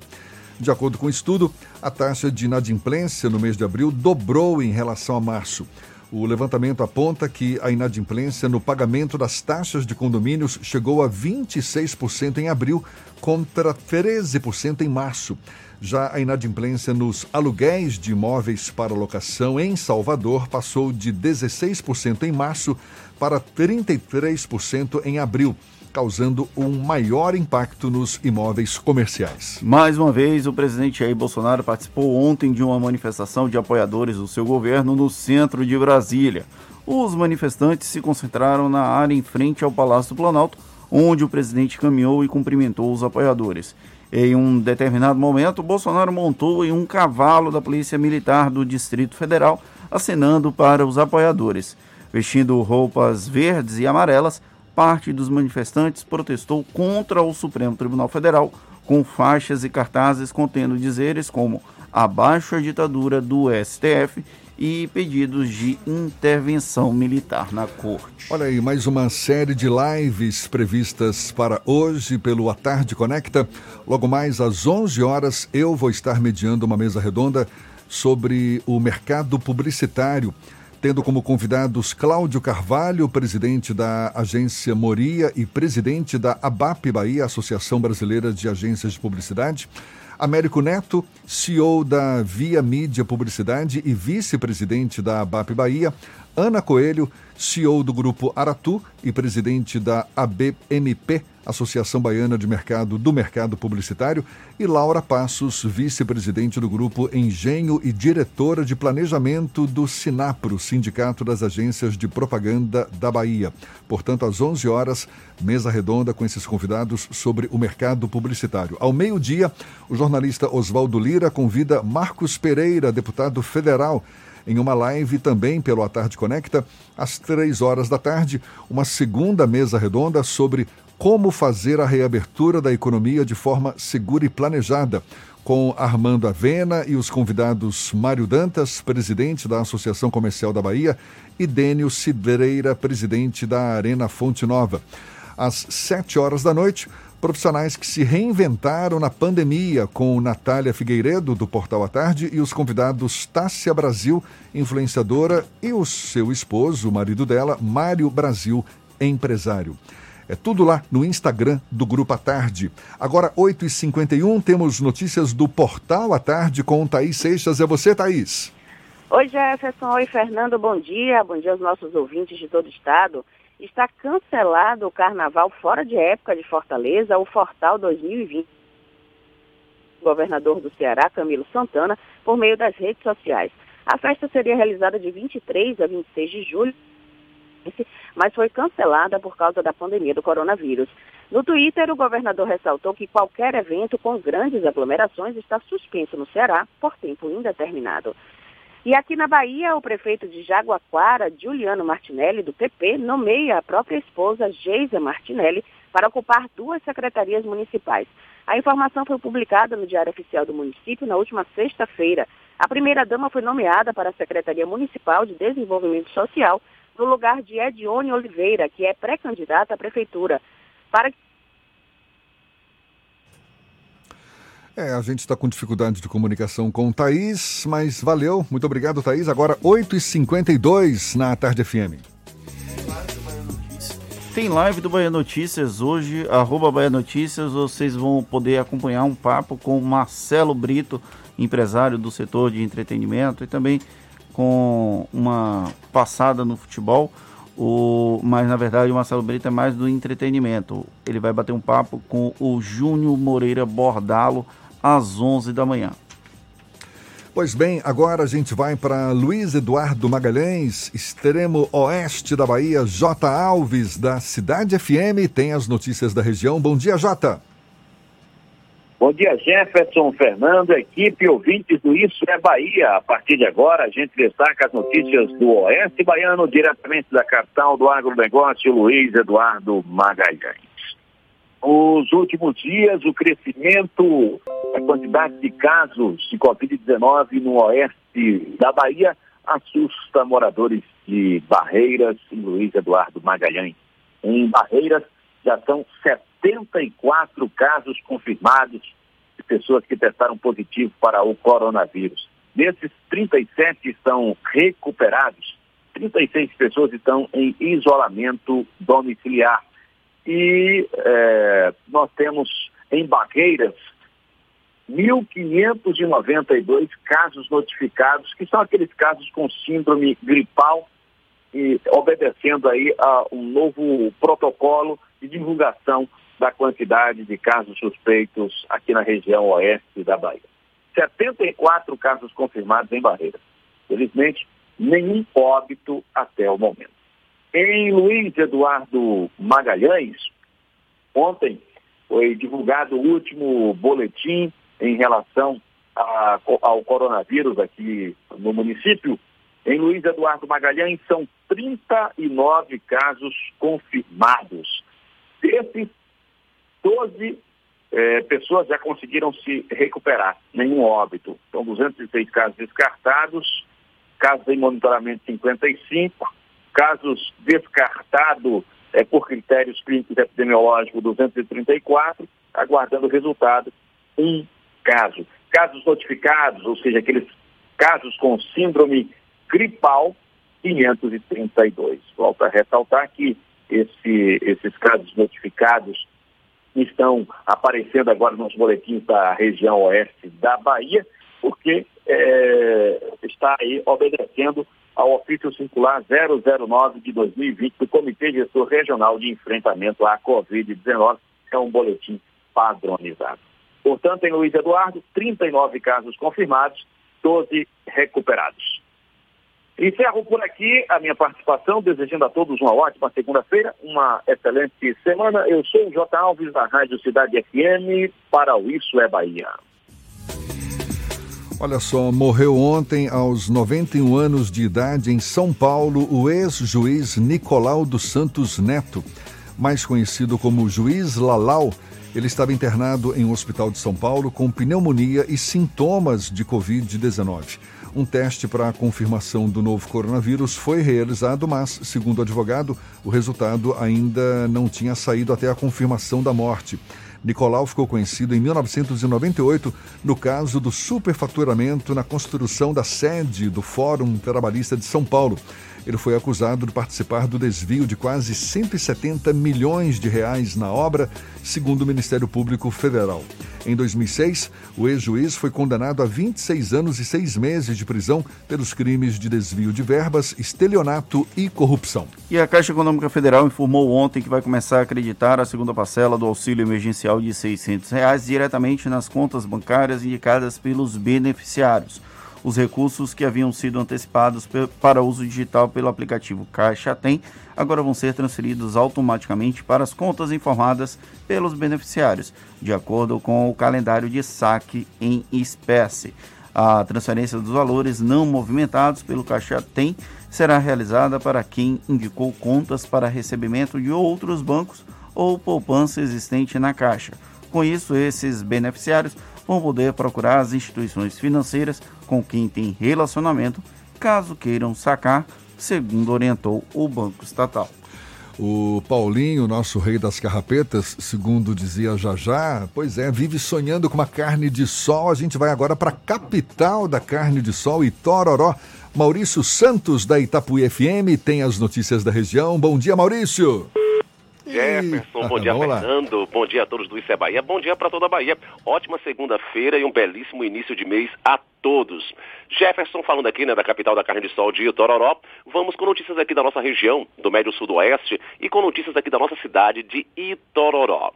De acordo com o estudo, a taxa de inadimplência no mês de abril dobrou em relação a março. O levantamento aponta que a inadimplência no pagamento das taxas de condomínios chegou a 26% em abril, contra 13% em março. Já a inadimplência nos aluguéis de imóveis para locação em Salvador passou de 16% em março para 33% em abril, causando um maior impacto nos imóveis comerciais. Mais uma vez, o presidente Jair Bolsonaro participou ontem de uma manifestação de apoiadores do seu governo no centro de Brasília. Os manifestantes se concentraram na área em frente ao Palácio do Planalto, onde o presidente caminhou e cumprimentou os apoiadores. Em um determinado momento, Bolsonaro montou em um cavalo da Polícia Militar do Distrito Federal, acenando para os apoiadores. Vestindo roupas verdes e amarelas, parte dos manifestantes protestou contra o Supremo Tribunal Federal, com faixas e cartazes contendo dizeres como abaixo a ditadura do STF e pedidos de intervenção militar na corte. Olha aí, mais uma série de lives previstas para hoje pelo A Tarde Conecta. Logo mais às 11 horas eu vou estar mediando uma mesa redonda sobre o mercado publicitário, tendo como convidados Cláudio Carvalho, presidente da agência Moria e presidente da ABAP Bahia, Associação Brasileira de Agências de Publicidade. Américo Neto, CEO da Via Mídia Publicidade e vice-presidente da ABAP Bahia, Ana Coelho, CEO do Grupo Aratu e presidente da ABMP, Associação Baiana de Mercado do Mercado Publicitário, e Laura Passos, vice-presidente do Grupo Engenho e diretora de Planejamento do Sinapro, Sindicato das Agências de Propaganda da Bahia. Portanto, às 11 horas, mesa redonda com esses convidados sobre o mercado publicitário. Ao meio-dia, o jornalista Oswaldo Lira convida Marcos Pereira, deputado federal, em uma live também pelo A Tarde Conecta, às três horas da tarde, uma segunda mesa redonda sobre como fazer a reabertura da economia de forma segura e planejada, com Armando Avena e os convidados Mário Dantas, presidente da Associação Comercial da Bahia, e Dênio Cidreira, presidente da Arena Fonte Nova. Às sete horas da noite, profissionais que se reinventaram na pandemia, com Natália Figueiredo, do Portal à Tarde, e os convidados Tássia Brasil, influenciadora, e o seu esposo, o marido dela, Mário Brasil, empresário. É tudo lá no Instagram do Grupo à Tarde. Agora, 8h51, temos notícias do Portal à Tarde com Thaís Seixas. É você, Thaís. Oi, Jefferson. Oi, Fernando. Bom dia. Bom dia aos nossos ouvintes de todo o estado está cancelado o carnaval fora de época de Fortaleza, o Fortal 2020. O governador do Ceará, Camilo Santana, por meio das redes sociais. A festa seria realizada de 23 a 26 de julho, mas foi cancelada por causa da pandemia do coronavírus. No Twitter, o governador ressaltou que qualquer evento com grandes aglomerações está suspenso no Ceará por tempo indeterminado. E aqui na Bahia, o prefeito de Jaguaquara, Juliano Martinelli, do PP, nomeia a própria esposa, Geisa Martinelli, para ocupar duas secretarias municipais. A informação foi publicada no Diário Oficial do município na última sexta-feira. A primeira-dama foi nomeada para a Secretaria Municipal de Desenvolvimento Social, no lugar de Edione Oliveira, que é pré-candidata à prefeitura. Para É, a gente está com dificuldade de comunicação com o Thaís, mas valeu. Muito obrigado, Thaís. Agora, 8h52 na Tarde FM. Tem live do Bahia Notícias hoje, arroba Bahia Notícias, vocês vão poder acompanhar um papo com Marcelo Brito, empresário do setor de entretenimento e também com uma passada no futebol. O, mas na verdade o Marcelo Brito é mais do entretenimento. Ele vai bater um papo com o Júnior Moreira Bordalo às 11 da manhã. Pois bem, agora a gente vai para Luiz Eduardo Magalhães, extremo oeste da Bahia, J. Alves, da Cidade FM, tem as notícias da região. Bom dia, Jota. Bom dia, Jefferson, Fernando, equipe ouvintes do Isso é Bahia. A partir de agora, a gente destaca as notícias do Oeste Baiano, diretamente da capital do agronegócio, Luiz Eduardo Magalhães. Nos últimos dias, o crescimento da quantidade de casos de Covid-19 no oeste da Bahia assusta moradores de Barreiras e Luiz Eduardo Magalhães. Em Barreiras, já são 74 casos confirmados de pessoas que testaram positivo para o coronavírus. Desses, 37 estão recuperados, 36 pessoas estão em isolamento domiciliar. E é, nós temos em Barreiras 1.592 casos notificados, que são aqueles casos com síndrome gripal, e obedecendo aí a um novo protocolo de divulgação da quantidade de casos suspeitos aqui na região oeste da Bahia. 74 casos confirmados em Barreiras. Felizmente, nenhum óbito até o momento. Em Luiz Eduardo Magalhães, ontem foi divulgado o último boletim em relação a, ao coronavírus aqui no município. Em Luiz Eduardo Magalhães são 39 casos confirmados. Desses, 12 eh, pessoas já conseguiram se recuperar, nenhum óbito. São 206 casos descartados, casos em monitoramento 55, casos descartados eh, por critérios clínicos epidemiológicos 234, aguardando o resultado, um caso. Casos notificados, ou seja, aqueles casos com síndrome gripal, 532. Volto a ressaltar que esse, esses casos notificados estão aparecendo agora nos boletins da região oeste da Bahia, porque é, está aí obedecendo ao ofício circular 009 de 2020 do Comitê Gestor Regional de Enfrentamento à Covid-19, que é um boletim padronizado. Portanto, em Luiz Eduardo, 39 casos confirmados, 12 recuperados. Encerro por aqui a minha participação, desejando a todos uma ótima segunda-feira, uma excelente semana. Eu sou o J. Alves, da Rádio Cidade FM, para o Isso é Bahia. Olha só, morreu ontem, aos 91 anos de idade, em São Paulo, o ex-juiz Nicolau dos Santos Neto, mais conhecido como Juiz Lalau. Ele estava internado em um hospital de São Paulo com pneumonia e sintomas de Covid-19. Um teste para a confirmação do novo coronavírus foi realizado, mas, segundo o advogado, o resultado ainda não tinha saído até a confirmação da morte. Nicolau ficou conhecido em 1998 no caso do superfaturamento na construção da sede do Fórum Trabalhista de São Paulo. Ele foi acusado de participar do desvio de quase 170 milhões de reais na obra, segundo o Ministério Público Federal. Em 2006, o ex-juiz foi condenado a 26 anos e 6 meses de prisão pelos crimes de desvio de verbas, estelionato e corrupção. E a Caixa Econômica Federal informou ontem que vai começar a acreditar a segunda parcela do auxílio emergencial de 600 reais diretamente nas contas bancárias indicadas pelos beneficiários. Os recursos que haviam sido antecipados para uso digital pelo aplicativo Caixa Tem agora vão ser transferidos automaticamente para as contas informadas pelos beneficiários, de acordo com o calendário de saque em espécie. A transferência dos valores não movimentados pelo Caixa Tem será realizada para quem indicou contas para recebimento de outros bancos ou poupança existente na Caixa. Com isso, esses beneficiários vão poder procurar as instituições financeiras com quem tem relacionamento, caso queiram sacar, segundo orientou o Banco Estatal. O Paulinho, nosso rei das carrapetas, segundo dizia já já, pois é, vive sonhando com uma carne de sol. A gente vai agora para a capital da carne de sol, Itororó. Maurício Santos, da Itapuí FM, tem as notícias da região. Bom dia, Maurício. Jefferson, bom dia, vamos lá. Fernando. Bom dia a todos do Isso é Bahia. Bom dia para toda a Bahia. Ótima segunda-feira e um belíssimo início de mês a todos. Jefferson falando aqui, né, da capital da carne de sol de Itororó. Vamos com notícias aqui da nossa região, do Médio Sudoeste, e com notícias aqui da nossa cidade de Itororó.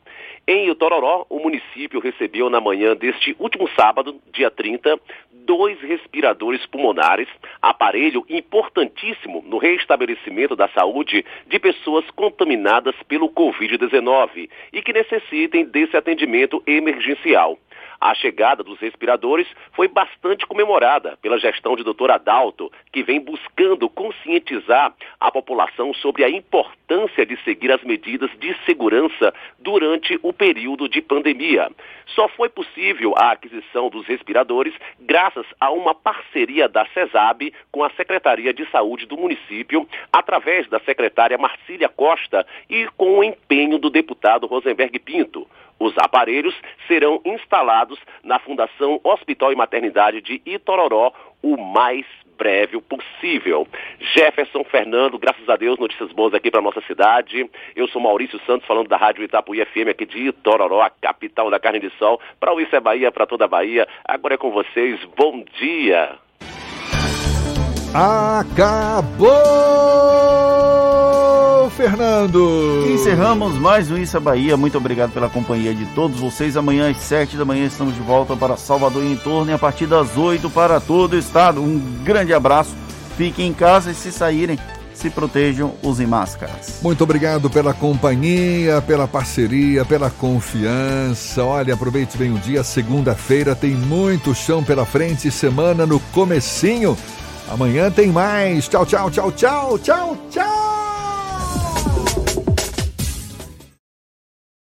Em Itororó, o município recebeu na manhã deste último sábado, dia 30, dois respiradores pulmonares, aparelho importantíssimo no reestabelecimento da saúde de pessoas contaminadas pelo Covid-19 e que necessitem desse atendimento emergencial. A chegada dos respiradores foi bastante comemorada pela gestão de Dr. Adalto, que vem buscando conscientizar a população sobre a importância de seguir as medidas de segurança durante o período de pandemia. Só foi possível a aquisição dos respiradores graças a uma parceria da CESAB com a Secretaria de Saúde do município, através da secretária Marcília Costa e com o empenho do deputado Rosenberg Pinto. Os aparelhos serão instalados na Fundação Hospital e Maternidade de Itororó o mais breve possível. Jefferson Fernando, graças a Deus, notícias boas aqui para nossa cidade. Eu sou Maurício Santos, falando da Rádio Itapuí FM aqui de Itororó, a capital da carne de sol. Para o Isso é Bahia, para toda a Bahia. Agora é com vocês. Bom dia. Acabou, Fernando! Encerramos mais um Isso é Bahia. Muito obrigado pela companhia de todos vocês. Amanhã às 7 da manhã estamos de volta para Salvador e em torno e a partir das 8 para todo o estado. Um grande abraço. Fiquem em casa e se saírem, se protejam, usem máscaras. Muito obrigado pela companhia, pela parceria, pela confiança. Olha, aproveite bem o dia. Segunda-feira tem muito chão pela frente, semana no comecinho. Amanhã tem mais. Tchau, tchau, tchau, tchau, tchau, tchau.